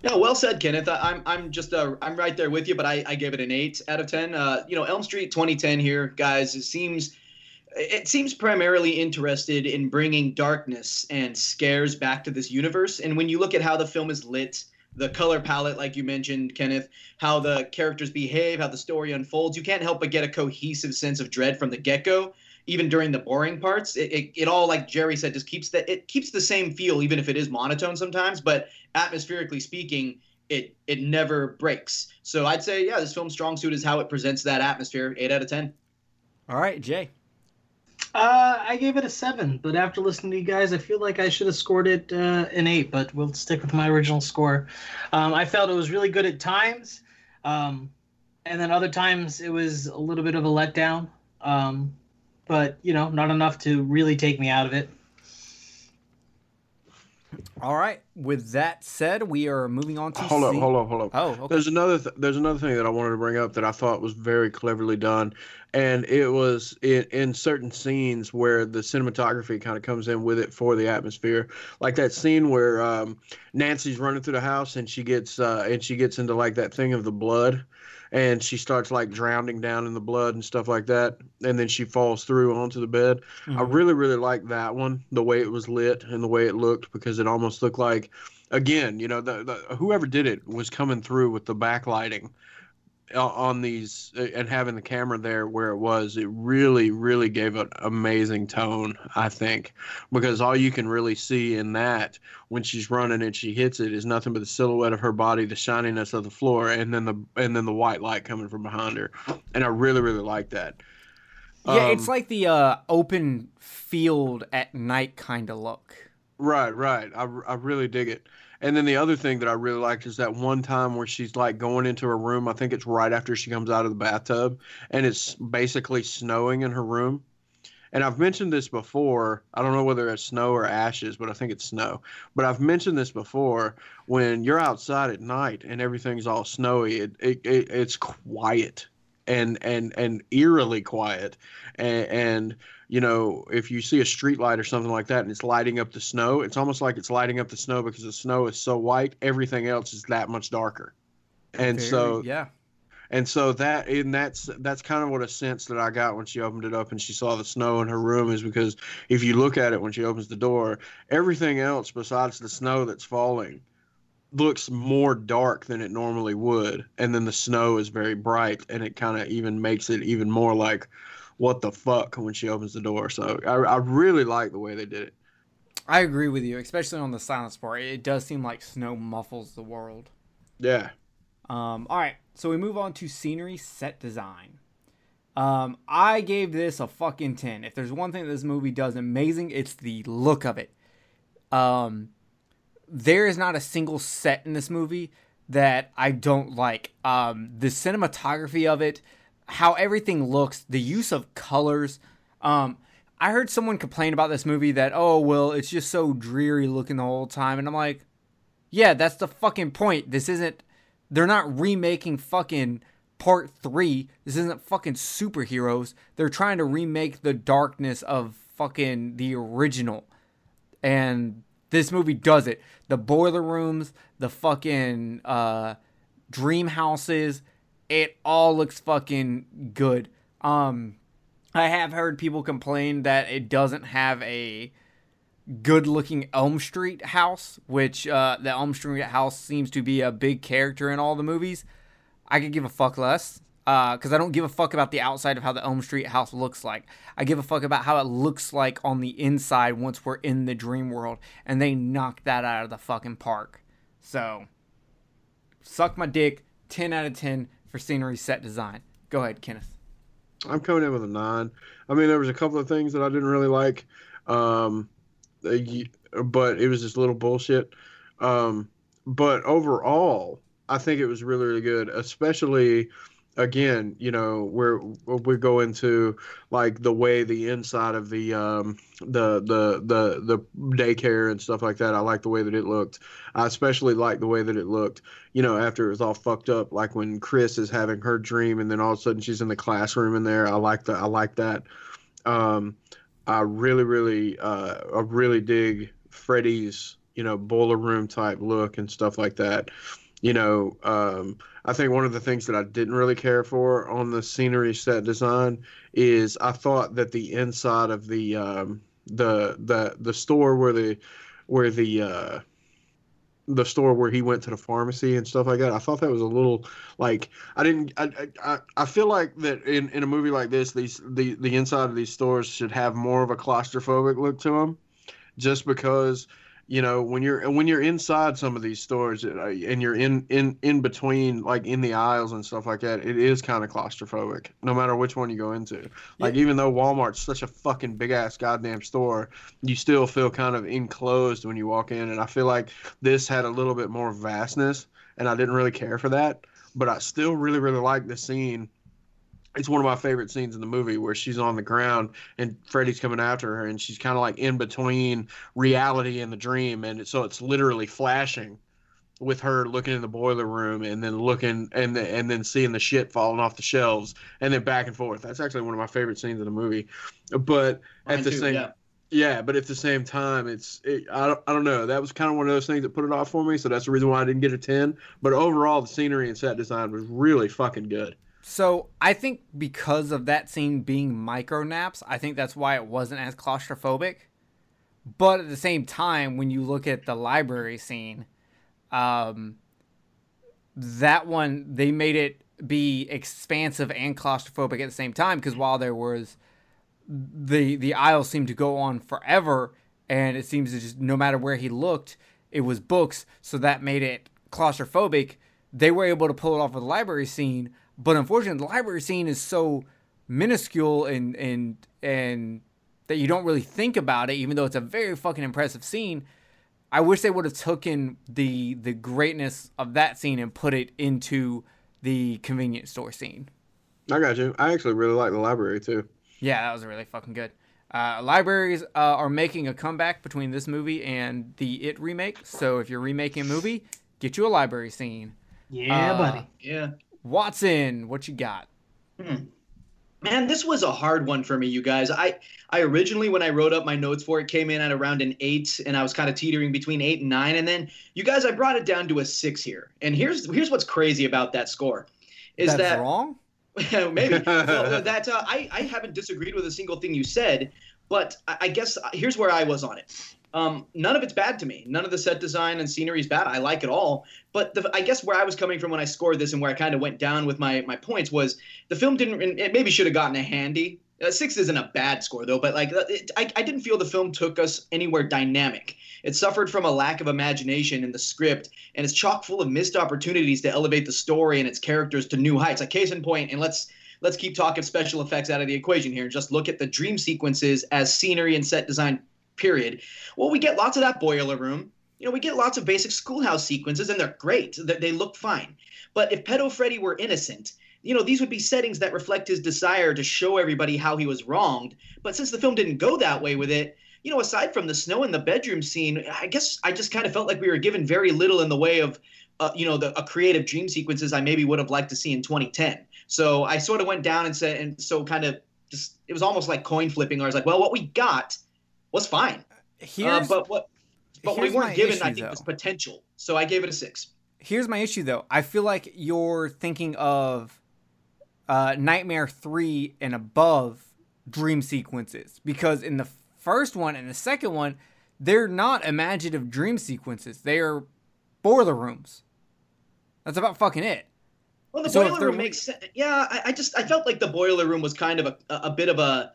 Yeah, well said, Kenneth. I, I'm I'm just uh, I'm right there with you, but I, I gave it an eight out of ten. Uh, you know, Elm Street 2010 here, guys. It seems it seems primarily interested in bringing darkness and scares back to this universe. And when you look at how the film is lit, the color palette, like you mentioned, Kenneth, how the characters behave, how the story unfolds, you can't help but get a cohesive sense of dread from the get go. Even during the boring parts, it, it, it all, like Jerry said, just keeps that it keeps the same feel, even if it is monotone sometimes. But atmospherically speaking, it it never breaks. So I'd say, yeah, this film's strong suit is how it presents that atmosphere. Eight out of ten. All right, Jay. Uh, I gave it a seven, but after listening to you guys, I feel like I should have scored it uh, an eight. But we'll stick with my original score. Um, I felt it was really good at times, um, and then other times it was a little bit of a letdown. Um, but you know, not enough to really take me out of it. All right. With that said, we are moving on to. Hold up, hold up, hold up. Oh, okay. There's another th- there's another thing that I wanted to bring up that I thought was very cleverly done, and it was in, in certain scenes where the cinematography kind of comes in with it for the atmosphere, like that scene where um, Nancy's running through the house and she gets uh, and she gets into like that thing of the blood, and she starts like drowning down in the blood and stuff like that, and then she falls through onto the bed. I Mhm. really really liked that one, the way it was lit and the way it looked because it almost looked like again, you know, the, the whoever did it was coming through with the backlighting on these uh, and having the camera there where it was. It really, really gave an amazing tone, I think, because all you can really see in that when she's running and she hits it is nothing but the silhouette of her body, the shininess of the floor, and then the and then the white light coming from behind her. And I really, really like that. Yeah, it's Um, like the uh, open field at night kind of look. Right, right. I, I really dig it. And then the other thing that I really liked is that one time where she's like going into her room. I think it's right after she comes out of the bathtub, and it's basically snowing in her room. And I've mentioned this before. I don't know whether it's snow or ashes, but I think it's snow. But I've mentioned this before. When you're outside at night and everything's all snowy, it, it, it it's quiet and and and eerily quiet. And, and you know, if you see a street light or something like that and it's lighting up the snow, it's almost like it's lighting up the snow because the snow is so white, everything else is that much darker. And Very- so yeah, and so that and that's that's kind of what a sense that I got when she opened it up and she saw the snow in her room is because if you look at it when she opens the door, everything else besides the snow that's falling looks more dark than it normally would. And then the snow is very bright and it kind of even makes it even more like what the fuck when she opens the door. So I, I really like the way they did it. I agree with you, especially on the silence part. It does seem like snow muffles the world. Yeah. Um, all right, so we move on to scenery set design. Um, I gave this a fucking 10. If there's one thing that this movie does amazing, it's the look of it. Um, there is not a single set in this movie that I don't like. Um, the cinematography of it, how everything looks, the use of colors. Um, I heard someone complain about this movie that, oh, well, it's just so dreary looking the whole time. And I'm like, yeah, that's the fucking point. This isn't. They're not remaking fucking part three. This isn't fucking superheroes. They're trying to remake the darkness of fucking the original. And this movie does it. The boiler rooms, the fucking uh, dream houses, it all looks fucking good. Um, I have heard people complain that it doesn't have a good looking Elm Street house, which uh, the Elm Street house seems to be a big character in all the movies. I could give a fuck less because I don't give a fuck about the outside of how the Elm Street house looks like. I give a fuck about how it looks like on the inside once we're in the dream world, and they knocked that out of the fucking park. So, suck my dick. Ten out of ten for scenery set design. Go ahead, Kenneth. I'm coming in with a nine. I mean, there was a couple of things that I didn't really like, um, uh, but it was just little bullshit. Um, but overall, I think it was really, really good. Especially, again, you know, where we go into like the way the inside of the um, the the the the daycare and stuff like that. I like the way that it looked. I especially like the way that it looked you know, after it was all fucked up, like when Kris is having her dream and then all of a sudden she's in the classroom in there. I like that. I like that. Um, I really, really, uh, I really dig Freddy's, you know, boiler room type look and stuff like that. You know, um, I think one of the things that I didn't really care for on the scenery set design is I thought that the inside of the um, the the the store where the where the uh, the store where he went to the pharmacy and stuff like that. I thought that was a little like I didn't. I I, I feel like that in, in a movie like this, these the the inside of these stores should have more of a claustrophobic look to them, just because you know when you're when you're inside some of these stores uh, and you're in in in between like in the aisles and stuff like that it is kind of claustrophobic no matter which one you go into. Like even though walmart's such a fucking big ass goddamn store you still feel kind of enclosed when you walk in and i feel like this had a little bit more vastness and i didn't really care for that but i still really really like the scene it's one of my favorite scenes in the movie where she's on the ground and Freddy's coming after her and she's kind of like in between reality and the dream and so it's literally flashing with her looking in the boiler room and then looking and the, and then seeing the shit falling off the shelves and then back and forth. That's actually one of my favorite scenes in the movie. But Mine at the too, same yeah. yeah, but at the same time, it's it, I don't I don't know. That was kind of one of those things that put it off for me. So that's the reason why I didn't get a ten. But overall, the scenery and set design was really fucking good. So I think because of that scene being micro naps, I think that's why it wasn't as claustrophobic. But at the same time, when you look at the library scene, um, that one they made it be expansive and claustrophobic at the same time because while there was the the aisle seemed to go on forever and it seems to just no matter where he looked it was books so that made it claustrophobic they were able to pull it off with the library scene but unfortunately the library scene is so minuscule and and and that you don't really think about it even though it's a very fucking impressive scene i wish they would have taken the the greatness of that scene and put it into the convenience store scene I got you. I actually really like the library too. yeah, that was really fucking good. Uh, libraries uh, are making a comeback between this movie and the It remake. So if you're remaking a movie, get you a library scene. Yeah, Uh, buddy. Yeah. Watson, what you got? Man, this was a hard one for me, you guys. I I originally when I wrote up my notes for it came in at around an eight, and I was kind of teetering between eight and nine. And then you guys, I brought it down to a six here. And here's here's what's crazy about that score, is That's that wrong? maybe well, that uh, I I haven't disagreed with a single thing you said, but I, I guess uh, here's where I was on it. Um, none of it's bad to me. None of the set design and scenery is bad. I like it all. But the, I guess where I was coming from when I scored this and where I kind of went down with my my points was the film didn't. It maybe should have gotten a handy. Uh, six isn't a bad score though, but like it, I, I didn't feel the film took us anywhere dynamic. It suffered from a lack of imagination in the script, and it's chock full of missed opportunities to elevate the story and its characters to new heights. Like case in point, and let's let's keep talking special effects out of the equation here and just look at the dream sequences as scenery and set design. Period. Well, we get lots of that boiler room. You know, we get lots of basic schoolhouse sequences, and they're great. They, they look fine. But if Pedo Freddy were innocent, you know, these would be settings that reflect his desire to show everybody how he was wronged. But since the film didn't go that way with it, you know, aside from the snow in the bedroom scene, I guess I just kind of felt like we were given very little in the way of, uh, you know, the a creative dream sequences I maybe would have liked to see in 2010. So I sort of went down and said, and so kind of just, it was almost like coin flipping. I was like, well, what we got was fine, uh, but what, but we weren't given, issue, I think, though. this potential. So I gave it a six. here's my issue though. I feel like you're thinking of uh, Nightmare Three and above dream sequences because in the first one and the second one, they're not imaginative dream sequences. They are boiler rooms. That's about fucking it. Well, the So boiler room makes sense. Yeah, I, I just I felt like the boiler room was kind of a, a bit of a,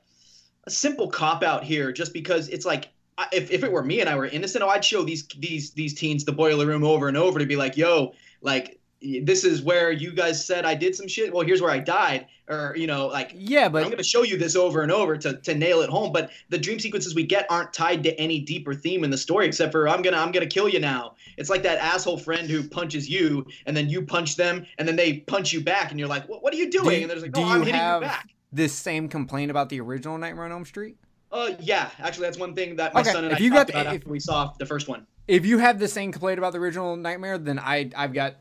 a simple cop out here, just because it's like if, if it were me and I were innocent, oh, I'd show these these these teens the boiler room over and over to be like, yo, like this is where you guys said I did some shit. Well, here's where I died, or you know, like Yeah, but I'm going to show you this over and over to, to nail it home. But the dream sequences we get aren't tied to any deeper theme in the story, except for I'm gonna I'm gonna kill you now. It's like that asshole friend who punches you, and then you punch them, and then they punch you back, and you're like, what, what are you doing? Do- and they're like, oh, I'm you hitting have- you back. This same complaint about the original Nightmare on Elm Street. Uh, yeah, actually, that's one thing that my Okay, son and if I you talked got- about if- after we saw the first one. if you have the same complaint about the original Nightmare, then I I've got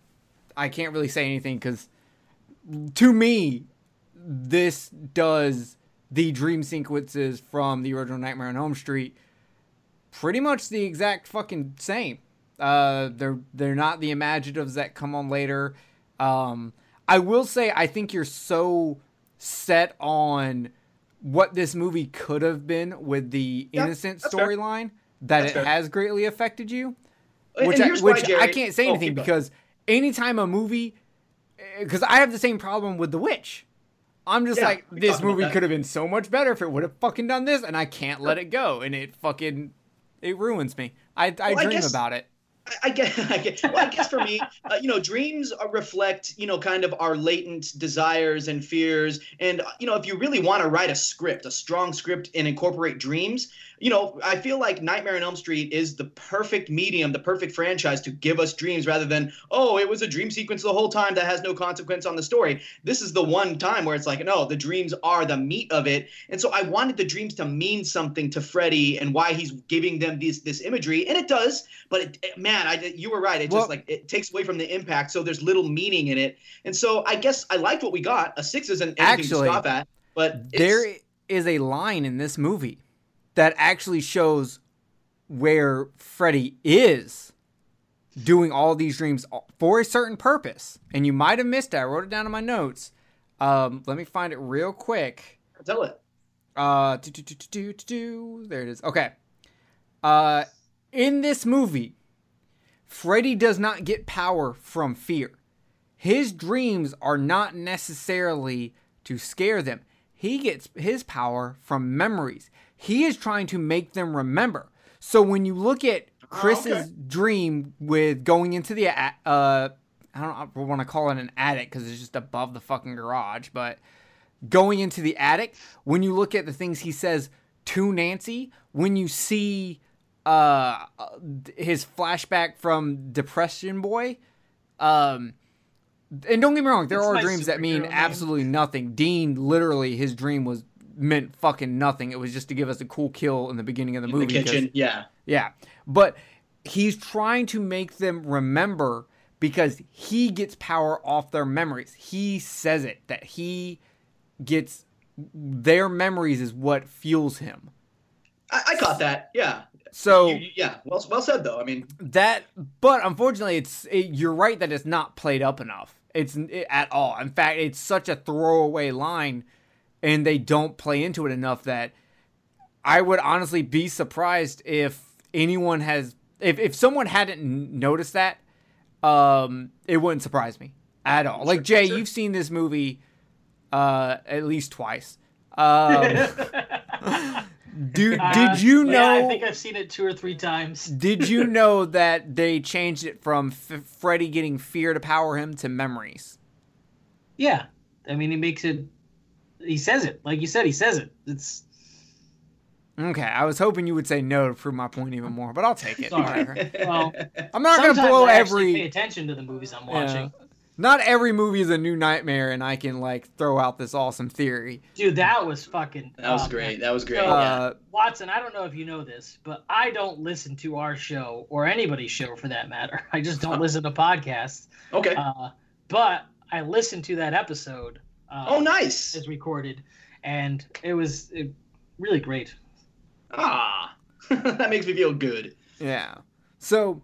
I can't really say anything because to me this does the dream sequences from the original Nightmare on Elm Street pretty much the exact fucking same. Uh, they're they're not the imaginatives that come on later. Um, I will say I think you're so set on what this movie could have been with the Yeah, innocent storyline that That's it fair. has greatly affected you. Which I, which I can't say Oh, anything because anytime a movie, eh, because I have the same problem with The Witch. I'm just Yeah, like this movie could have been so much better if it would have fucking done this, and I can't let it go, and it fucking it ruins me. I I Well, I dream guess- about it. I, guess, I guess, well, I guess for me, uh, you know, dreams uh, reflect, you know, kind of our latent desires and fears. And, uh, you know, if you really want to write a script, a strong script, and incorporate dreams, you know, I feel like Nightmare on Elm Street is the perfect medium, the perfect franchise to give us dreams rather than, oh, it was a dream sequence the whole time that has no consequence on the story. This is the one time where it's like, no, the dreams are the meat of it. And so I wanted the dreams to mean something to Freddy and why he's giving them this this imagery, and it does. But it, man, I you were right. It Well- just like it takes away from the impact, so there's little meaning in it. And so I guess I liked what we got. A six isn't anything Actually, to stop at, but There is a line in this movie that actually shows where Freddy is doing all these dreams for a certain purpose, and you might have missed it. I wrote it down in my notes. Um, let me find it real quick. tell it. Uh, do, do, do, do, do, do, do. there it is. Okay. Uh, in this movie, Freddy does not get power from fear. His dreams are not necessarily to scare them. He gets his power from memories. He is trying to make them remember. So when you look at Kris's okay. dream with going into the uh I don't want to call it an attic because it's just above the fucking garage, but going into the attic, when you look at the things he says to Nancy, when you see uh his flashback from Depression Boy, um and don't get me wrong, there It's are dreams that mean name. absolutely nothing. Dean literally his dream was meant fucking nothing. It was just to give us a cool kill in the beginning of the In movie. the kitchen, yeah. yeah. But he's trying to make them remember because he gets power off their memories. He says it that he gets their memories is what fuels him. I, I caught that. Yeah. So You- you- yeah. Well, well said though. I mean, that but unfortunately it's it, you're right that it's not played up enough. It's it, at all. In fact, it's such a throwaway line and they don't play into it enough that I would honestly be surprised if anyone has if if someone hadn't noticed that um it wouldn't surprise me at all. Like Jay, sure. you've seen this movie uh at least twice. Um do, Uh, did you know Yeah, I think I've seen it two or three times. did you know that they changed it from F- Freddy getting fear to power him to memories? Yeah, I mean, it makes it. He says it, like you said. He says it. It's Okay, I was hoping you would say no to prove my point even more, but I'll take it. Sorry. Whatever. well. I'm not gonna sometimes blow I actually pay every. attention to the movies I'm Yeah. watching. Not every movie is a new nightmare, and I can like throw out this awesome theory. Dude, that was fucking. that was oh, great. That was great. So, yeah. Uh, Watson, I don't know if you know this, but I don't listen to our show or anybody's show for that matter. I just don't listen to podcasts. Okay. Uh, but I listened to that episode. Uh, oh, nice. As recorded, and it was it, really great. Ah, that makes me feel good. Yeah. So,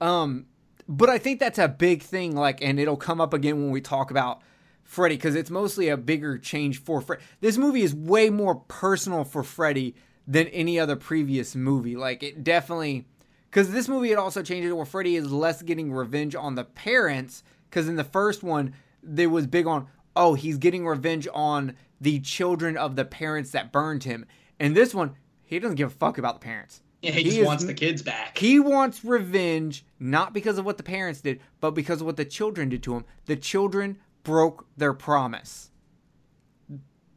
um, but I think that's a big thing. Like, and it'll come up again when we talk about Freddy because it's mostly a bigger change for Freddy. This movie is way more personal for Freddy than any other previous movie. Like, it definitely because this movie it also changes it where Freddy is less getting revenge on the parents. Because in the first one, there was big on oh he's getting revenge on the children of the parents that burned him. And this one, he doesn't give a fuck about the parents. Yeah, he, He just is- wants the kids back. He wants revenge not because of what the parents did, but because of what the children did to him. The children broke their promise.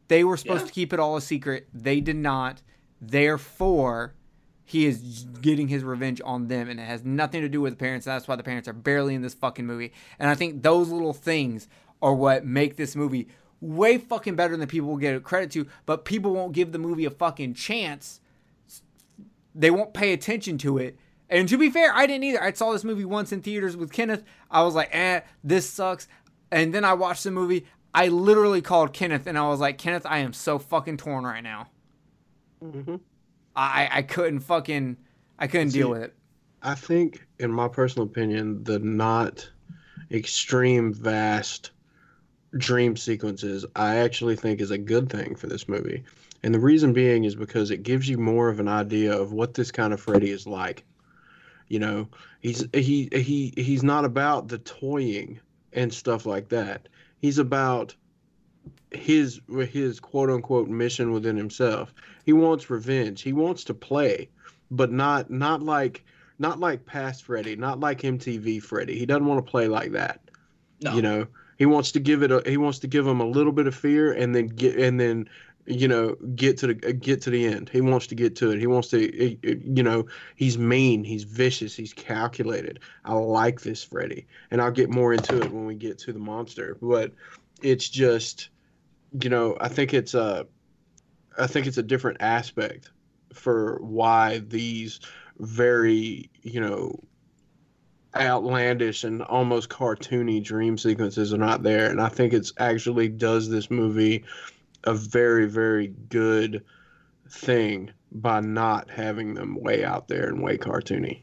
They were supposed Yeah. to keep it all a secret. They did not. Therefore, he is getting his revenge on them, and it has nothing to do with the parents. That's why the parents are barely in this fucking movie. And I think those little things are what make this movie way fucking better than people will get credit to. But people won't give the movie a fucking chance they won't pay attention to it. And to be fair, I didn't either. I saw this movie once in theaters with Kenneth. I was like, eh, this sucks. And then I watched the movie. I literally called Kenneth and I was like, Kenneth, I am so fucking torn right now. Mhm. I I couldn't fucking I couldn't See, deal with it. I think, in my personal opinion, the not extreme vast dream sequences I actually think is a good thing for this movie. And the reason being is because it gives you more of an idea of what this kind of Freddy is like. You know, he's he he he's not about the toying and stuff like that. He's about his his quote unquote mission within himself. He wants revenge. He wants to play, but not not like not like past Freddy, not like MTV Freddy. He doesn't want to play like that. No. You know, he wants to give it a he wants to give him a little bit of fear and then get and then you know get to the uh, get to the end. He wants to get to it. He wants to uh, you know he's mean, he's vicious, he's calculated. I like this Freddy, and I'll get more into it when we get to the monster. But it's just you know I think it's a I think it's a different aspect for why these very you know outlandish and almost cartoony dream sequences are not there and i think it's actually does this movie a very very good thing by not having them way out there and way cartoony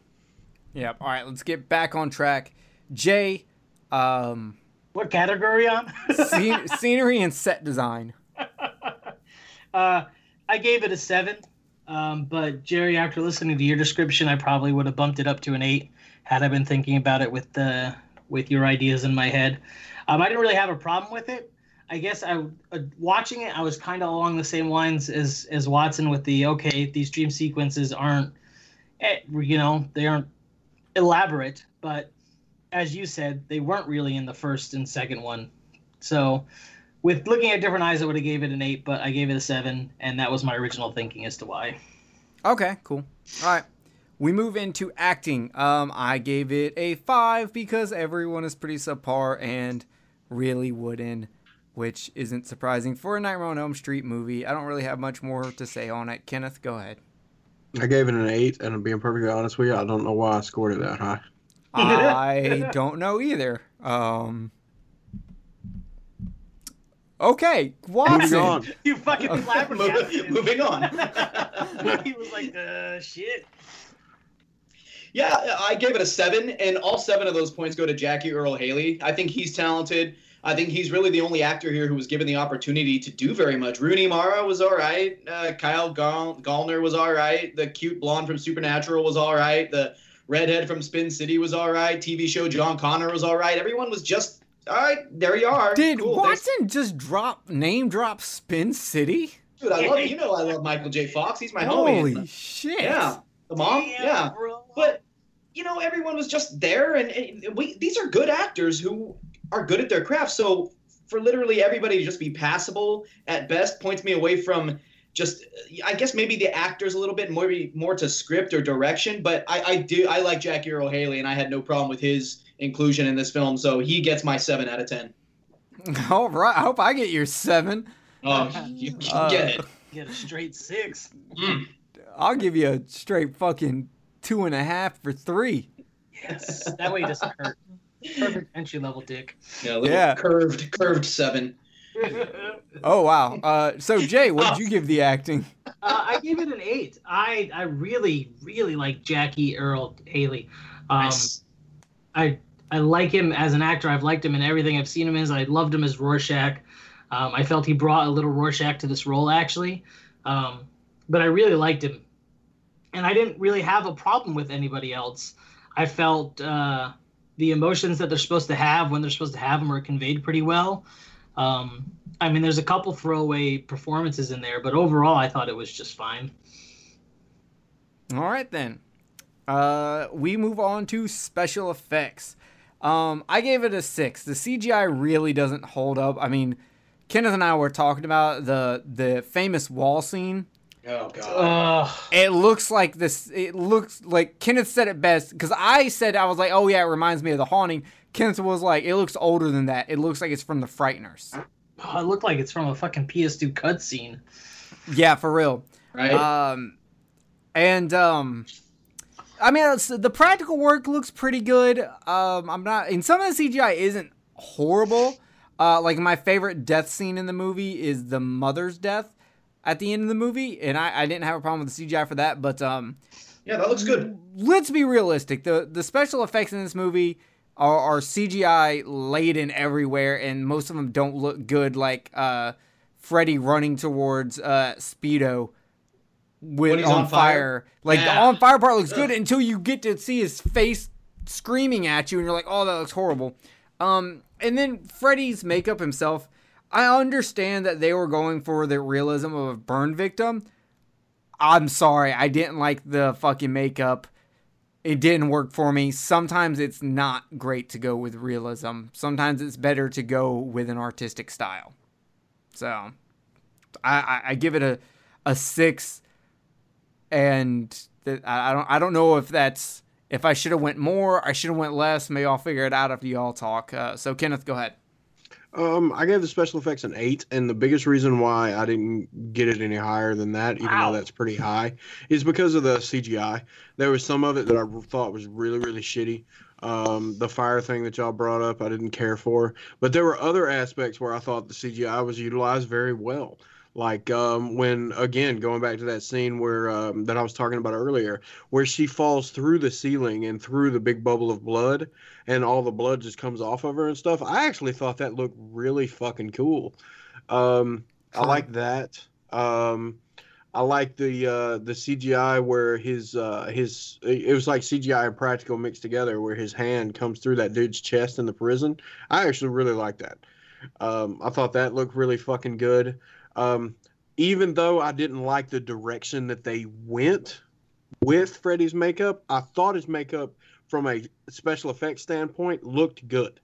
Yep. All right, let's get back on track. Jay, um, What category on? scen- scenery and set design. uh, I gave it a seven. Um, but Jerry, after listening to your description, I probably would have bumped it up to an eight had I been thinking about it with the with your ideas in my head. Um, I didn't really have a problem with it. I guess I uh, watching it, I was kind of along the same lines as as Watson with the okay, these dream sequences aren't, eh, you know, they aren't elaborate, but as you said, they weren't really in the first and second one. So, with looking at different eyes, I would have gave it an eight, but I gave it a seven, and that was my original thinking as to why. Okay, cool. All right. We move into acting. Um, I gave it a five because everyone is pretty subpar and really wooden, which isn't surprising for a Nightmare on Elm Street movie. I don't really have much more to say on it. Kenneth, go ahead. i gave it an eight and i'm being perfectly honest with you i don't know why i scored it that high I don't know either. Um. Okay, moving Watson. You fucking Moving, flabbergasted. moving on. he was like, uh, shit. Yeah, I gave it a seven, and all seven of those points go to Jackie Earle Haley. I think he's talented. I think he's really the only actor here who was given the opportunity to do very much. Rooney Mara was all right. Uh, Kyle Gall- Gallner was all right. The cute blonde from Supernatural was all right. The redhead from Spin City was all right. TV show John Connor was all right. Everyone was just all right. There you are. Did Cool. Watson just drop name drop Spin City? Dude, I love you know I love Michael J. Fox. He's my Holy homie. shit! Yeah, the mom. Damn, yeah. bro. but you know everyone was just there and, and we these are good actors who are good at their craft so for literally everybody to just be passable at best points me away from just i guess maybe the actors a little bit more more to script or direction but i i do i like jackie earle haley and i had no problem with his inclusion in this film so he gets my 7 out of 10 All right. I hope I get your seven. um, you can Uh, get it Get a straight six. Mm. I'll give you a straight fucking two and a half for three. Yes. That way it doesn't hurt. Perfect entry level dick. yeah, a little Yeah. curved curved 7 Oh wow. Uh, so Jay, what did you give the acting? Uh, I gave it an eight. I I really really like Jackie Earle Haley. Um, Nice. I I like him as an actor. I've liked him in everything I've seen him as. I loved him as Rorschach. Um, I felt he brought a little Rorschach to this role actually, um, but I really liked him, and I didn't really have a problem with anybody else. I felt uh, the emotions that they're supposed to have when they're supposed to have them are conveyed pretty well. Um, I mean, there's a couple throwaway performances in there, but overall, I thought it was just fine. All right then. Uh, we move on to special effects. Um, I gave it a six. The CGI really doesn't hold up. I mean, Kenneth and I were talking about the the famous wall scene. Oh god Ugh. It looks like this. It looks like Kenneth said it best because I said I was like, oh yeah, it reminds me of the haunting. Kenneth was like, it looks older than that. It looks like it's from the Frighteners. Oh, it looked like it's from a fucking PS2 cutscene. Yeah, for real. right Um, and um, I mean, the practical work looks pretty good. Um, I'm not, and some of the CGI isn't horrible. Uh, like my favorite death scene in the movie is the mother's death at the end of the movie, and I, I didn't have a problem with the CGI for that. But um, Yeah, that looks good. let's be realistic. The the special effects in this movie are, are CGI laden everywhere, and most of them don't look good. Like uh, Freddy running towards uh, Speedo with When he's on, on fire. fire? Like the on fire part looks good until you get to see his face screaming at you, and you're like, oh, that looks horrible. Um, and then Freddy's makeup himself. I understand that they were going for the realism of a burn victim. I'm sorry, I didn't like the fucking makeup. It didn't work for me. Sometimes it's not great to go with realism. Sometimes it's better to go with an artistic style. So, I, I, I give it a a six, and th- I don't I don't know if that's if I should have went more. I should have went less. Maybe I'll figure it out after y'all talk. Uh, so Kenneth, go ahead. Um, I gave the special effects an eight, and the biggest reason why I didn't get it any higher than that, even Wow. though that's pretty high, is because of the CGI. There was some of it that I thought was really, really shitty. Um, the fire thing that y'all brought up, I didn't care for, but there were other aspects where I thought the CGI was utilized very well. Like um, when, again, going back to that scene where um, that I was talking about earlier, where she falls through the ceiling and through the big bubble of blood, and all the blood just comes off of her and stuff. I actually thought that looked really fucking cool. Um, I like that. Um, I like the uh, the CGI where his uh, his it was like CGI and practical mixed together, where his hand comes through that dude's chest in the prison. I actually really like that. Um, I thought that looked really fucking good. Um, even though I didn't like the direction that they went with Freddy's makeup, I thought his makeup from a special effects standpoint looked good.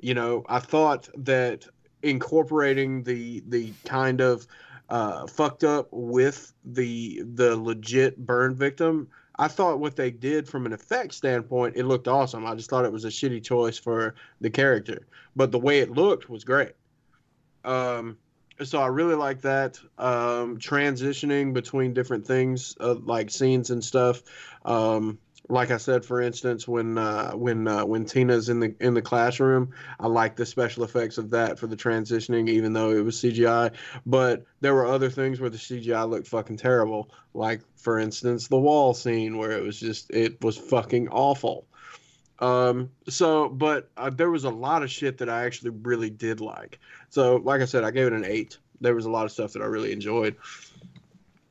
You know, I thought that incorporating the the kind of uh, fucked up with the the legit burn victim, I thought what they did from an effect standpoint, it looked awesome. I just thought it was a shitty choice for the character, but the way it looked was great. Um, so I really like that um, transitioning between different things, uh, like scenes and stuff. Um, like I said, for instance, when uh, when uh, when Tina's in the in the classroom, I like the special effects of that for the transitioning, even though it was CGI. But there were other things where the CGI looked fucking terrible, like for instance the wall scene where it was just it was fucking awful. Um, so, but uh, there was a lot of shit that I actually really did like. So, like I said, I gave it an eight. There was a lot of stuff that I really enjoyed.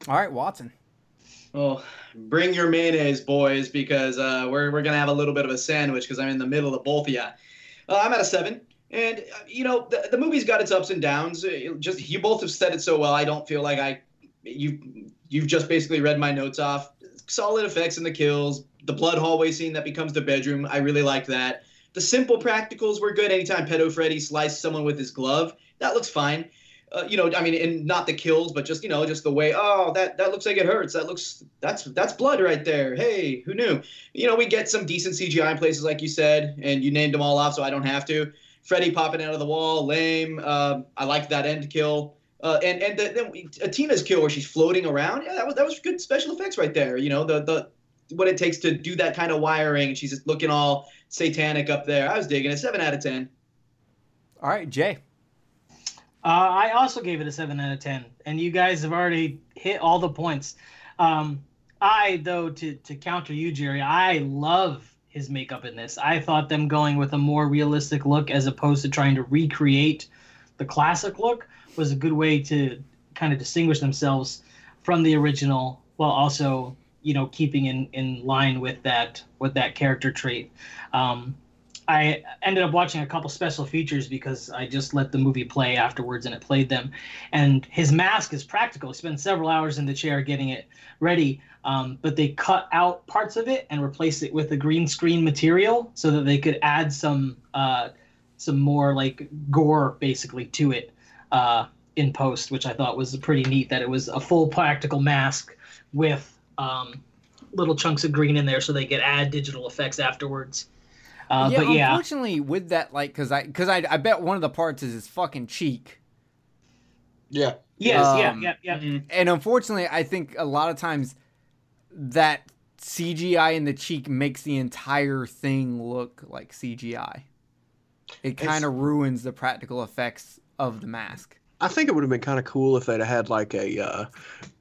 All right, Watson. Well, bring your mayonnaise, boys, because uh, we're, we're going to have a little bit of a sandwich because I'm in the middle of both of you. Uh, I'm at a seven. And, uh, you know, the, the movie's got its ups and downs. Uh, Just You both have said it so well. I don't feel like I. You, you've just basically read my notes off. Solid effects in the kills. The blood hallway scene that becomes the bedroom. I really like that. The simple practicals were good. Anytime Pedo Freddy sliced someone with his glove, that looks fine uh, you know, I mean, and not the kills, but just you know, just the way. Oh, that that looks like it hurts. That looks that's that's blood right there. Hey, who knew? You know, we get some decent CGI in places like you said, and you named them all off, so I don't have to. Freddy popping out of the wall, lame. Um, I liked that end kill. Uh, and and then the, uh, Tina's kill where she's floating around. Yeah, that was that was good special effects right there. You know, the the what it takes to do that kind of wiring. She's just looking all satanic up there. I was digging it. Seven out of ten. All right, Jay. Uh, I also gave it a seven out of ten, and you guys have already hit all the points. Um, I though to to counter you, Jerry, I love his makeup in this. I thought them going with a more realistic look as opposed to trying to recreate the classic look was a good way to kind of distinguish themselves from the original, while also you know keeping in in line with that with that character trait. Um, I ended up watching a couple special features because I just let the movie play afterwards and it played them. And his mask is practical. He spent several hours in the chair getting it ready, um, but they cut out parts of it and replaced it with a green screen material so that they could add some uh, some more like gore basically to it uh, in post, which I thought was pretty neat. That it was a full practical mask with um, little chunks of green in there so they could add digital effects afterwards. Uh, yeah, but yeah, unfortunately, with that, like, cause I, cause I, I bet one of the parts is his fucking cheek, Yeah. yes, yeah, um, yeah, yeah. Mhm. and unfortunately, I think a lot of times that CGI in the cheek makes the entire thing look like CGI. It kind of ruins the practical effects of the mask. I think it would have been kind of cool if they'd have had like a uh,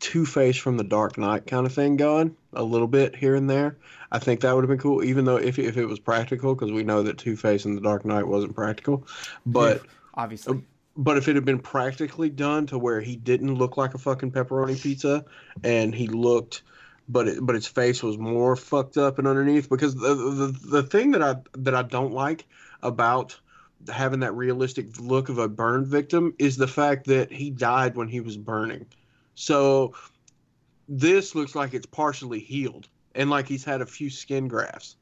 Two Face from the Dark Knight kind of thing going a little bit here and there. I think that would have been cool, even though if if it was practical, because we know that Two Face in the Dark Knight wasn't practical. But obviously, but if it had been practically done to where he didn't look like a fucking pepperoni pizza, and he looked, but it, but his face was more fucked up and underneath, because the, the the thing that I that I don't like about having that realistic look of a burn victim is the fact that he died when he was burning. So this looks like it's partially healed and like he's had a few skin grafts.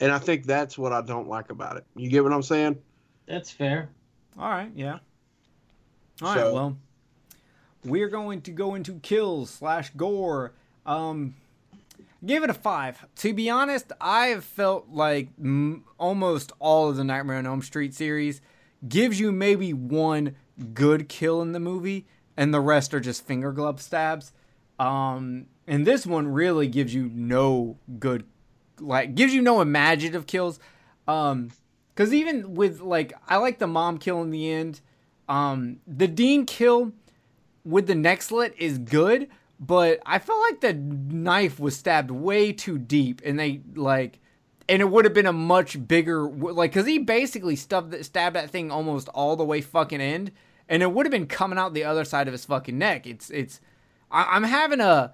And I think that's what I don't like about it. You get what I'm saying? That's fair. all right, yeah. All right, So- well, we're going to go into kills slash gore. Um, give it a five. To be honest, I have felt like m- almost all of the Nightmare on Elm Street series gives you maybe one good kill in the movie, and the rest are just finger glove stabs. Um, and this one really gives you no good, like gives you no imaginative kills. Um, because even with like, I like the mom kill in the end. Um, the Dean kill with the neck slit is good, but I felt like the knife was stabbed way too deep, and they like, and it would have been a much bigger like, cause he basically stubbed stabbed that thing almost all the way fucking end, and it would have been coming out the other side of his fucking neck. It's it's, I, I'm having a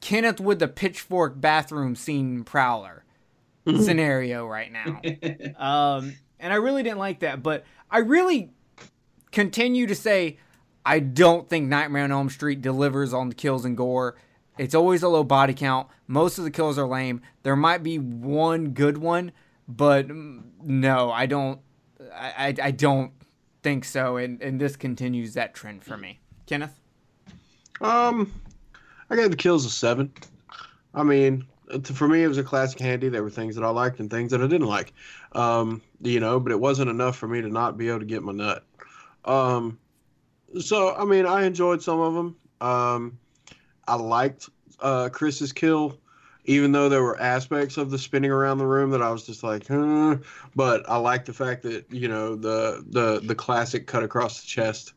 Kenneth with the pitchfork bathroom scene prowler scenario right now. Um, and I really didn't like that, but I really continue to say I don't think Nightmare on Elm Street delivers on the kills and gore. It's always a low body count. Most of the kills are lame. There might be one good one, but mm, no, I don't. I, I, don't think so. And, and this continues that trend for me. Kenneth? Um, I gave the kills a seven. I mean, for me, it was a classic handy. There were things that I liked and things that I didn't like. Um, you know, but it wasn't enough for me to not be able to get my nut. Um, so I mean, I enjoyed some of them. Um, I liked uh, Kris's kill, even though there were aspects of the spinning around the room that I was just like, hmm. But I like the fact that you know the the the classic cut across the chest.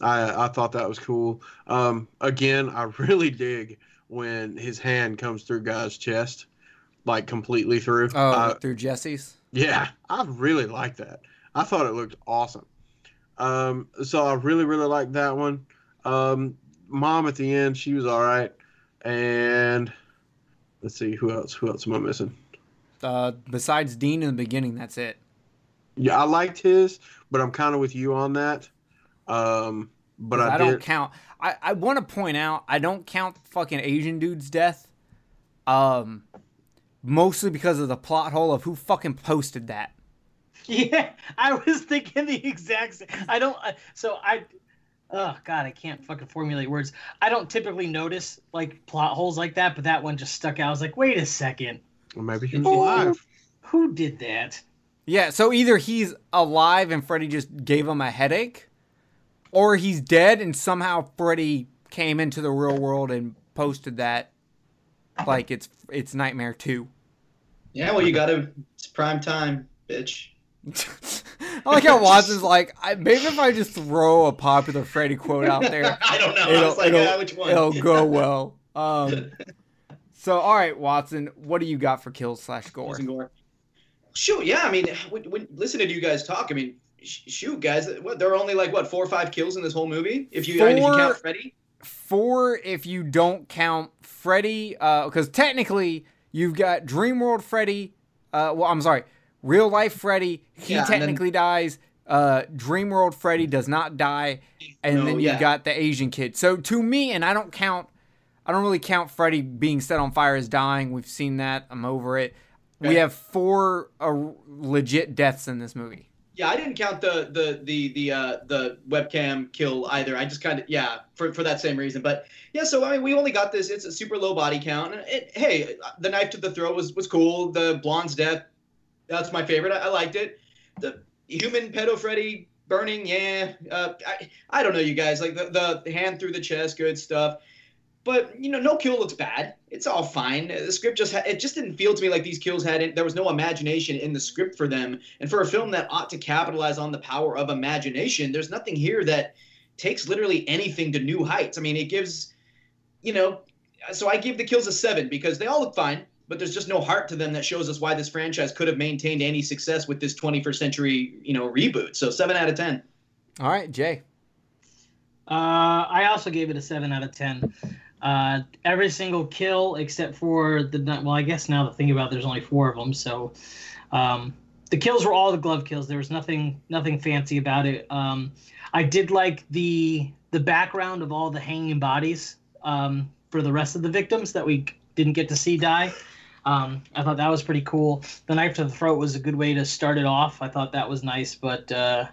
I I thought that was cool. Um, again, I really dig when his hand comes through guy's chest, like completely through. Oh, Uh, through Jesse's? yeah, I really like that. I thought it looked awesome. Um, so I really, really liked that one. Um, Mom at the end, she was all right. And let's see, who else? Who else am I missing? Uh, besides Dean in the beginning, that's it. Yeah, I liked his, but I'm kind of with you on that. Um, but I, I, don't count. I, I want to point out I don't count fucking Asian dude's death. Um, mostly because of the plot hole of who fucking posted that. Yeah, I was thinking the exact same. I don't. uh, So I. Oh God, I can't fucking formulate words. I don't typically notice like plot holes like that, but that one just stuck out. I was like, wait a second, Or maybe he was Oh. alive. who did that? Yeah, so either he's alive and Freddy just gave him a headache, or he's dead and somehow Freddy came into the real world and posted that like it's it's Nightmare 2. Yeah, well, you gotta. It's prime time, bitch. I like how Watson's like, I, maybe if I just throw a popular Freddy quote out there, I don't know. It'll, was like, it'll, ah, which one? it'll go well. Um, so, all right, Watson, what do you got for kills slash gore? And gore. Shoot, yeah. I mean, when, when listening to you guys talk, I mean, sh- shoot, guys, what there are only like what four or five kills in this whole movie. If you, I mean, if you count Freddy. Four if you don't count Freddy, because technically you've got Dreamworld Freddy. Uh, well, I'm sorry, real life Freddy. He Yeah, and then- technically dies. Uh, Dreamworld Freddy does not die, and No, then you've yeah. got the Asian kid. So to me, and I don't count. I don't really count Freddy being set on fire as dying. We've seen that. I'm over it. We have four uh, legit deaths in this movie. Yeah, I didn't count the the the the uh, the webcam kill either. I just kind of yeah for for that same reason. But yeah, so I mean, we only got this. It's a super low body count. And it, hey, the knife to the throat was was cool. The blonde's death, that's my favorite. I, I liked it. The human pedo Freddy burning, yeah. Uh, I I don't know, you guys. Like the the hand through the chest, good stuff. But you know, no kill looks bad. It's all fine. The script just ha- it just didn't feel to me like these kills had there was no imagination in the script for them. And for a film that ought to capitalize on the power of imagination, there's nothing here that takes literally anything to new heights. I mean, it gives, you know, so I give the kills a seven because they all look fine, but there's just no heart to them that shows us why this franchise could have maintained any success with this 21st century, you know, reboot. So seven out of ten. All right, Jay. Uh, I also gave it a seven out of ten. Uh, every single kill except for the well, I guess now that thinking about, it, there's only four of them. So um, the kills were all the glove kills. There was nothing nothing fancy about it. Um, I did like the the background of all the hanging bodies um, for the rest of the victims that we didn't get to see die. Um, I thought that was pretty cool. The knife to the throat was a good way to start it off. I thought that was nice, but uh,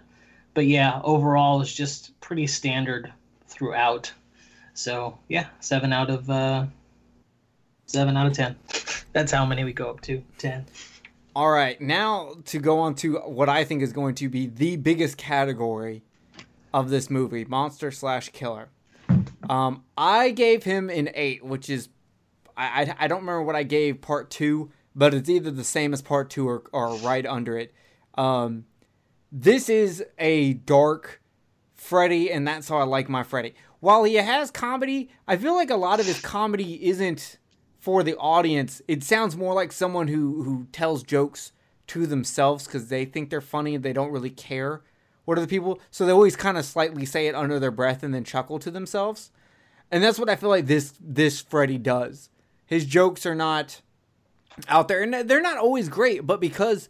but yeah, overall it's just pretty standard throughout. So yeah, seven out of uh, seven out of ten. That's how many we go up to. Ten. All right, now to go on to what I think is going to be the biggest category of this movie, monster slash killer. Um, I gave him an eight, which is I, I, I don't remember what I gave part two, but it's either the same as part two or, or right under it. Um, this is a dark Freddy, and that's how I like my Freddy. While he has comedy, I feel like a lot of his comedy isn't for the audience. It sounds more like someone who who tells jokes to themselves because they think they're funny and they don't really care what other people. So they always kind of slightly say it under their breath and then chuckle to themselves. And that's what I feel like this this Freddy does. His jokes are not out there, and they're not always great, but because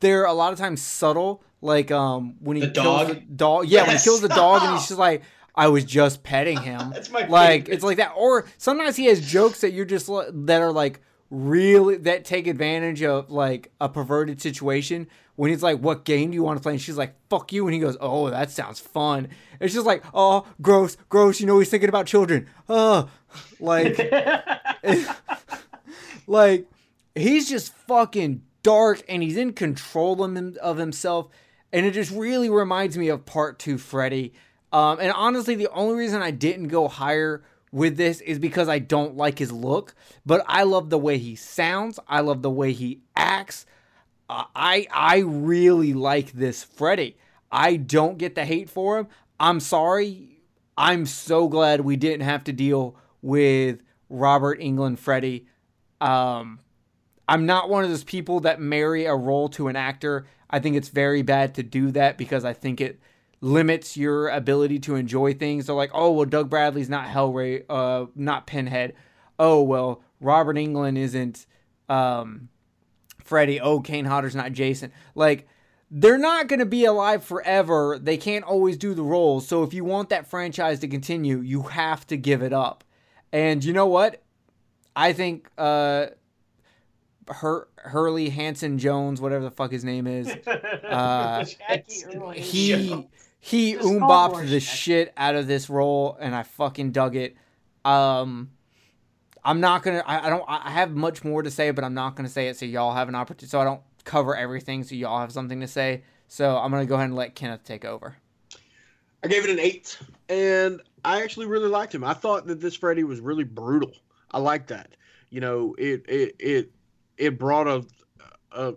they're a lot of times subtle, like um when he The kills dog? the dog, yeah, when he kills the dog, and he's just like, "I was just petting him." That's my like favorite. it's like that, or sometimes he has jokes that you're just that are like really that take advantage of like a perverted situation. When he's like, "What game do you want to play?" and she's like, "Fuck you," and he goes, "Oh, that sounds fun." It's just like, "Oh, gross, gross." You know, he's thinking about children. Oh, like like he's just fucking dark and he's in control of, him, of himself and it just really reminds me of part two freddy um, and honestly the only reason i didn't go higher with this is because i don't like his look but i love the way he sounds i love the way he acts i i really like this freddy i don't get the hate for him i'm sorry i'm so glad we didn't have to deal with robert englund freddy um, I'm not one of those people that marry a role to an actor. I think it's very bad to do that because I think it limits your ability to enjoy things. They're like, oh well, Doug Bradley's not Hellray, uh, not Pinhead. Oh well, Robert Englund isn't um, Freddy. Oh, Kane Hodder's not Jason. Like they're not going to be alive forever. They can't always do the roles. So if you want that franchise to continue, you have to give it up. And you know what? I think uh, Hur- Hurley Hanson Jones, whatever the fuck his name is, uh, he he oom-bopped the it. shit out of this role, and I fucking dug it. Um, I'm not gonna. I, I don't. I have much more to say, but I'm not gonna say it. So y'all have an opportunity. So I don't cover everything. So y'all have something to say. So I'm gonna go ahead and let Kenneth take over. I gave it an eight, and I actually really liked him. I thought that this Freddy was really brutal. I like that. You know, it it it it brought a, a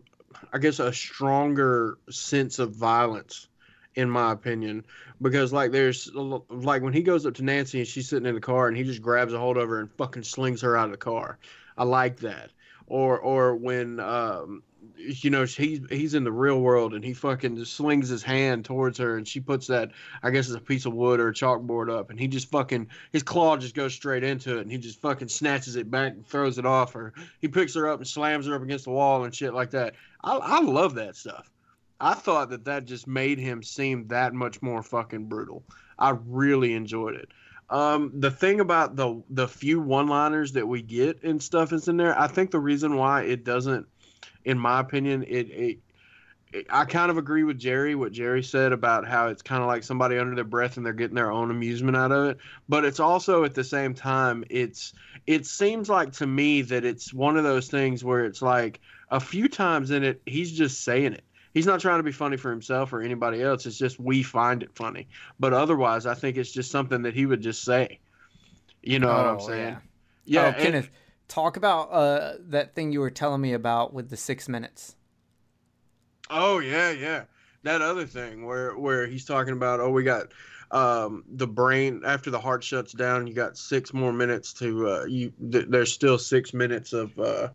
I guess a stronger sense of violence, in my opinion, because like there's like when he goes up to Nancy and she's sitting in the car and he just grabs a hold of her and fucking slings her out of the car. I like that. Or or when um you know he's he's in the real world and he fucking just slings his hand towards her and she puts that I guess it's a piece of wood or a chalkboard up and he just fucking his claw just goes straight into it and he just fucking snatches it back and throws it off or he picks her up and slams her up against the wall and shit like that. I I love that stuff. I thought that that just made him seem that much more fucking brutal. I really enjoyed it. Um, the thing about the the few one-liners that we get and stuff is in there. I think the reason why it doesn't, in my opinion, it, it, it I kind of agree with Jerry what Jerry said about how it's kind of like somebody under their breath and they're getting their own amusement out of it. But it's also at the same time, it's it seems like to me that it's one of those things where it's like a few times in it he's just saying it he's not trying to be funny for himself or anybody else. It's just we find it funny. But otherwise, I think it's just something that he would just say. You know what I'm Oh, saying? Yeah. Yeah. oh, and- Kenneth, talk about uh that thing you were telling me about with the six minutes. oh yeah, yeah. that other thing where where he's talking about oh we got um, the brain after the heart shuts down you got six more minutes to uh, you th- there's still six minutes of uh,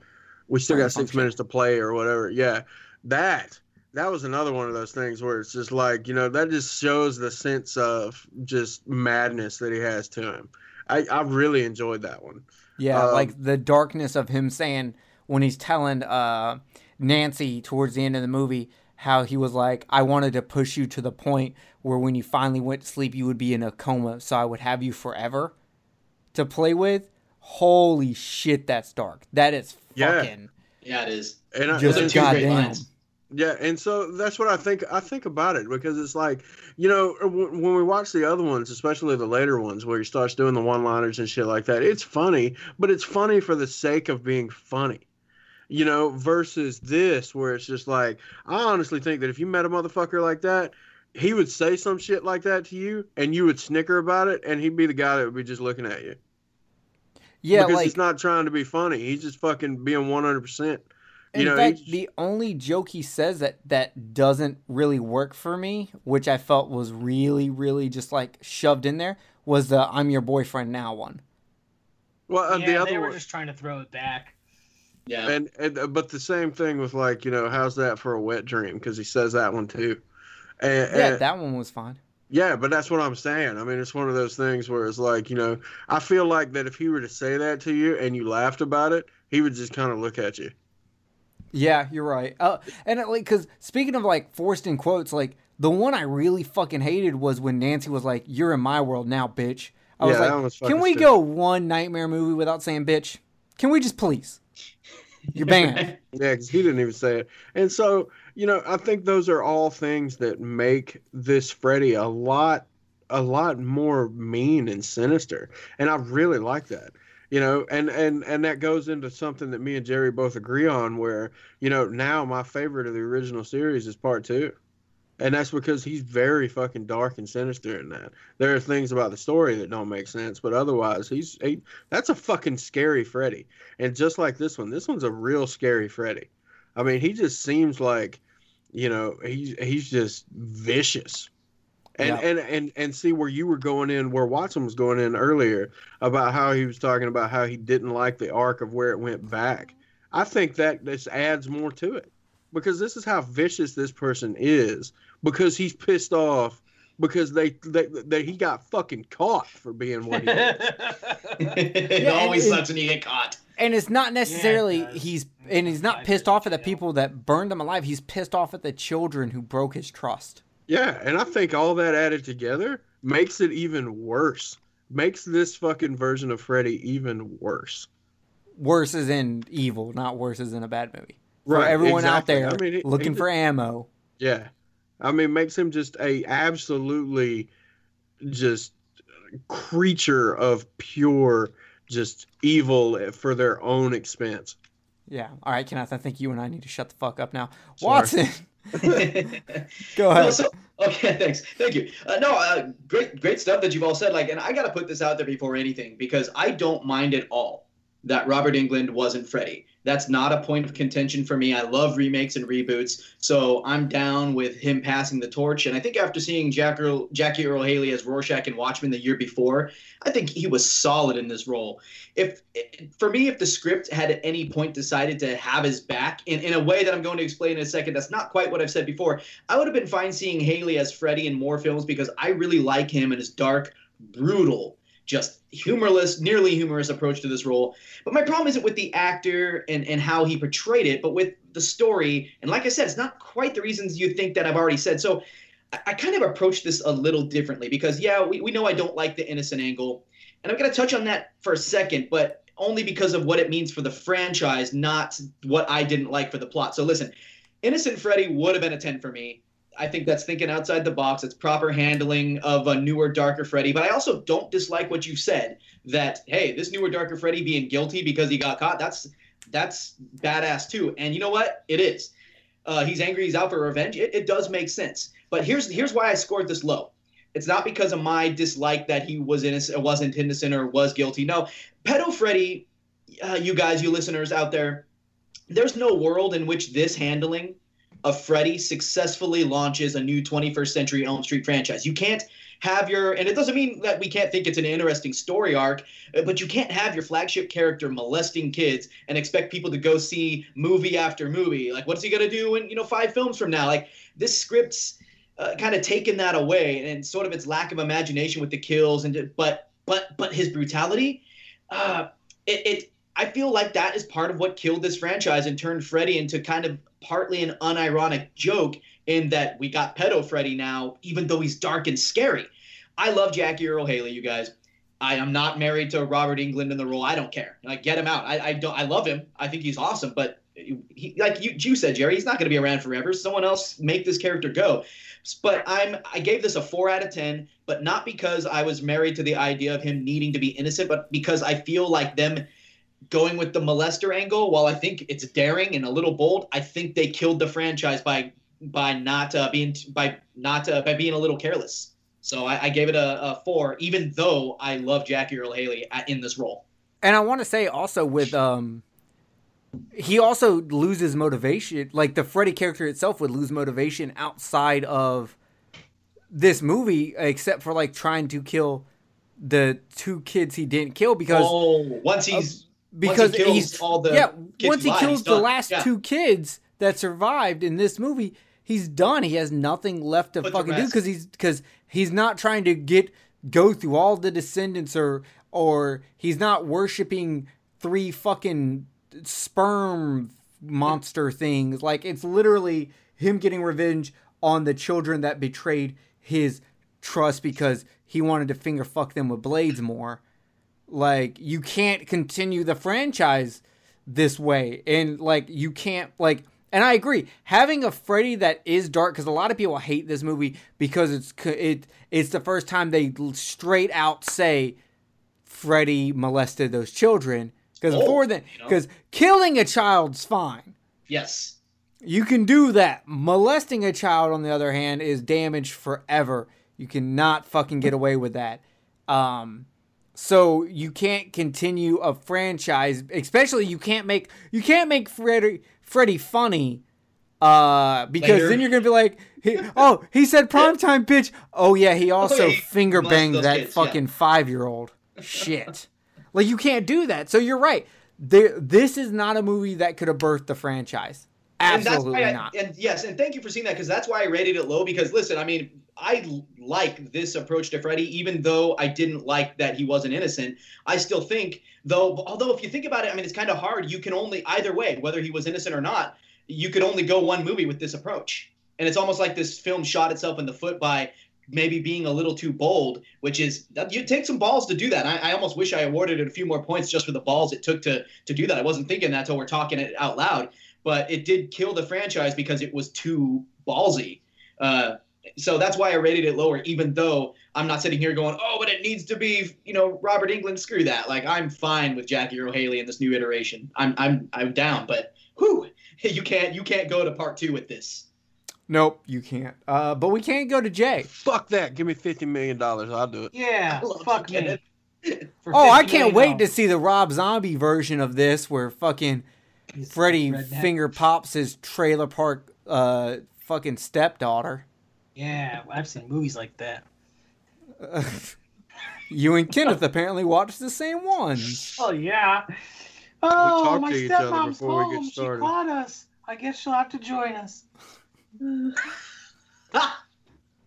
we still got six minutes to play or whatever yeah that that was another one of those things where it's just like you know that just shows the sense of just madness that he has to him i i really enjoyed that one yeah um, like the darkness of him saying when he's telling uh nancy towards the end of the movie how he was like, I wanted to push you to the point where when you finally went to sleep, you would be in a coma, so I would have you forever to play with. Holy shit, that's dark. That is fucking. Yeah, yeah it is. And I, just a goddamn. Yeah, and so that's what I think. I think about it because it's like, you know, uh, when we watch the other ones, especially the later ones, where he starts doing the one-liners and shit like that, it's funny, but it's funny for the sake of being funny you know, versus this where it's just like I honestly think that if you met a motherfucker like that, he would say some shit like that to you and you would snicker about it and he'd be the guy that would be just looking at you. Yeah, because like, he's not trying to be funny. He's just fucking being one hundred percent. You in know, fact, the only joke he says that that doesn't really work for me, which I felt was really, really just like shoved in there, was the "I'm your boyfriend now" one. Well, uh, yeah, the other they were one, just trying to throw it back. Yeah. And, and uh, but the same thing with like you know how's that for a wet dream because he says that one too. And, yeah, and, that one was fine. Yeah, but that's what I'm saying. I mean, it's one of those things where it's like you know I feel like that if he were to say that to you and you laughed about it, he would just kind of look at you. Yeah, you're right. Uh, and it, like, because speaking of like forced in quotes, like the one I really fucking hated was when Nancy was like, "You're in my world now, bitch." I yeah, was like, "Can we stupid. go one nightmare movie without saying bitch? Can we just please?" You're banned. yeah, because he didn't even say it. And so, you know, I think those are all things that make this Freddy a lot, a lot more mean and sinister. And I really like that. You know, and and and that goes into something that me and Jerry both agree on. Where you know now my favorite of the original series is part two and that's because he's very fucking dark and sinister in that. There are things about the story that don't make sense, but otherwise, he's he, that's a fucking scary Freddy. And just like this one, this one's a real scary Freddy. I mean, he just seems like, you know, he's he's just vicious. And, yeah. and and and see where you were going in, where Watson was going in earlier about how he was talking about how he didn't like the arc of where it went back. I think that this adds more to it because this is how vicious this person is because he's pissed off because they they, they he got fucking caught for being what he is. it yeah, always and, sucks when you get caught. And it's not necessarily yeah, it he's and he's not pissed off at the people that burned him alive. He's pissed off at the children who broke his trust. Yeah, and I think all that added together makes it even worse. Makes this fucking version of Freddy even worse. Worse as in evil, not worse as in a bad movie. For right, everyone exactly. out there I mean, looking for ammo. Yeah, I mean, makes him just a absolutely just creature of pure just evil for their own expense. Yeah. All right, Kenneth. I think you and I need to shut the fuck up now. Sorry. Watson. Go ahead. No, so, okay, thanks. Thank you. Uh, no, uh, great, great stuff that you've all said. Like, and I got to put this out there before anything because I don't mind at all that Robert Englund wasn't Freddy. That's not a point of contention for me. I love remakes and reboots, so I'm down with him passing the torch. And I think after seeing Jack Earl, Jackie Earle Haley as Rorschach in Watchmen the year before, I think he was solid in this role. If for me, if the script had at any point decided to have his back in, in a way that I'm going to explain in a second, that's not quite what I've said before. I would have been fine seeing Haley as Freddy in more films because I really like him and his dark, brutal just humorless, nearly humorous approach to this role. But my problem isn't with the actor and, and how he portrayed it, but with the story. And like I said, it's not quite the reasons you think that I've already said. So I, I kind of approach this a little differently because, yeah, we, we know I don't like the innocent angle. And I'm going to touch on that for a second, but only because of what it means for the franchise, not what I didn't like for the plot. So listen, Innocent Freddy would have been a 10 for me. I think that's thinking outside the box. It's proper handling of a newer, darker Freddy. But I also don't dislike what you said that hey, this newer, darker Freddy being guilty because he got caught. That's that's badass too. And you know what? It is. Uh, he's angry. He's out for revenge. It, it does make sense. But here's here's why I scored this low. It's not because of my dislike that he was innocent, wasn't innocent, or was guilty. No, pedo Freddy, uh, you guys, you listeners out there, there's no world in which this handling a Freddy successfully launches a new 21st Century Elm Street franchise. You can't have your, and it doesn't mean that we can't think it's an interesting story arc, uh, but you can't have your flagship character molesting kids and expect people to go see movie after movie. Like, what's he gonna do in you know five films from now? Like, this script's uh, kind of taken that away, and sort of its lack of imagination with the kills, and but but but his brutality, uh, it, it I feel like that is part of what killed this franchise and turned Freddy into kind of partly an unironic joke in that we got pedo Freddy now, even though he's dark and scary. I love Jackie Earle Haley, you guys. I am not married to Robert Englund in the role. I don't care. Like, get him out. I, I don't. I love him. I think he's awesome. But he, like you, you said, Jerry, he's not going to be around forever. Someone else make this character go. But I'm. I gave this a four out of ten, but not because I was married to the idea of him needing to be innocent, but because I feel like them going with the molester angle. While I think it's daring and a little bold, I think they killed the franchise by by not uh, being by not uh, by being a little careless. So I, I gave it a, a, four, even though I love Jackie Earle Haley in this role. And I want to say also with um, he also loses motivation. Like the Freddy character itself would lose motivation outside of this movie, except for like trying to kill the two kids he didn't kill because oh, once he's because once he he's all the yeah once he alive, kills the last yeah. two kids that survived in this movie he's done. He has nothing left to Put fucking do because he's because he's not trying to get go through all the descendants or or he's not worshiping three fucking sperm monster things. Like it's literally him getting revenge on the children that betrayed his trust because he wanted to finger fuck them with blades more like you can't continue the franchise this way. And like you can't like and I agree. Having a Freddy that is dark because a lot of people hate this movie because it's it it's the first time they straight out say Freddy molested those children. Because Oh, before then you know. because killing a child's fine. Yes. you can do that. Molesting a child on the other hand is damage forever. You cannot fucking get away with that. Um so you can't continue a franchise, especially you can't make you can't make Freddy Freddy funny, uh, because Later. then you're gonna be like, he, oh, he said primetime bitch. Oh yeah, he also he finger molested banged that kids, yeah. fucking five year old. Shit, like you can't do that. So you're right. There, this is not a movie that could have birthed the franchise. Absolutely and that's why not. I, and yes, and thank you for seeing that because that's why I rated it low. Because listen, I mean, I like this approach to Freddy, even though I didn't like that he wasn't innocent. I still think, though, although if you think about it, I mean, it's kind of hard. You can only either way, whether he was innocent or not, you could only go one movie with this approach. And it's almost like this film shot itself in the foot by maybe being a little too bold, which is that you take some balls to do that. I, I almost wish I awarded it a few more points just for the balls it took to to do that. I wasn't thinking that until we're talking it out loud, but it did kill the franchise because it was too ballsy. Uh, so that's why I rated it lower, even though I'm not sitting here going, oh, but it needs to be, you know, Robert Englund. Screw that. Like I'm fine with Jackie Earle Haley in this new iteration. I'm I'm I'm down, but whew, you can't you can't go to part two with this. Nope, you can't. Uh, but we can't go to Jay. Fuck that. Give me fifty million dollars. I'll do it. Yeah, fuck you, me. Oh, I can't wait to see the Rob Zombie version of this where fucking He's Freddy finger pops his trailer park uh fucking stepdaughter. Yeah, I've seen movies like that. you and Kenneth apparently watched the same ones. Oh yeah. Oh, my to each other stepmom's before we get home. She caught us. I guess she'll have to join us.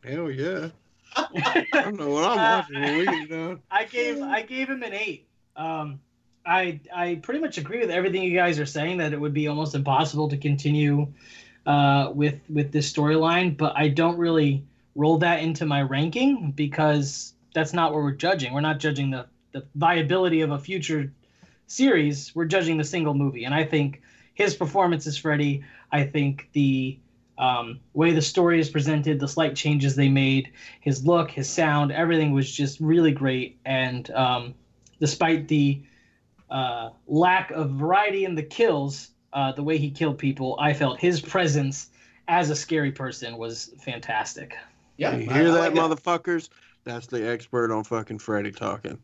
Hell yeah. I don't know what I'm watching when we get done. I gave I gave him an eight. Um, I I pretty much agree with everything you guys are saying that it would be almost impossible to continue uh, with with this storyline, but I don't really roll that into my ranking because that's not what we're judging. We're not judging the the viability of a future series. We're judging the single movie, and I think his performance as Freddy. I think the um, way the story is presented, the slight changes they made, his look, his sound, everything was just really great. And um, despite the uh, lack of variety in the kills, uh, the way he killed people, I felt his presence as a scary person was fantastic. Yeah, You hear I that, like motherfuckers? That's the expert on fucking Freddy talking.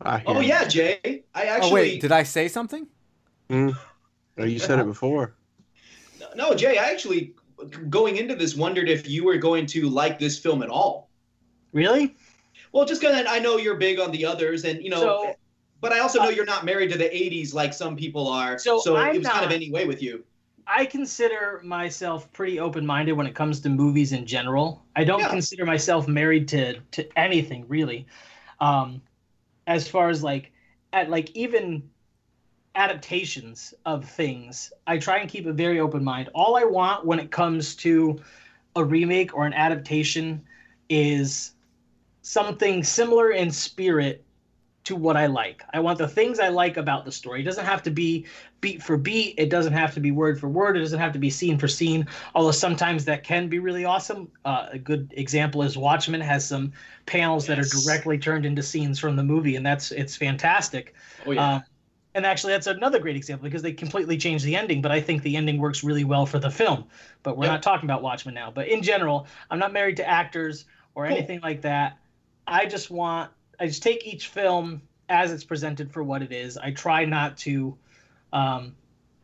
I hear Oh it. yeah, Jay. I actually oh wait, did I say something? Oh, you said it before. no, Jay. I actually going into this wondered if you were going to like this film at all. Really? Well, just because I know you're big on the others, and you know, So- but I also know uh, you're not married to the '80s like some people are. So So, I'm it was kind of any way with you. I consider myself pretty open-minded when it comes to movies in general. I don't Yeah. consider myself married to to anything really. Um, as far as like at like even adaptations of things, I try and keep a very open mind. All I want when it comes to a remake or an adaptation is something similar in spirit to what I like. I want the things I like about the story. It doesn't have to be beat for beat. It doesn't have to be word for word. It doesn't have to be scene for scene. Although sometimes that can be really awesome. Uh, a good example is Watchmen has some panels that are directly turned into scenes from the movie, and that's it's fantastic. Oh yeah. Um, and actually, that's another great example because they completely changed the ending, but I think the ending works really well for the film. But we're Yep. not talking about Watchmen now. But in general, I'm not married to actors or Cool. anything like that. I just want, I just take each film as it's presented for what it is. I try not to um,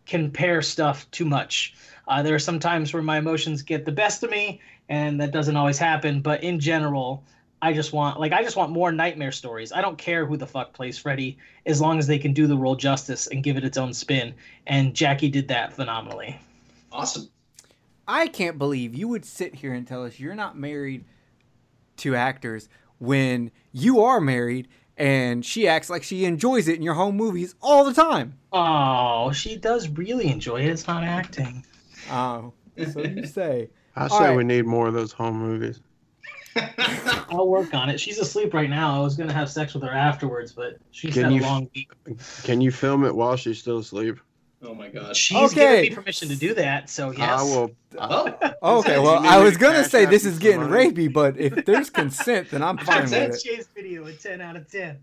compare stuff too much. Uh, there are some times where my emotions get the best of me, and that doesn't always happen. But in general, I just want like I just want more nightmare stories. I don't care who the fuck plays Freddy as long as they can do the role justice and give it its own spin. And Jackie did that phenomenally. awesome. I can't believe you would sit here and tell us you're not married to actors when you are married and she acts like she enjoys it in your home movies all the time. Oh, she does really enjoy it. It's not acting. Oh, so you say. I say right. we need more of those home movies. I'll work on it. She's asleep right now. I was gonna have sex with her afterwards, but she's Can had you- a long week. Can you film it while she's still asleep? Oh my gosh. She's Okay. given me permission to do that, so yes. I will. Oh, Okay, well, I was gonna say this is getting money? rapey, but if there's consent, then I'm fine with That's it. Jay's video, a ten out of ten.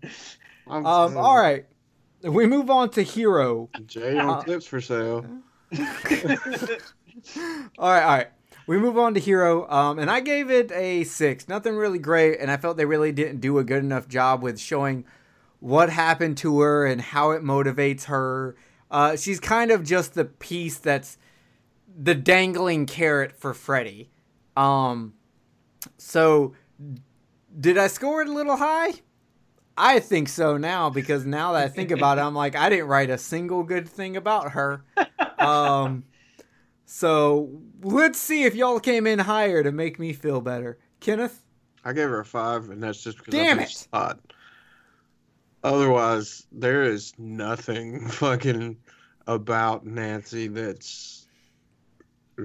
Um, all right, we move on to Hero. Jay on Uh, clips for sale. All right, all right. We move on to Hero, um, and I gave it a six. Nothing really great, and I felt they really didn't do a good enough job with showing what happened to her and how it motivates her. Uh, she's kind of just the piece that's the dangling carrot for Freddy. Um, so, did I score it a little high? I think so now because now that I think about it, I'm like, I didn't write a single good thing about her. Um, so let's see if y'all came in higher to make me feel better. Kenneth? I gave her a five, and that's just because Damn I it. hot. Otherwise, there is nothing fucking about Nancy that's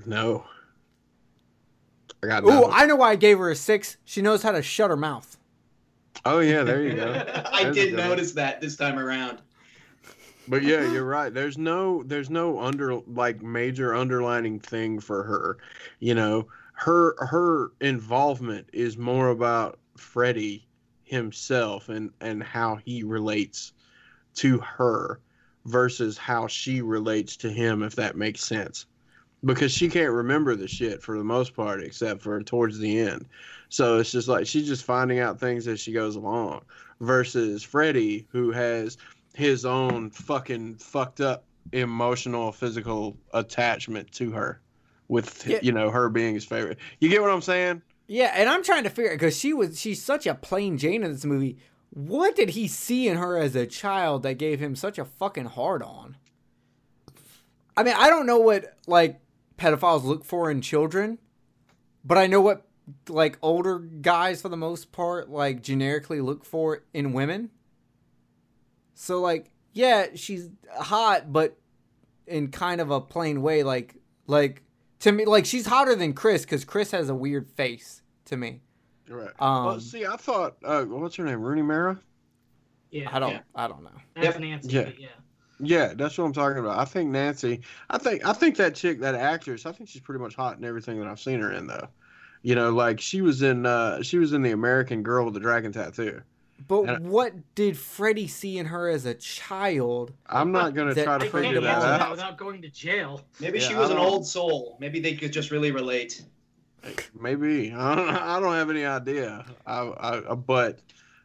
no. I got Ooh, nothing. I know why I gave her a six. She knows how to shut her mouth. Oh yeah, there you go. I did good one. notice that this time around. But yeah, you're right. There's no there's no under like major underlining thing for her. You know, her her involvement is more about Freddy himself and and how he relates to her versus how she relates to him if that makes sense. Because she can't remember the shit for the most part except for towards the end. So it's just like she's just finding out things as she goes along versus Freddy who has his own fucking fucked up emotional physical attachment to her with Yeah. you know her being his favorite you get what i'm saying Yeah, and I'm trying to figure because she was she's such a plain Jane in this movie. What did he see in her as a child that gave him such a fucking hard on? I mean, I don't know what like pedophiles look for in children, but I know what like older guys for the most part like generically look for in women. So like, yeah, she's hot, but in kind of a plain way like like to me like she's hotter than Kris cuz Kris has a weird face to me. Right Um well see i thought uh what's her name rooney mara Yeah, I don't yeah. I don't know. that's Yep. Nancy. Yeah. yeah. yeah that's what i'm talking about i think nancy i think i think that chick that actress i think she's pretty much hot in everything that i've seen her in though you know like she was in uh she was in the american girl with the dragon tattoo But And- what did Freddy see in her as a child? i'm not gonna try to figure that out without going to jail. Maybe she was an old soul. Maybe they could just really relate. Maybe I don't, I don't have any idea. I, I, but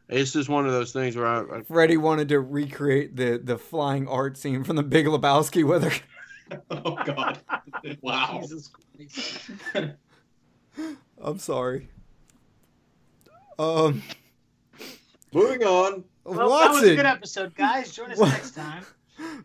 it's just one of those things where I, I Freddy wanted to recreate the the flying art scene from the Big Lebowski with her. Oh God! Wow. Jesus I'm sorry. Um, Moving on. Well, that was a good episode, guys. Join us What? next time.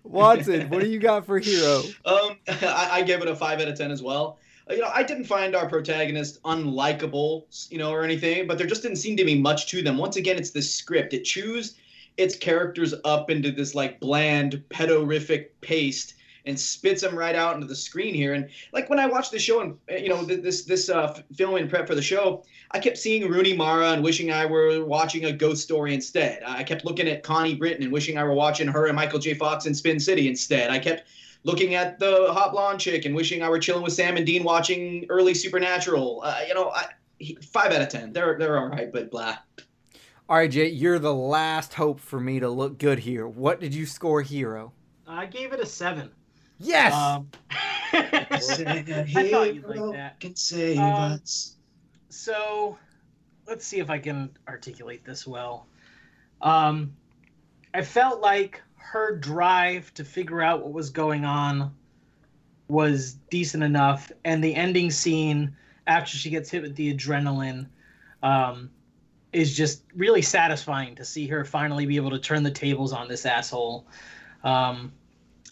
Watson, what do you got for Hero? Um, I, I gave it a five out of ten as well. You know, I didn't find our protagonist unlikable, you know, or anything, but there just didn't seem to be much to them. Once again, it's the script. It chews its characters up into this like bland, pedorific paste and spits them right out into the screen here. And like when I watched the show and you know this this uh, film and prep for the show, I kept seeing Rooney Mara and wishing I were watching a ghost story instead. I kept looking at Connie Britton and wishing I were watching her and Michael J. Fox in Spin City instead. I kept looking at the hot blonde chick and wishing I were chilling with Sam and Dean watching early Supernatural. Uh, you know, I, he- five out of ten. They're they're all right, but blah. All right, Jay, you're the last hope for me to look good here. What did you score Hero? I gave it a seven. Yes. Um, I thought you'd like that. Can save Um, us. So, let's see if I can articulate this well. Um, I felt like her drive to figure out what was going on was decent enough, and the ending scene after she gets hit with the adrenaline um, is just really satisfying to see her finally be able to turn the tables on this asshole. Um,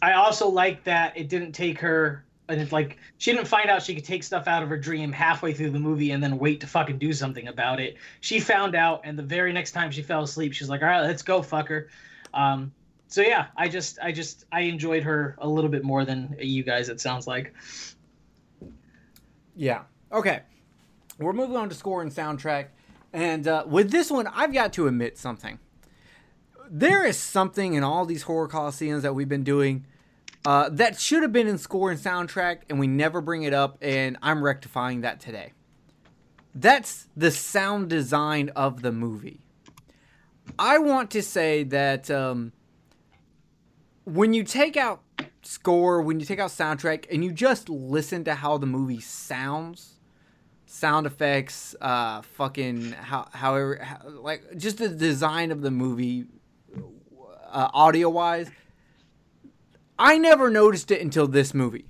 I also like that it didn't take her and it's like she didn't find out she could take stuff out of her dream halfway through the movie and then wait to fucking do something about it. She found out, and the very next time she fell asleep, she's like, "All right, let's go, fucker." Um, so yeah, I just, I just, I enjoyed her a little bit more than you guys. It sounds like. Yeah. Okay. We're moving on to score and soundtrack. And uh, with this one, I've got to admit something. There is something in all these horror coliseums that we've been doing uh, that should have been in score and soundtrack, and we never bring it up, and I'm rectifying that today. That's the sound design of the movie. I want to say that um, when you take out score, when you take out soundtrack, and you just listen to how the movie sounds, sound effects, uh, fucking how, however, how, like just the design of the movie, uh, audio wise, I never noticed it until this movie.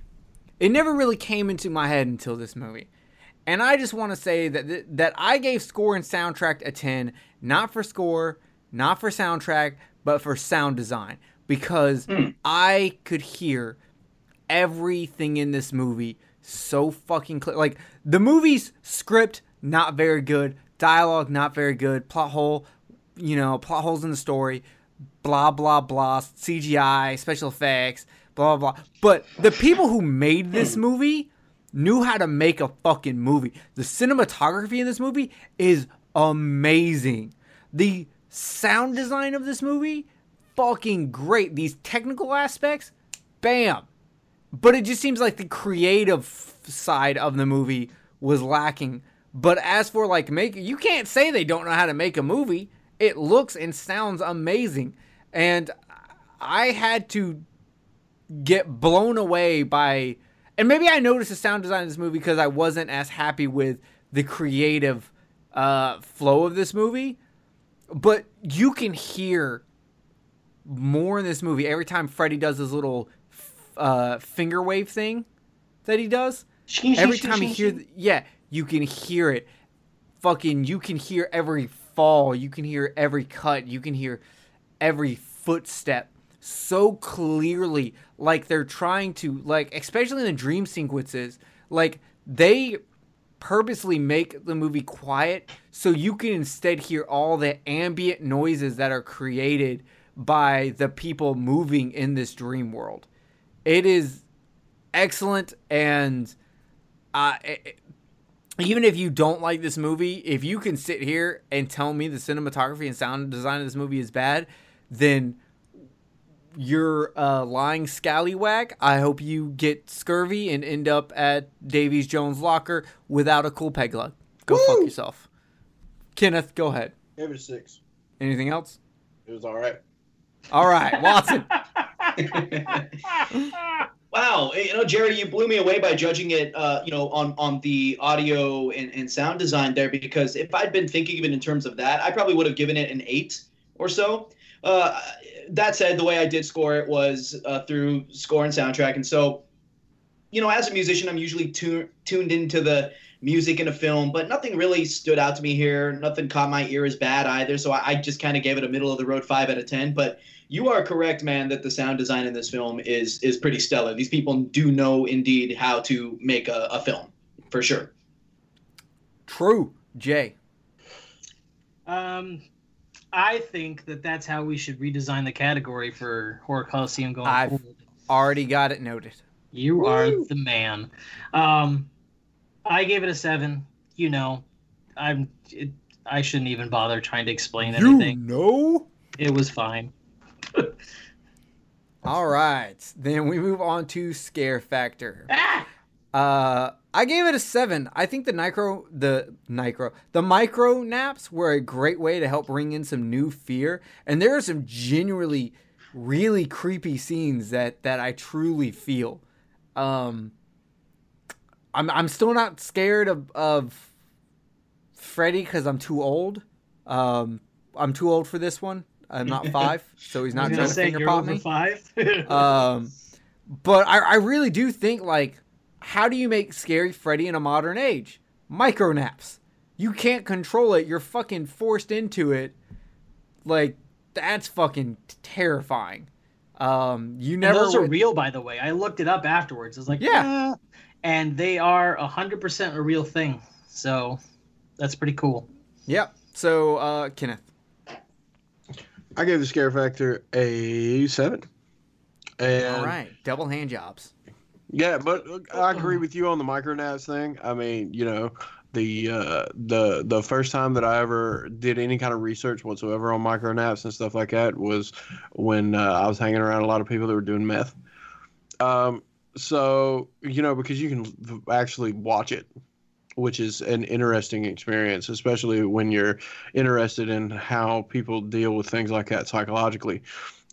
It never really came into my head until this movie. And I just want to say that th- that I gave score and soundtrack a 10, not for score, not for soundtrack, but for sound design because hmm. I could hear everything in this movie so fucking clear. Like the movie's script not very good, dialogue not very good, plot hole, you know, plot holes in the story, blah blah blah, CGI, special effects, blah blah blah. But the people who made this hmm. movie knew how to make a fucking movie. The cinematography in this movie is amazing. The sound design of this movie, fucking great. These technical aspects, bam. But it just seems like the creative side of the movie was lacking. But as for like make you can't say they don't know how to make a movie. It looks and sounds amazing. And I had to get blown away by and maybe I noticed the sound design of this movie because I wasn't as happy with the creative uh, flow of this movie. But you can hear more in this movie every time Freddy does his little uh, finger wave thing that he does. Every time you hear, yeah, you can hear it. Fucking, you can hear every fall. You can hear every cut. You can hear every footstep so clearly. Like they're trying to, like, especially in the dream sequences, like they purposely make the movie quiet so you can instead hear all the ambient noises that are created by the people moving in this dream world. It is excellent and uh, it- even if you don't like this movie, if you can sit here and tell me the cinematography and sound design of this movie is bad, then you're a lying scallywag. I hope you get scurvy and end up at Davies Jones' locker without a cool peg leg. Go fuck yourself. Kenneth, go ahead. Give it a six. Anything else? It was all right. All right, Watson. Wow, you know, Jerry, you blew me away by judging it, uh, you know, on on the audio and, and sound design there. Because if I'd been thinking of it in terms of that, I probably would have given it an eight or so. Uh, that said, the way I did score it was uh, through score and soundtrack, and so you know, as a musician, I'm usually tu- tuned into the music in a film, but nothing really stood out to me here. Nothing caught my ear as bad either. So I, I just kind of gave it a middle of the road five out of ten. But you are correct, man, that the sound design in this film is is pretty stellar. These people do know indeed how to make a, a film, for sure. True, Jay. Um, I think that that's how we should redesign the category for Horror Coliseum going I've- forward. Already got it noted. You are the man. Um, I gave it a seven. You know, I'm. It, I shouldn't even bother trying to explain anything. know. It was fine. All right, then we move on to scare factor. Ah! Uh, I gave it a seven. I think the micro, the micro, the micro naps were a great way to help bring in some new fear, and there are some genuinely, really creepy scenes that that I truly feel. Um, I'm I'm still not scared of of Freddy because I'm too old. Um, I'm too old for this one. I'm not five, so he's not trying to finger you're pop me. five. Um, but I, I really do think like, how do you make scary Freddy in a modern age? Micro naps. You can't control it. You're fucking forced into it. Like that's fucking terrifying. Um, you And never. those are real, by the way. I looked it up afterwards. It's like, Yeah. "Ah," and they are hundred percent a real thing. So that's pretty cool. Yep. So, uh, Kenneth. I gave the scare factor a seven. And All right. Double hand jobs. Yeah, but I agree with you on the micronaps thing. I mean, you know, the uh, the the first time that I ever did any kind of research whatsoever on micronaps and stuff like that was when uh, I was hanging around a lot of people that were doing meth. Um, so you know, because you can actually watch it, which is an interesting experience, especially when you're interested in how people deal with things like that psychologically.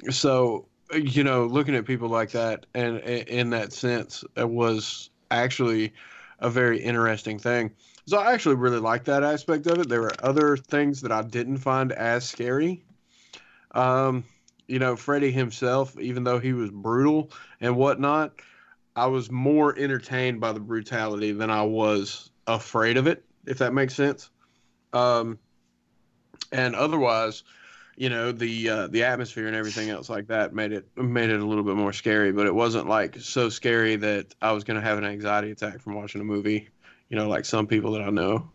So you know, looking at people like that and and in that sense, it was actually a very interesting thing. So I actually really liked that aspect of it. There were other things that I didn't find as scary. Um, you know, Freddy himself, even though he was brutal and whatnot, I was more entertained by the brutality than I was afraid of it, if that makes sense. Um, and otherwise, you know the uh, the atmosphere and everything else like that made it made it a little bit more scary but it wasn't like so scary that i was going to have an anxiety attack from watching a movie you know like some people that i know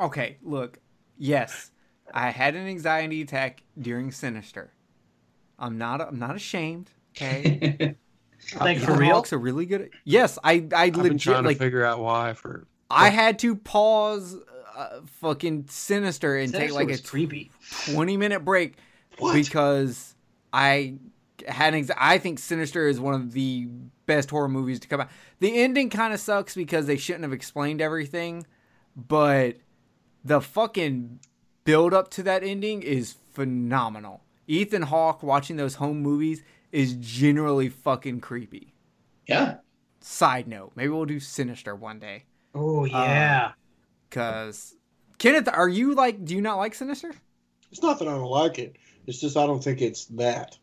Okay. Look. Yes, I had an anxiety attack during Sinister. I'm not. I'm not ashamed. Okay. Like Ethan for real? Hawke's a really good. Yes, I. I i've been legit trying like. to figure out why for I had to pause uh, fucking Sinister and take like a creepy. 20 minute break What? because I had anxi- I think Sinister is one of the best horror movies to come out. The ending kind of sucks because they shouldn't have explained everything, but the fucking build up to that ending is phenomenal. Ethan Hawke watching those home movies is generally fucking creepy. yeah. Side note, maybe we'll do Sinister one day. Oh yeah. Cause Kenneth, are you like? Do you not like Sinister? it's not that i don't like it it's just i don't think it's that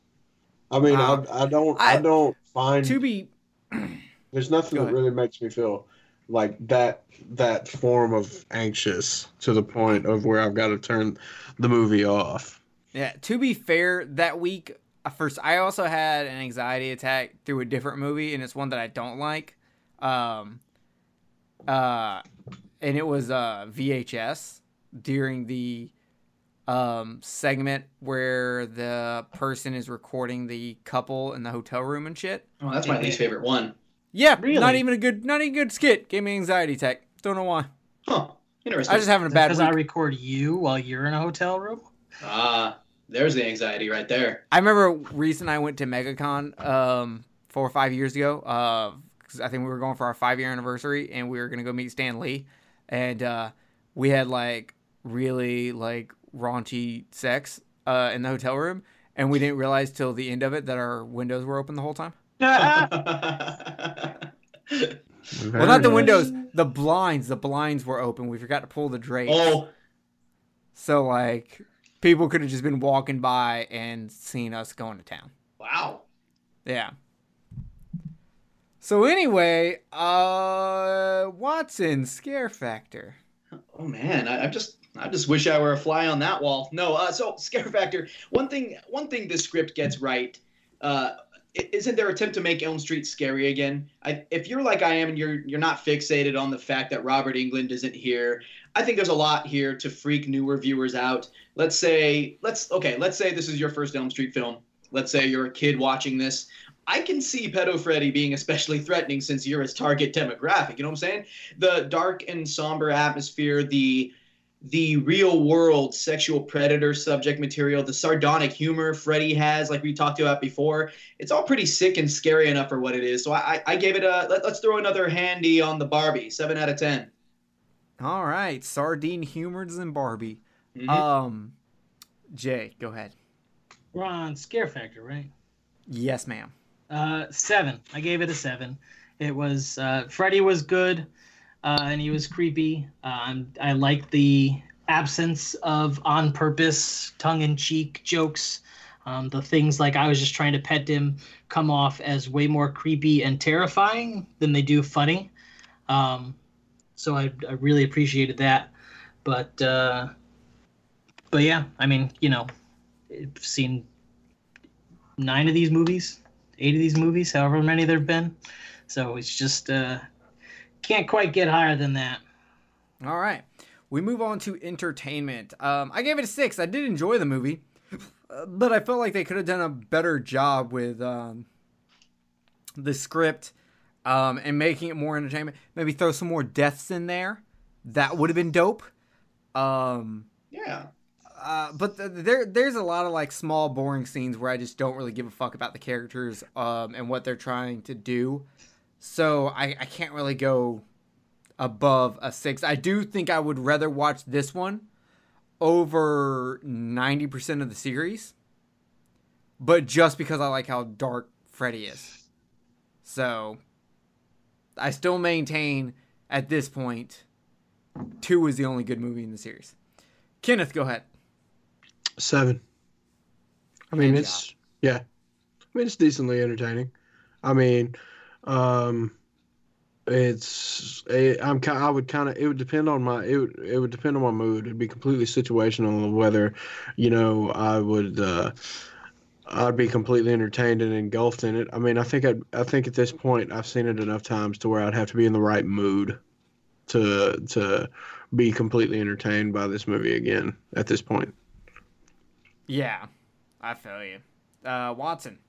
i mean Uh, I, I don't I- I, don't find To be there's nothing that really makes me feel like that that form of anxious to the point of where i've got to turn the movie off Yeah, to be fair, that week uh, first I also had an anxiety attack through a different movie and it's one that I don't like. Um uh and it was uh VHS during the um segment where the person is recording the couple in the hotel room and shit. Oh, that's my least favorite one. Yeah, really? not even a good not even a good skit. Gave me anxiety attack. Don't know why. Huh. Interesting. I was just having a bad Because. I record you while you're in a hotel room. Ah, there's the anxiety right there. I remember recent I went to MegaCon um, four or five years ago. Uh, 'cause I think we were going for our five year anniversary, and we were gonna go meet Stan Lee, and uh, we had like really like raunchy sex uh, in the hotel room, and we didn't realize till the end of it that our windows were open the whole time. Well, not the windows, the blinds. The blinds were open. We forgot to pull the drapes. oh, So like people could have just been walking by and seen us going to town. wow. Yeah. So anyway, uh, Watson scare factor. Oh man, I, I just I just wish I were a fly on that wall. No, uh, so scare factor. One thing, one thing this script gets right. Uh, isn't their attempt to make Elm Street scary again? I, if you're like I am and you're you're not fixated on the fact that Robert Englund isn't here, I think there's a lot here to freak newer viewers out. Let's say let's okay, let's say this is your first Elm Street film. Let's say you're a kid watching this. I can see Pedo Freddy being especially threatening since you're his target demographic. You know what I'm saying? The dark and somber atmosphere, the the real world sexual predator subject material, the sardonic humor Freddy has, like we talked about before, it's all pretty sick and scary enough for what it is. So I, I, I gave it a let, us throw another handy on the Barbie, seven out of 10 All right, sardine humors and Barbie. Mhm. Um, Jay, go ahead. We're on scare factor, right? Yes, ma'am. Uh, seven. I gave it a seven. It was uh, Freddy was good, uh, and he was creepy. Um, I liked the absence of on purpose, tongue in cheek jokes. Um, the things like I was just trying to pet him come off as way more creepy and terrifying than they do funny. Um, so I, I really appreciated that. But uh, but yeah, I mean, you know, I've seen nine of these movies eight of these movies, however many there've been. So it's just uh, can't quite get higher than that. All right, we move on to entertainment. Um, I gave it a six. I did enjoy the movie, but I felt like they could have done a better job with um, the script um, and making it more entertainment. Maybe throw some more deaths in there. That would have been dope. Um, Yeah. Uh, but th- there there's a lot of like small boring scenes where I just don't really give a fuck about the characters um, and what they're trying to do. So I, I can't really go above a six. I do think I would rather watch this one over ninety percent of the series, but just because I like how dark Freddy is. So I still maintain at this point two is the only good movie in the series. Kenneth, go ahead. Seven. I mean, it's yeah. I mean, it's decently entertaining. I mean, um, it's eh, I'm ki- I would kind of it would depend on my it would it would depend on my mood. It'd be completely situational of whether, you know, I would uh, I'd be completely entertained and engulfed in it. I mean, I think I I think at this point I've seen it enough times to where I'd have to be in the right mood to to be completely entertained by this movie again at this point. Yeah, I feel you. Uh, Watson.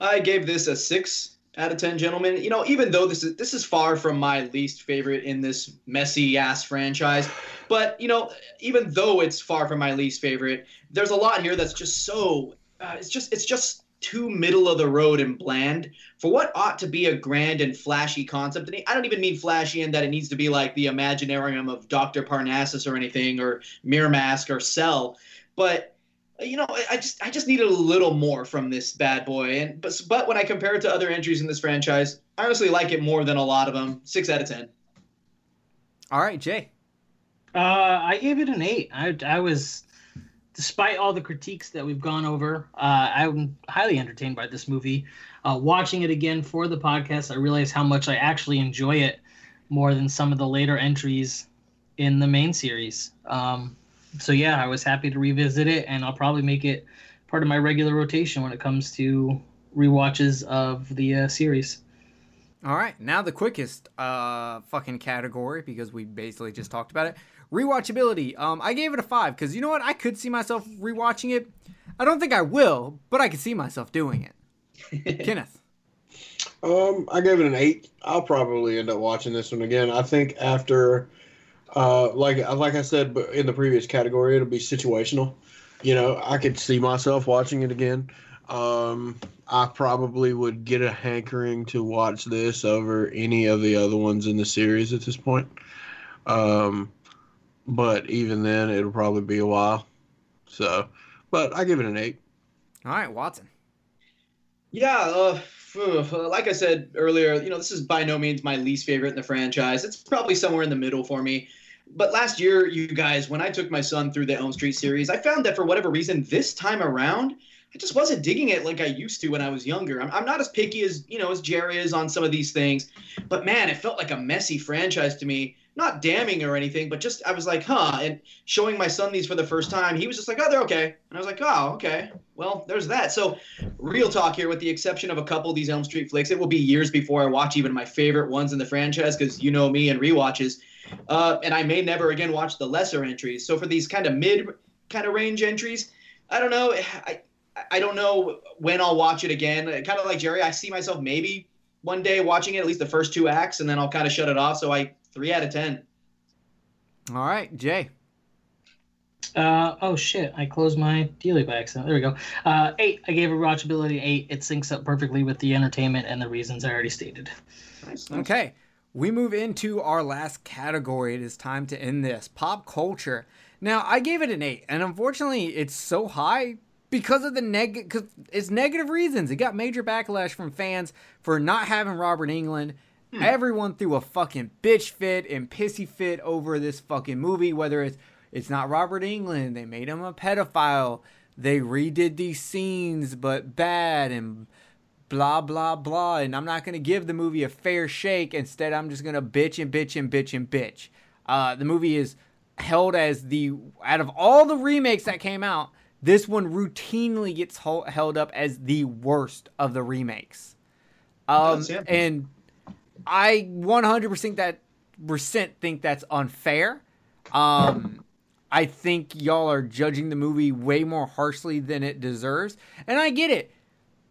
I gave this a six out of ten, gentlemen. You know, even though this is this is far from my least favorite in this messy ass franchise, but you know, even though it's far from my least favorite, there's a lot here that's just so. Uh, it's just it's just too middle of the road and bland for what ought to be a grand and flashy concept. And I don't even mean flashy in that it needs to be like the Imaginarium of Dr. Parnassus or anything, or Mirror Mask or Cell, but you know, I- I just I just needed a little more from this bad boy. And but but when I compare it to other entries in this franchise, I honestly like it more than a lot of them. Six out of ten. All right, Jay. Uh, I gave it an eight. I, I was, despite all the critiques that we've gone over, uh, I'm highly entertained by this movie. Uh, watching it again for the podcast, I realized how much I actually enjoy it more than some of the later entries in the main series. Um, so yeah, I was happy to revisit it, and I'll probably make it part of my regular rotation when it comes to rewatches of the uh, series. All right, now the quickest uh fucking category because we basically just talked about it. Rewatchability. Um, I gave it a five because you know what? I could see myself rewatching it. I don't think I will, but I could see myself doing it. Kenneth. Um, I gave it an eight. I'll probably end up watching this one again. I think after, uh, like like I said, in the previous category, it'll be situational. You know, I could see myself watching it again. Um, I probably would get a hankering to watch this over any of the other ones in the series at this point. Um, but even then, it'll probably be a while. So, but I give it an eight. All right, Watson. Yeah, uh, like I said earlier, you know, this is by no means my least favorite in the franchise. It's probably somewhere in the middle for me. But last year, you guys, when I took my son through the Elm Street series, I found that for whatever reason, this time around, I just wasn't digging it like I used to when I was younger. I'm, I'm not as picky as you know as Jerry is on some of these things, but man, it felt like a messy franchise to me. Not damning or anything, but just I was like, huh. And showing my son these for the first time, he was just like, oh, they're okay. And I was like, oh, okay. Well, there's that. So, real talk here, with the exception of a couple of these Elm Street flicks, it will be years before I watch even my favorite ones in the franchise because you know me and rewatches. Uh, and I may never again watch the lesser entries. So for these kind of mid kind of range entries, I don't know. I I don't know when I'll watch it again. Kind of like Jerry, I see myself maybe one day watching it at least the first two acts, and then I'll kind of shut it off. So I three out of ten. All right, Jay. Uh, oh shit! I closed my dealie by accident. There we go. Uh, eight. I gave a watchability eight. It syncs up perfectly with the entertainment and the reasons I already stated. Nice, nice. Okay, we move into our last category. It is time to end this pop culture. Now, I gave it an eight, and unfortunately, it's so high because of the negative. Because it's negative reasons. It got major backlash from fans for not having Robert Englund. Hmm. Everyone threw a fucking bitch fit and pissy fit over this fucking movie. Whether it's it's not Robert Englund, they made him a pedophile. They redid these scenes, but bad and blah blah blah. And I'm not gonna give the movie a fair shake. Instead, I'm just gonna bitch and bitch and bitch and bitch. Uh, the movie is held as the out of all the remakes that came out, this one routinely gets held up as the worst of the remakes. Um, and I 100% that percent think that's unfair. Um, I think y'all are judging the movie way more harshly than it deserves, and I get it.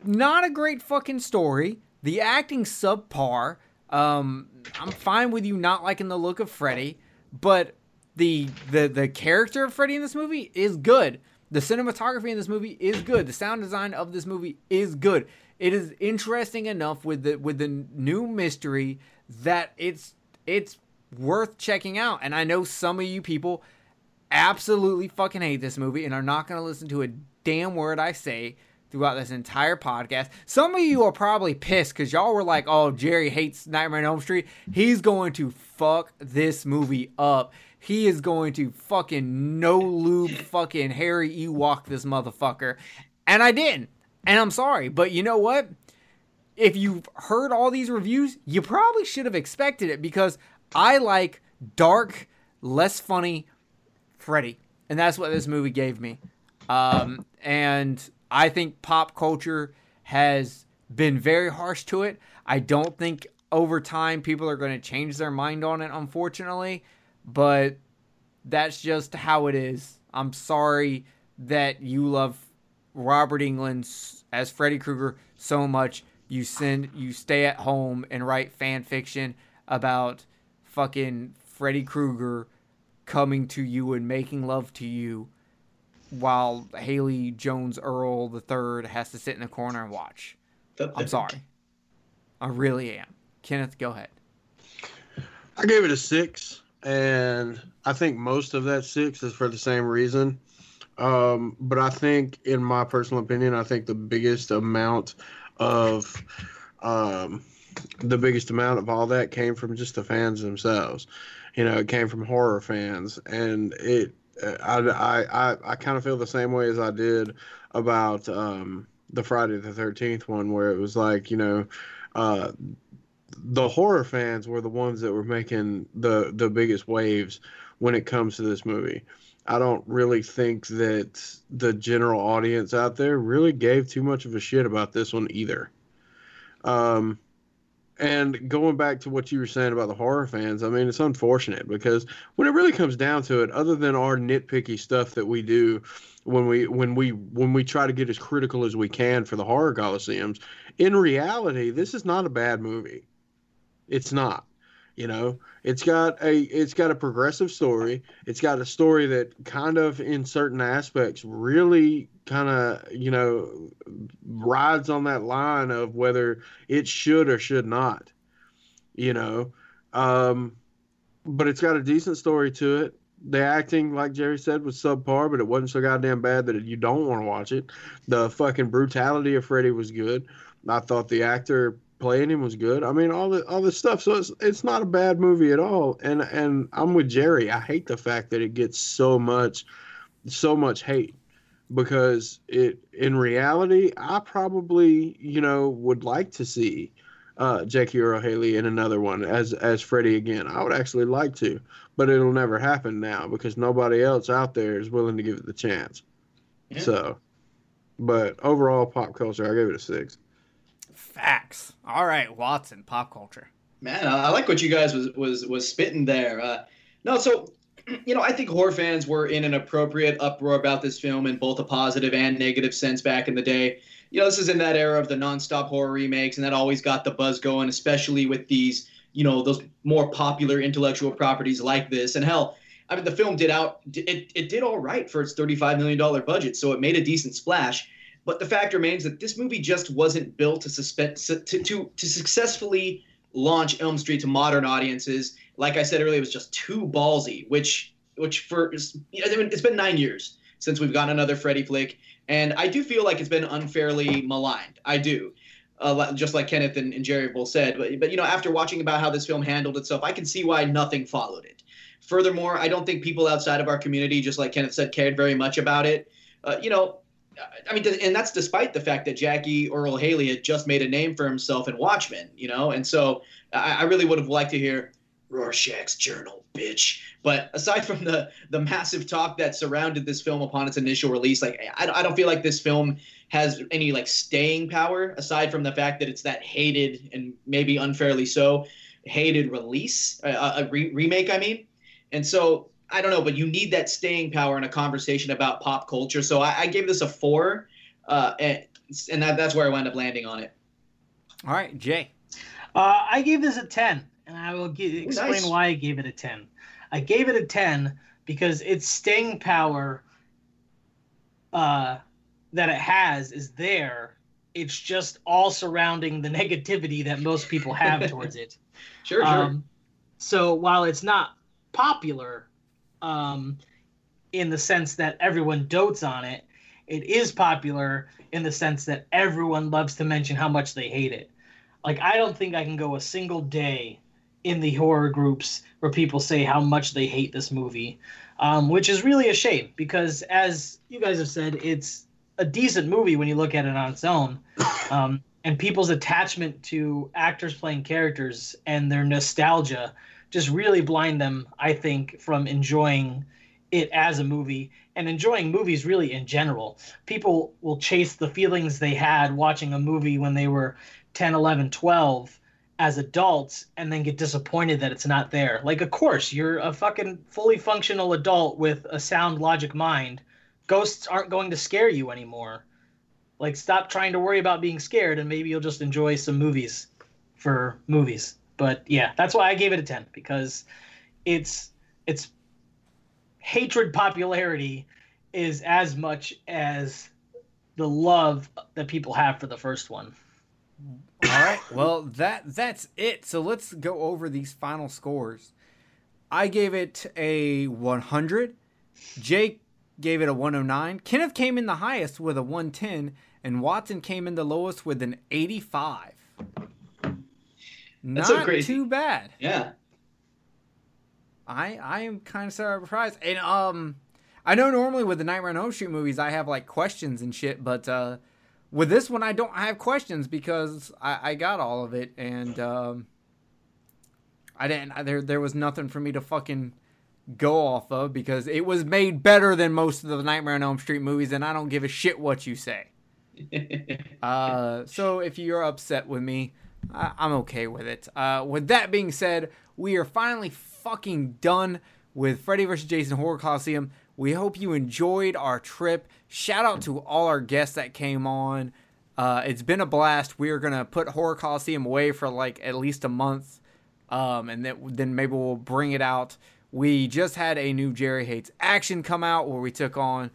Not a great fucking story. The acting subpar. Um, I'm fine with you not liking the look of Freddy, but the the the character of Freddy in this movie is good. The cinematography in this movie is good. The sound design of this movie is good. It is interesting enough with the with the new mystery that it's it's worth checking out. And I know some of you people absolutely fucking hate this movie and are not going to listen to a damn word I say throughout this entire podcast. Some of you are probably pissed because y'all were like, oh, Jerry hates Nightmare on Elm Street. He's going to fuck this movie up he is going to fucking no lube fucking Harry Ewok this motherfucker. And I didn't. And I'm sorry. But you know what? If you've heard all these reviews, you probably should have expected it because I like dark, less funny Freddy. And that's what this movie gave me. Um, and I think pop culture has been very harsh to it. I don't think over time people are going to change their mind on it, unfortunately but that's just how it is. I'm sorry that you love Robert Englund as Freddy Krueger so much. You send you stay at home and write fan fiction about fucking Freddy Krueger coming to you and making love to you while Haley Jones Earl the third has to sit in the corner and watch. I'm sorry. I really am. Kenneth, go ahead. I gave it a six and I think most of that six is for the same reason. Um, but I think, in my personal opinion, I think the biggest amount of um, the biggest amount of all that came from just the fans themselves. You know, it came from horror fans, and it. I I I, I kind of feel the same way as I did about um, the Friday the Thirteenth one, where it was like you know. Uh, the horror fans were the ones that were making the the biggest waves when it comes to this movie. I don't really think that the general audience out there really gave too much of a shit about this one either. Um, and going back to what you were saying about the horror fans, I mean, it's unfortunate because when it really comes down to it, other than our nitpicky stuff that we do when we when we when we try to get as critical as we can for the horror coliseums, in reality, this is not a bad movie. It's not. You know, it's got a it's got a progressive story. It's got a story that kind of in certain aspects really kind of, you know, rides on that line of whether it should or should not. You know, um but it's got a decent story to it. The acting, like Jerry said, was subpar, but it wasn't so goddamn bad that you don't want to watch it. The fucking brutality of Freddy was good. I thought the actor playing him was good. I mean, all the all this stuff. So it's it's not a bad movie at all. And and I'm with Jerry. I hate the fact that it gets so much so much hate because it in reality, I probably you know would like to see uh, Jackie Earle Haley in another one as as Freddy again. I would actually like to, but it'll never happen now because nobody else out there is willing to give it the chance. Yeah. So, but overall, pop culture, I gave it a six. Facts. All right, Watson, pop culture. Man, I like what you guys was was was spitting there. Uh, no, so you know, I think horror fans were in an appropriate uproar about this film in both a positive and negative sense back in the day. You know, this is in that era of the nonstop horror remakes, and that always got the buzz going, especially with these, you know, those more popular intellectual properties like this. And hell, I mean, the film did out, it, it did all right for its $35 million budget, so it made a decent splash. But the fact remains that this movie just wasn't built to, suspect, to, to, to successfully launch Elm Street to modern audiences. Like I said earlier, it was just too ballsy, which which for it's been nine years since we've gotten another Freddy flick, and I do feel like it's been unfairly maligned. I do. Uh, just like Kenneth and, and Jerry both said, but, but you know, after watching about how this film handled itself, I can see why nothing followed it. Furthermore, I don't think people outside of our community, just like Kenneth said, cared very much about it. Uh, you know, I mean, and that's despite the fact that Jackie Earle Haley had just made a name for himself in Watchmen, you know, and so I, I really would have liked to hear Rorschach's journal, bitch. But aside from the the massive talk that surrounded this film upon its initial release, like I, I don't feel like this film has any like staying power aside from the fact that it's that hated and maybe unfairly so hated release, uh, a re- remake. I mean, and so I don't know, but you need that staying power in a conversation about pop culture. So I, I gave this a four, uh, and, and that, that's where I wound up landing on it. All right, Jay. Uh, I gave this a 10, and I will gi- explain nice. why I gave it a 10. I gave it a 10 because its staying power uh, that it has is there. It's just all surrounding the negativity that most people have towards it. Sure, sure. Um, so while it's not popular um, in the sense that everyone dotes on it, it is popular in the sense that everyone loves to mention how much they hate it. Like I don't think I can go a single day in the horror groups where people say how much they hate this movie, um, which is really a shame because, as you guys have said, it's a decent movie when you look at it on its own. Um, and people's attachment to actors playing characters and their nostalgia just really blind them, I think, from enjoying it as a movie and enjoying movies really in general. People will chase the feelings they had watching a movie when they were 10, 11, 12 as adults and then get disappointed that it's not there. Like, of course, you're a fucking fully functional adult with a sound logic mind. Ghosts aren't going to scare you anymore. Like, stop trying to worry about being scared and maybe you'll just enjoy some movies for movies. But yeah, that's why I gave it a 10 because it's it's hatred popularity is as much as the love that people have for the first one. All right. Well, that that's it. So let's go over these final scores. I gave it a 100. Jake gave it a 109. Kenneth came in the highest with a 110, and Watson came in the lowest with an 85. That's Not so crazy. too bad. Yeah. I I am kind of surprised. And um, I know normally with the Nightmare on Elm Street movies, I have like questions and shit, but uh, with this one, I don't have questions because I, I got all of it, and um, I didn't. I, there there was nothing for me to fucking go off of because it was made better than most of the Nightmare on Elm Street movies, and I don't give a shit what you say. Uh, so if you're upset with me, I- I'm okay with it. Uh, with that being said, we are finally fucking done with Freddy vs. Jason Horror Coliseum. We hope you enjoyed our trip. Shout out to all our guests that came on. Uh, it's been a blast. We are gonna put Horror Coliseum away for like at least a month, um, and then then maybe we'll bring it out. We just had a new Jerry Hates action come out where we took on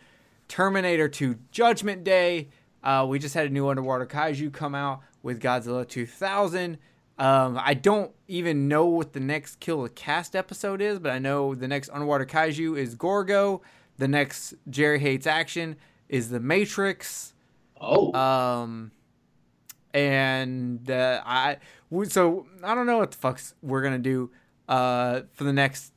Terminator 2 Judgment Day. Uh, we just had a new Underwater Kaiju come out with Godzilla 2000. Um, I don't even know what the next Kill the Cast episode is, but I know the next Underwater Kaiju is Gorgo. The next Jerry Hates Action is The Matrix. Oh. Um, and uh, I so I don't know what the fucks we're gonna do uh, for the next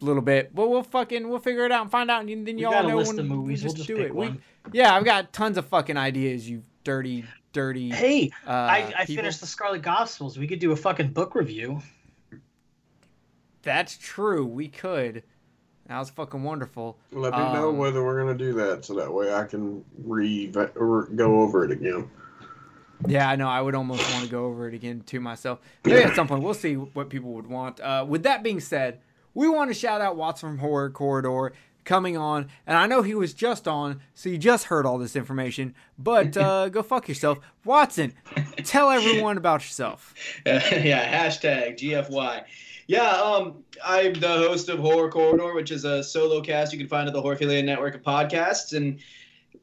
little bit, but we'll fucking we'll figure it out and find out, and then y'all know when we We'll just just do it. We, yeah, I've got tons of fucking ideas. You dirty, dirty. Hey, uh, I, I finished the Scarlet Gospels. We could do a fucking book review. That's true. We could. That was fucking wonderful. Let me know Um, whether we're gonna do that, so that way I can re or go over it again. Yeah, I know. I would almost want to go over it again to myself. Maybe at some point, we'll see what people would want. Uh, with that being said, we want to shout out Watson from Horror Corridor coming on, and I know he was just on, so you just heard all this information. But uh, go fuck yourself, Watson. Tell everyone about yourself. yeah, hashtag GFY. Yeah, um, I'm the host of Horror Corridor, which is a solo cast you can find at the Horrorphilia network of podcasts, and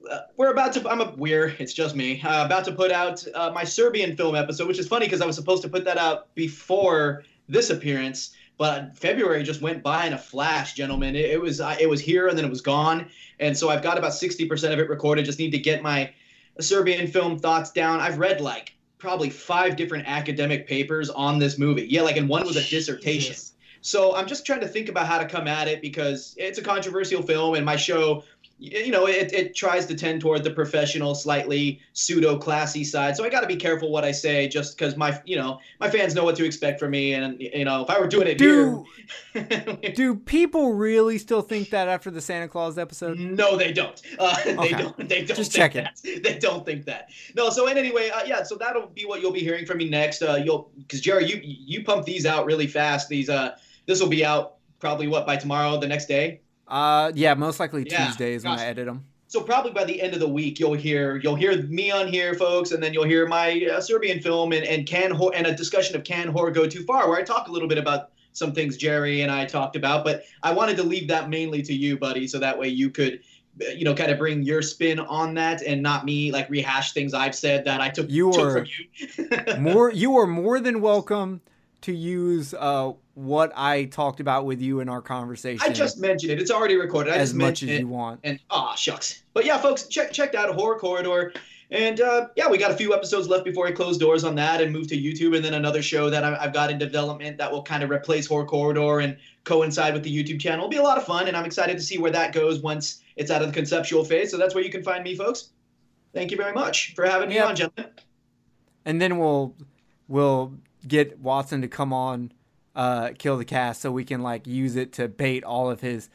uh, we're about to. I'm a we're. It's just me. Uh, about to put out uh, my Serbian film episode, which is funny because I was supposed to put that out before this appearance, but February just went by in a flash, gentlemen. It, it was it was here and then it was gone, and so I've got about 60% of it recorded. Just need to get my Serbian film thoughts down. I've read like probably five different academic papers on this movie. Yeah, like and one was a dissertation. Jesus. So I'm just trying to think about how to come at it because it's a controversial film, and my show, you know, it, it tries to tend toward the professional, slightly pseudo classy side. So I got to be careful what I say, just because my, you know, my fans know what to expect from me, and you know, if I were doing it Do here, do people really still think that after the Santa Claus episode? No, they don't. Uh, Okay. They don't. They don't. Just think checking. That. They don't think that. No. So and anyway, uh, yeah. So that'll be what you'll be hearing from me next. Uh, you'll because Jerry, you you pump these out really fast. These uh, this will be out probably what by tomorrow, the next day. Uh, yeah, most likely Yeah, Tuesdays when I edit them. So probably by the end of the week, you'll hear you'll hear me on here, folks, and then you'll hear my uh, Serbian film and and can Hor- and a discussion of can horror go too far, where I talk a little bit about some things Jerry and I talked about, but I wanted to leave that mainly to you, buddy, so that way you could. uh, You know, kind of bring your spin on that, and not me like rehash things I've said that I took, You took are- from you. more you are more than welcome to use uh what I talked about with you in our conversation I just mentioned it. It's already recorded. I as just much as it. you want. And ah, shucks. But yeah, folks, check checked out Horror Corridor, and uh, yeah, we got a few episodes left before I close doors on that and move to YouTube, and then another show that I- I've got in development that will kind of replace Horror Corridor and coincide with the YouTube channel. It'll be a lot of fun, and I'm excited to see where that goes once it's out of the conceptual phase. So that's where you can find me, folks. Thank you very much for having me Yep. on, gentlemen. And then we'll we'll get Watson to come on uh kill the cast so we can like use it to bait all of his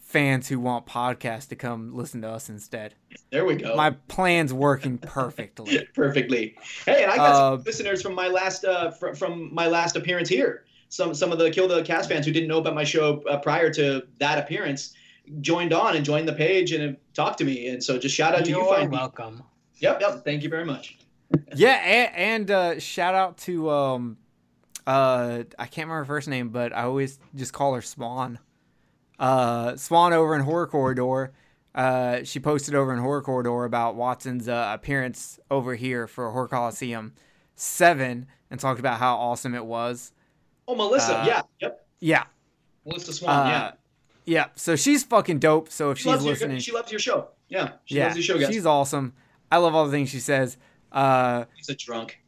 fans who want podcasts to come listen to us instead. There we go. My plan's working perfectly. perfectly. Hey, and I got Uh, some listeners from my last uh, fr- from my last appearance here. Some some of the Kill the Cast fans who didn't know about my show uh, prior to that appearance joined on and joined the page and talked to me. And so just shout out to you. You're me. welcome. Yep, yep. Thank you very much. Yeah, and, and uh, shout out to um, uh, I can't remember her first name, but I always just call her Swan. Uh, Swan over in Horror Corridor. Uh, she posted over in Horror Corridor about Watson's uh, appearance over here for Horror Coliseum Seven, and talked about how awesome it was. Oh, Melissa. Uh, yeah. Yep. Yeah, Melissa Swan. uh, yeah. yeah. So she's fucking dope. So if She she's loves, listening, your, she loves your show. Yeah. She yeah, loves your show, guys. she's awesome. I love all the things she says. Uh, She's a drunk.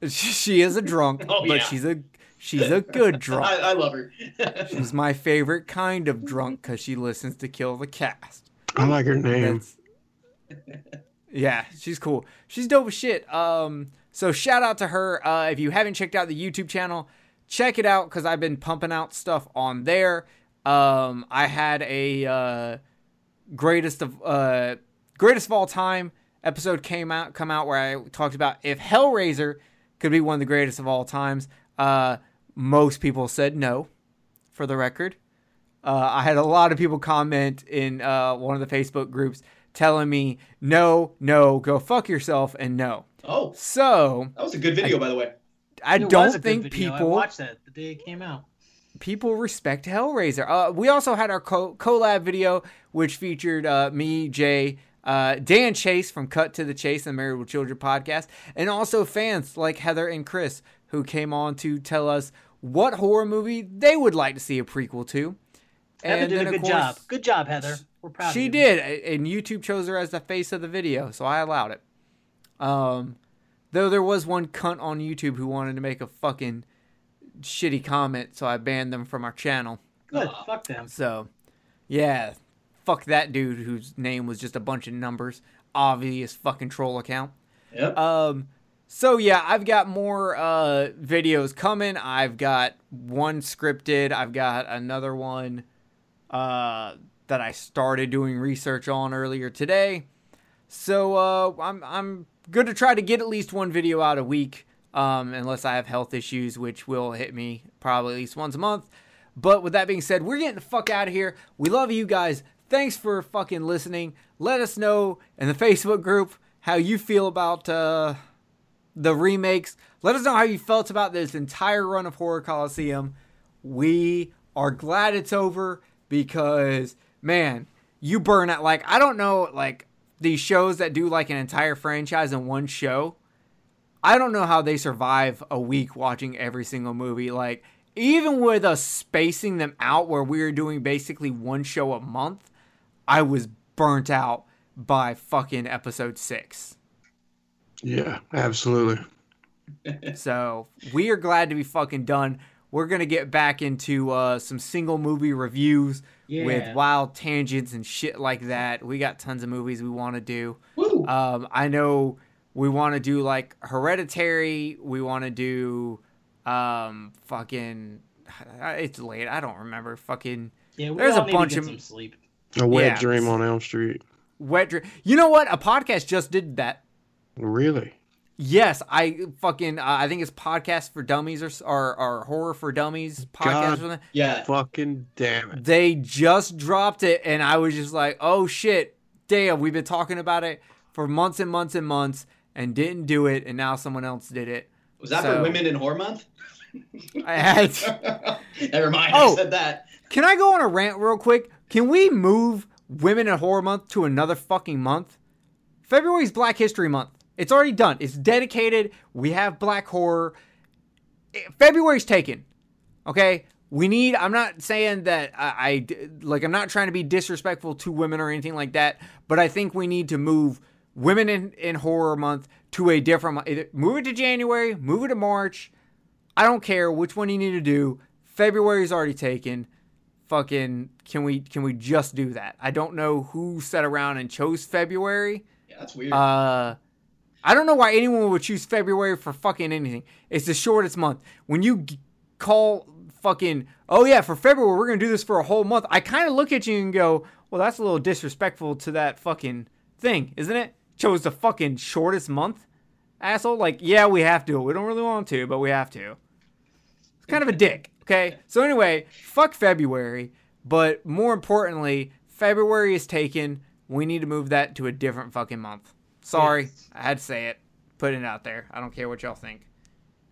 she is a drunk, Oh, but yeah. she's a she's a good drunk. I, I love her. She's my favorite kind of drunk because she listens to Kill the Cast. I like her name. Yeah, she's cool. She's dope as shit. Um, so shout out to her. Uh, if you haven't checked out the YouTube channel, check it out because I've been pumping out stuff on there. Um, I had a uh, greatest of uh, greatest of all time episode came out come out where I talked about if Hellraiser could be one of the greatest of all times. Uh, most people said no. For the record, uh, I had a lot of people comment in uh, one of the Facebook groups telling me no, no, go fuck yourself, and no. oh, So that was a good video, by the way. I It don't a good think video. People watched that the day it came out. people respect Hellraiser. Uh, we also had our co- collab video, which featured uh, me, Jay, uh, Dan Chase from Cut to the Chase and Married with Children podcast, and also fans like Heather and Chris who came on to tell us what horror movie they would like to see a prequel to. Heather did then, a good course, job. Good job, Heather. We're proud. She of you. did, and YouTube chose her as the face of the video, so I allowed it. Um, though there was one cunt on YouTube who wanted to make a fucking shitty comment, so I banned them from our channel. Good. Fuck them. So, yeah, fuck that dude whose name was just a bunch of numbers. Obvious fucking troll account. Yep. Um, so yeah, I've got more uh videos coming. I've got one scripted. I've got another one uh that I started doing research on earlier today. So uh, I'm I'm good to try to get at least one video out a week, um, unless I have health issues, which will hit me probably at least once a month. But with that being said, we're getting the fuck out of here. We love you guys. Thanks for fucking listening. Let us know in the Facebook group how you feel about uh, the remakes. Let us know how you felt about this entire run of Horror Coliseum. We are glad it's over because, man, you burn out. Like, I don't know, like, these shows that do like an entire franchise in one show. I don't know how they survive a week watching every single movie. Like, even with us spacing them out where we were doing basically one show a month, I was burnt out by fucking episode six. Yeah, absolutely. So we are glad to be fucking done. We're gonna get back into uh, some single movie reviews Yeah. with wild tangents and shit like that. We got tons of movies we want to do. Woo. Um, I know we want to do like Hereditary. We want to do um, fucking. It's late. I don't remember. Fucking yeah, we there's all a need bunch to get of- some sleep. A wet Yeah. dream on Elm Street. wet. Dr- you know what? A podcast just did that. Really? Yes, I fucking. Uh, I think it's podcast for dummies or s- or, or horror for dummies podcast. God. Yeah. Fucking damn it. They just dropped it, and I was just like, "Oh shit, damn! We've been talking about it for months and months and months, and didn't do it, and now someone else did it." Was that So- for Women in Horror Month? I had. Never mind. Oh. I said that. Can I go on a rant real quick? Can we move Women in Horror Month to another fucking month? February's Black History Month. It's already done. It's dedicated. We have black horror. Eh, February's taken. Okay? We need I'm not saying that I, I like I'm not trying to be disrespectful to women or anything like that, but I think we need to move Women in, in Horror Month to a different month. Move it to January, move it to March. I don't care which one you need to do. February's already taken. Fucking can we can we just do that? I don't know who sat around and chose February. Yeah, that's weird. Uh I don't know why anyone would choose February for fucking anything. It's the shortest month. When you g- call fucking oh yeah, for February we're going to do this for a whole month. I kind of look at you and go, "Well, that's a little disrespectful to that fucking thing, isn't it?" Chose the fucking shortest month. Asshole, like, yeah, we have to. We don't really want to, but we have to. Kind of a dick. Okay. So anyway, fuck February. But more importantly, February is taken. We need to move that to a different fucking month. Sorry, Yes. I had to say it. Put it out there. I don't care what y'all think.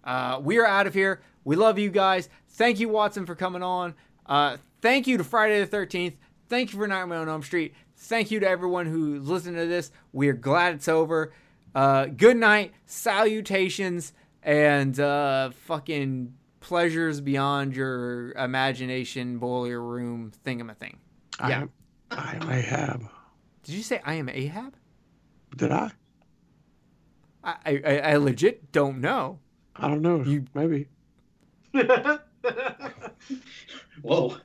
Uh, we are out of here. We love you guys. Thank you, Watson, for coming on. Uh, thank you to Friday the 13th. Thank you for Nightmare on Elm Street. Thank you to everyone who listened to this. We are glad it's over. Uh, good night, salutations, and uh, fucking pleasures beyond your imagination boiler room thingamathing. Yeah. I, am Ahab. Did you say I am Ahab? Did I? I, I, I legit don't know. I don't know. You- Maybe. Whoa.